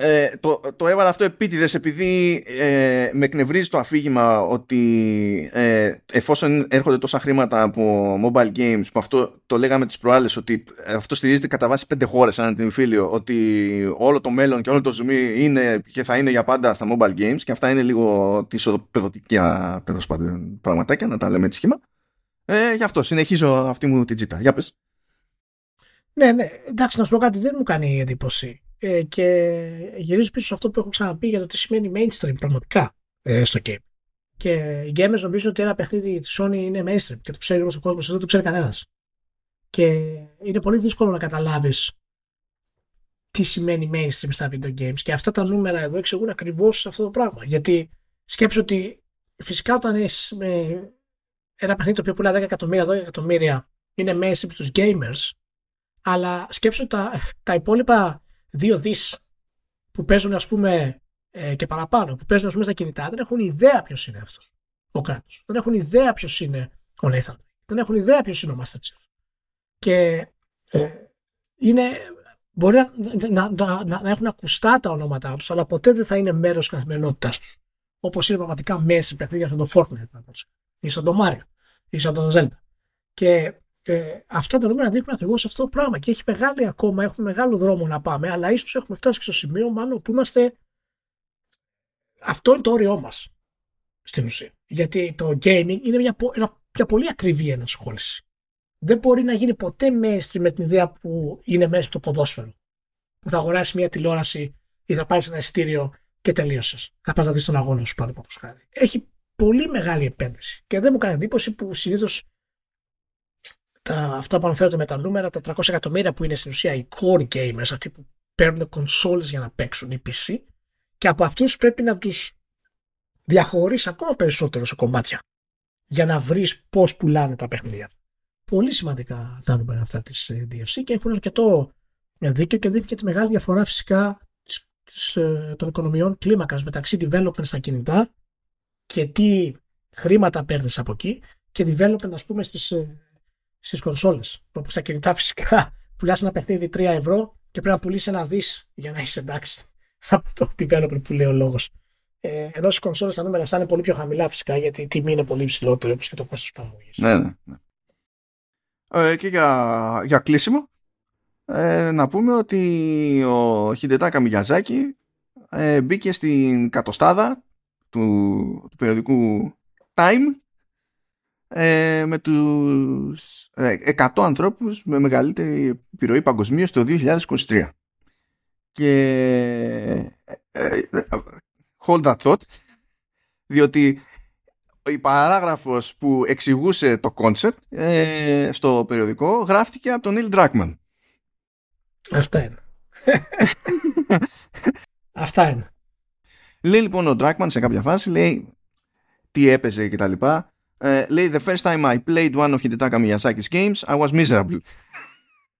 Ε, το, το έβαλα αυτό επίτηδες επειδή ε, με εκνευρίζει το αφήγημα ότι ε, εφόσον έρχονται τόσα χρήματα από mobile games που αυτό το λέγαμε τις προάλλες ότι αυτό στηρίζεται κατά βάση πέντε χώρες ανά την φίλιο ότι όλο το μέλλον και όλο το zoom είναι και θα είναι για πάντα στα mobile games και αυτά είναι λίγο τη ισοδοπεδωτικά πραγματάκια να τα λέμε έτσι σχήμα ε, γι' αυτό συνεχίζω αυτή μου την τζίτα για πες ναι, ναι. Εντάξει, να σου πω κάτι, δεν μου κάνει εντύπωση. Ε, και γυρίζω πίσω σε αυτό που έχω ξαναπεί για το τι σημαίνει mainstream πραγματικά ε, στο game. Και οι gamers νομίζουν ότι ένα παιχνίδι της Sony είναι mainstream και το ξέρει όλος ο κόσμος, δεν το ξέρει κανένας. Και είναι πολύ δύσκολο να καταλάβεις τι σημαίνει mainstream στα video games. Και αυτά τα νούμερα εδώ εξηγούν ακριβώς αυτό το πράγμα. Γιατί σκέψω ότι φυσικά όταν έχει ένα παιχνίδι το οποίο πουλάει 10 εκατομμύρια, 12 εκατομμύρια είναι mainstream στους gamers, αλλά σκέψου τα, τα υπόλοιπα δύο δις που παίζουν ας πούμε ε, και παραπάνω, που παίζουν ας πούμε στα κινητά, δεν έχουν ιδέα ποιος είναι αυτός ο κράτος. Δεν έχουν ιδέα ποιος είναι ο Nathan. Δεν έχουν ιδέα ποιος είναι ο Master Chief. Και ε, είναι, μπορεί να, να, να, να, έχουν ακουστά τα ονόματά τους, αλλά ποτέ δεν θα είναι μέρος της καθημερινότητάς τους. Όπως είναι πραγματικά μέσα σε παιχνίδια σαν το Fortnite, ή σαν το Mario, ή σαν το Zelda. Και ε, αυτά τα νούμερα δείχνουν ακριβώς αυτό το πράγμα. Και έχει μεγάλη ακόμα, έχουμε μεγάλο δρόμο να πάμε, αλλά ίσως έχουμε φτάσει στο σημείο μάλλον που είμαστε αυτό είναι το όριό μας στην ουσία. Γιατί το gaming είναι μια, μια πολύ ακριβή ενασχόληση. Δεν μπορεί να γίνει ποτέ mainstream με την ιδέα που είναι μέσα στο ποδόσφαιρο. Που θα αγοράσεις μια τηλεόραση ή θα πάρεις ένα ειστήριο και τελείωσες. Θα πας να δεις τον αγώνα σου πάνω από χάρη. Έχει πολύ μεγάλη επένδυση. Και δεν μου κάνει εντύπωση που συνήθως αυτά που αναφέρονται με τα νούμερα, τα 300 εκατομμύρια που είναι στην ουσία οι core gamers, αυτοί που παίρνουν κονσόλες για να παίξουν οι PC, και από αυτούς πρέπει να τους διαχωρίσει ακόμα περισσότερο σε κομμάτια για να βρεις πώς πουλάνε τα παιχνίδια. Πολύ σημαντικά τα νούμερα αυτά της ε, DFC και έχουν αρκετό δίκιο και δείχνει και τη μεγάλη διαφορά φυσικά ε, των οικονομιών κλίμακας μεταξύ development στα κινητά και τι χρήματα παίρνεις από εκεί και development ας πούμε στις, ε, στις κονσόλες όπου στα κινητά φυσικά πουλάς ένα παιχνίδι 3 ευρώ και πρέπει να πουλήσεις ένα δις για να είσαι εντάξει από το developer που λέει ο λόγος ε, ενώ στις κονσόλες τα νούμερα αυτά είναι πολύ πιο χαμηλά φυσικά γιατί η τιμή είναι πολύ υψηλότερη όπως και το κόστος παραγωγής. Ναι, ναι. ναι. Ε, και για, για κλείσιμο, ε, να πούμε ότι ο Χιντετάκα Μιγιαζάκη ε, μπήκε στην κατοστάδα του, του περιοδικού Time ε, με τους 100 ε, ανθρώπους με μεγαλύτερη επιρροή παγκοσμίως το 2023. Και ε, hold that thought διότι η παράγραφος που εξηγούσε το concept ε, στο περιοδικό γράφτηκε από τον Neil Druckmann. Αυτά είναι. Αυτά είναι. Λέει λοιπόν ο Druckmann σε κάποια φάση, λέει τι έπαιζε και τα λοιπά. Uh, λέει the first time I played one of Hidetaka Miyazaki's games I was miserable.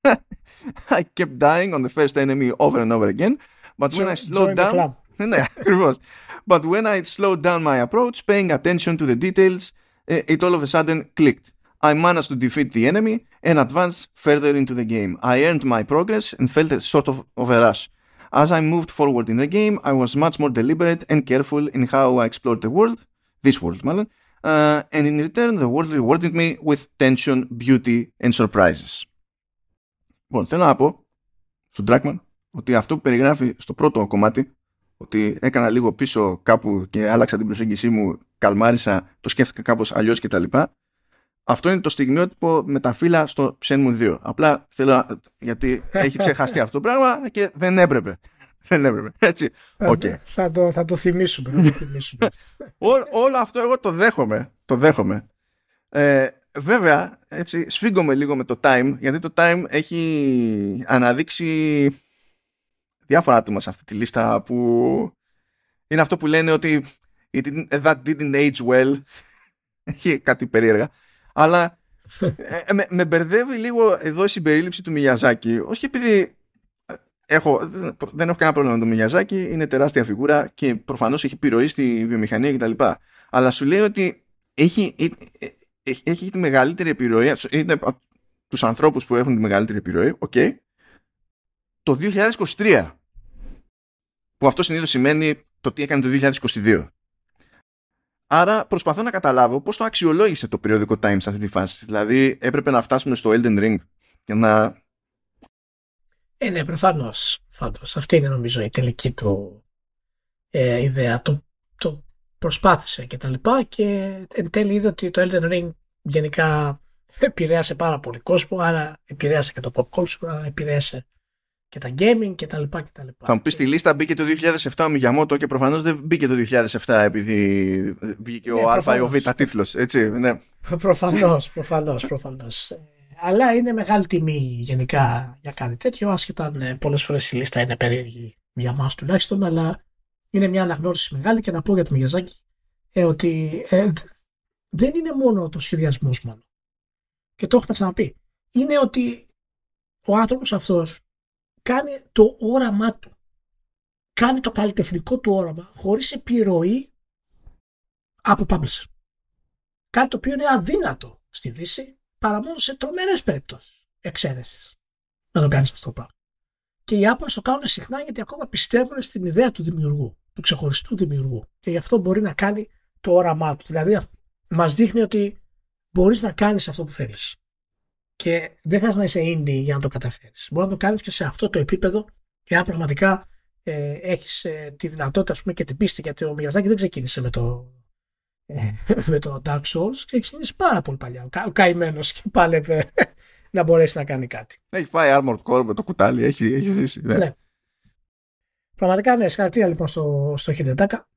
I kept dying on the first enemy over and over again but when I slowed down ναι, ακριβώς. But when I slowed down my approach, paying attention to the details, it all of a sudden clicked. I managed to defeat the enemy and advance further into the game. I earned my progress and felt a sort of, of a rush. As I moved forward in the game, I was much more deliberate and careful in how I explored the world, this world, μάλλον, uh, and in return, the world rewarded me with tension, beauty and surprises. Λοιπόν, θέλω να πω στον Dragman ότι αυτό που περιγράφει στο πρώτο κομμάτι ότι έκανα λίγο πίσω κάπου και άλλαξα την προσέγγιση μου, καλμάρισα, το σκέφτηκα κάπως αλλιώς κτλ. Αυτό είναι το στιγμιότυπο με τα φύλλα στο Shenmue 2. Απλά θέλω, γιατί έχει ξεχαστεί αυτό το πράγμα και δεν έπρεπε. Δεν έπρεπε. Έτσι. Okay. Θα, το, θα το θυμίσουμε. Θα το θυμίσουμε. όλο αυτό εγώ το δέχομαι. Το δέχομαι. Ε, βέβαια, έτσι, σφίγγομαι λίγο με το time, γιατί το time έχει αναδείξει διάφορα άτομα σε αυτή τη λίστα που είναι αυτό που λένε ότι that didn't age well. Έχει κάτι περίεργα. Αλλά ε, με, με μπερδεύει λίγο εδώ η συμπερίληψη του Μιαζάκη. Όχι επειδή ε, έχω, δεν έχω κανένα πρόβλημα με τον Μιαζάκη, είναι τεράστια φιγούρα και προφανώς έχει επιρροή στη βιομηχανία κτλ. Αλλά σου λέει ότι έχει, ε, έχει, έχει τη μεγαλύτερη επιρροή, είναι τους ανθρώπους που έχουν τη μεγαλύτερη επιρροή, ok, okay, το 2023 που αυτό συνήθως σημαίνει το τι έκανε το 2022. Άρα προσπαθώ να καταλάβω πώς το αξιολόγησε το περιοδικό Times σε αυτή τη φάση. Δηλαδή έπρεπε να φτάσουμε στο Elden Ring και να... Ε, ναι, προφανώς. προφανώς. Αυτή είναι νομίζω η τελική του ε, ιδέα. Το, το προσπάθησε και τα λοιπά και εν τέλει είδε ότι το Elden Ring γενικά επηρέασε πάρα πολύ κόσμο, άρα επηρέασε και το pop culture, άρα επηρέασε και τα gaming και τα λοιπά και τα λοιπά. Θα μου πεις στη λίστα μπήκε το 2007 ο Μιγιαμότο και προφανώς δεν μπήκε το 2007 επειδή βγήκε ναι, ο Α ή ο Β τίτλος, έτσι, ναι. Προφανώς, προφανώς, προφανώς. Ε, αλλά είναι μεγάλη τιμή γενικά για κάτι τέτοιο, άσχετα αν ε, πολλές φορές η λίστα είναι περίεργη για μας τουλάχιστον, αλλά είναι μια αναγνώριση μεγάλη και να πω για το Μιγιαζάκη ε, ότι ε, δεν είναι μόνο το σχεδιασμός μάλλον. Και το έχουμε ξαναπεί. Είναι ότι ο άνθρωπος αυτός κάνει το όραμά του. Κάνει το καλλιτεχνικό του όραμα χωρίς επιρροή από publisher. Κάτι το οποίο είναι αδύνατο στη Δύση παρά μόνο σε τρομερές περιπτώσεις εξαίρεσης. Να το κάνεις αυτό το πράγμα. Και οι Άπωνες το κάνουν συχνά γιατί ακόμα πιστεύουν στην ιδέα του δημιουργού, του ξεχωριστού δημιουργού. Και γι' αυτό μπορεί να κάνει το όραμά του. Δηλαδή μας δείχνει ότι μπορείς να κάνεις αυτό που θέλεις. Και δεν χρειάζεται να είσαι indie για να το καταφέρεις. Μπορεί να το κάνεις και σε αυτό το επίπεδο, εάν πραγματικά ε, έχεις ε, τη δυνατότητα ας πούμε, και την πίστη γιατί ο Μιγιαζάκη δεν ξεκίνησε με το, ε, με το Dark Souls και ξεκίνησε πάρα πολύ παλιά. Ο, κα, ο καημένος και πάλευε να μπορέσει να κάνει κάτι. Έχει φάει Armored Core με το κουτάλι, έχει, έχει ζήσει. Ναι. ναι. Πραγματικά ναι, συγχαρητήρια λοιπόν στο, στο Χιντετάκα.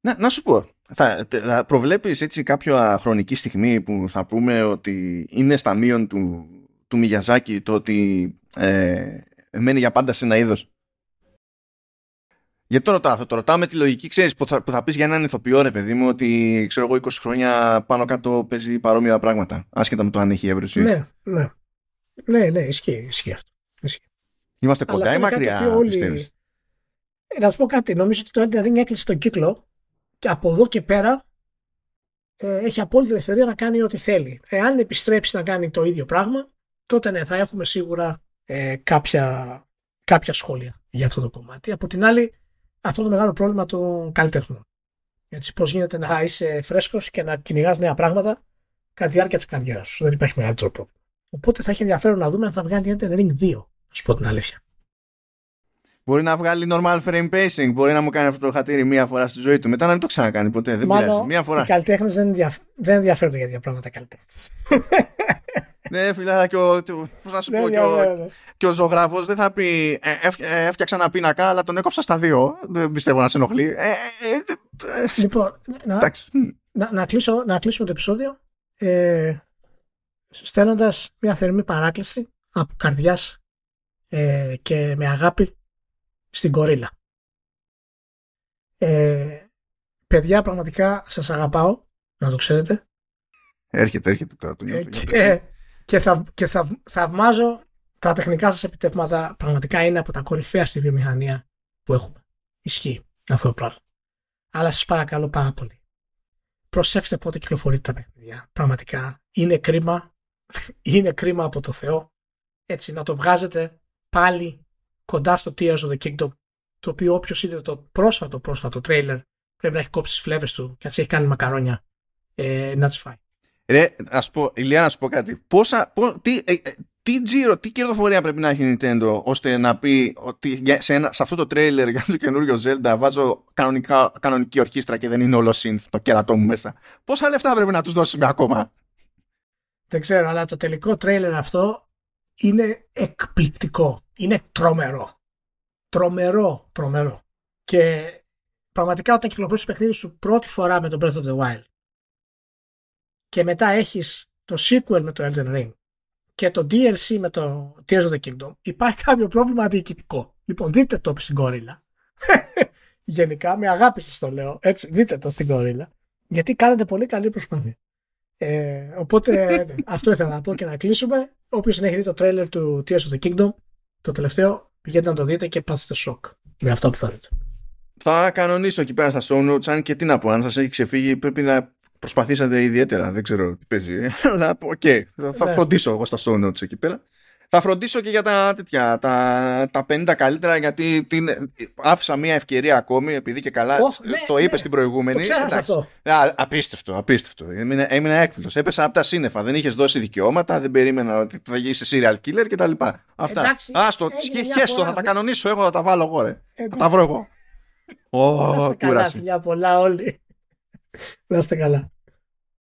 Να, να σου πω, θα, θα προβλέπεις έτσι κάποια χρονική στιγμή που θα πούμε ότι είναι στα μείον του, του Μιγιαζάκη το ότι ε, μένει για πάντα σε ένα είδος; Γιατί το ρωτάω αυτό, το ρωτάω με τη λογική, ξέρεις, που θα, που θα πεις για έναν ηθοποιό ρε παιδί μου, ότι ξέρω εγώ 20 χρόνια πάνω κάτω παίζει παρόμοια πράγματα, άσχετα με το αν έχει έβρεση. Ναι, ναι. Ναι, ναι, ισχύει, ισχύει αυτό. Ισχύει. Είμαστε κοντά ή μακριά, όλοι... πιστεύεις; Ε, να σου πω κάτι, νομίζω ότι το Elden Ring έκλεισε τον κύκλο και από εδώ και πέρα ε, έχει απόλυτη ελευθερία να κάνει ό,τι θέλει. Εάν επιστρέψει να κάνει το ίδιο πράγμα, τότε ναι, θα έχουμε σίγουρα ε, κάποια, κάποια σχόλια για αυτό το κομμάτι. Από την άλλη, αυτό το μεγάλο πρόβλημα των καλλιτεχνών. Έτσι, πώς γίνεται να είσαι φρέσκος και να κυνηγάς νέα πράγματα κατά τη διάρκεια της καριέρας σου. Δεν υπάρχει μεγαλύτερο πρόβλημα. Οπότε θα έχει ενδιαφέρον να δούμε αν θα βγάλει Elden Ring 2, να σου πω την αλήθεια. Μπορεί να βγάλει normal frame pacing, μπορεί να μου κάνει αυτό το χατήρι μία φορά στη ζωή του. Μετά να μην το ξανακάνει ποτέ. Δεν Μάλλον, πειράζει. Μία φορά. Οι καλλιτέχνες δεν, ενδιαφ... δεν ενδιαφέρονται για τέτοια πράγματα καλλιτέχνες. Ναι, φιλάρα, και ο, να σου ναι, πω, ναι, και ο, ναι, ναι. και ο ζωγράφος δεν θα πει ε, ε, έφτιαξα ένα πίνακα, αλλά τον έκοψα στα δύο. Δεν πιστεύω να σε ενοχλεί. Ε, λοιπόν, να, να, να, κλείσω, να κλείσουμε το επεισόδιο ε, στέλνοντας μια θερμή παράκληση από καρδιάς ε, και με αγάπη στην κορίλα. Ε, παιδιά, πραγματικά σας αγαπάω, να το ξέρετε. Έρχεται, έρχεται τώρα το νιώθω. και, και, θα, και θα, θαυμάζω τα τεχνικά σας επιτεύγματα. Πραγματικά είναι από τα κορυφαία στη βιομηχανία που έχουμε. Ισχύει αυτό το πράγμα. Αλλά σας παρακαλώ πάρα πολύ. Προσέξτε πότε κυκλοφορείτε τα παιχνίδια. Πραγματικά είναι κρίμα. Είναι κρίμα από το Θεό. Έτσι να το βγάζετε πάλι κοντά στο Tears of the Kingdom, το οποίο όποιος είδε το πρόσφατο πρόσφατο τρέιλερ πρέπει να έχει κόψει τις φλέβες του και να τι έχει κάνει μακαρόνια ε, να τι φάει. Ρε, ας πω, Ηλία, να σου πω κάτι. Πόσα, πό, τι, ε, ε, τι τζίρο, τι κερδοφορία πρέπει να έχει η Nintendo ώστε να πει ότι σε, ένα, σε αυτό το τρέιλερ για το καινούριο Zelda βάζω κανονικά, κανονική ορχήστρα και δεν είναι όλο synth το κέρατό μου μέσα. Πόσα λεφτά πρέπει να τους δώσουμε ακόμα; Δεν ξέρω, αλλά το τελικό τρέιλερ αυτό είναι εκπληκτικό είναι τρομερό. Τρομερό, τρομερό. Και πραγματικά όταν κυκλοφορήσει το παιχνίδι σου πρώτη φορά με το Breath of the Wild και μετά έχεις το sequel με το Elden Ring και το DLC με το Tears of the Kingdom υπάρχει κάποιο πρόβλημα διοικητικό. Λοιπόν, δείτε το στην κόρυλα. Γενικά, με αγάπη σας το λέω. Έτσι, δείτε το στην κόρυλα. Γιατί κάνετε πολύ καλή προσπάθεια. Ε, οπότε αυτό ήθελα να πω και να κλείσουμε. Όποιος δεν έχει δει το trailer του Tears of the Kingdom το τελευταίο, πηγαίνετε να το δείτε και πάθετε σοκ με αυτό που θα δείτε. Θα κανονίσω εκεί πέρα στα show notes, αν και τι να πω, αν σας έχει ξεφύγει πρέπει να προσπαθήσατε ιδιαίτερα, δεν ξέρω τι παίζει, αλλά ok, okay, θα, ναι. φροντίσω εγώ στα show notes εκεί πέρα. Θα φροντίσω και για τα τέτοια, τα, τα 50 καλύτερα, γιατί την, άφησα μια ευκαιρία ακόμη, επειδή και καλά oh, το ναι, είπες ναι. στην προηγούμενη. Το αυτό. απίστευτο, απίστευτο. Έμεινα, έμεινα έκπληκτος. Έπεσα από τα σύννεφα. Δεν είχες δώσει δικαιώματα, δεν περίμενα ότι θα γίνει serial killer κτλ. Αυτά. Εντάξει, Άστο, χέστο, θα τα κανονίσω εγώ, θα τα βάλω εγώ. Ρε. Θα τα βρω εγώ. Ω, καλά, φιλιά πολλά όλοι. Να είστε καλά.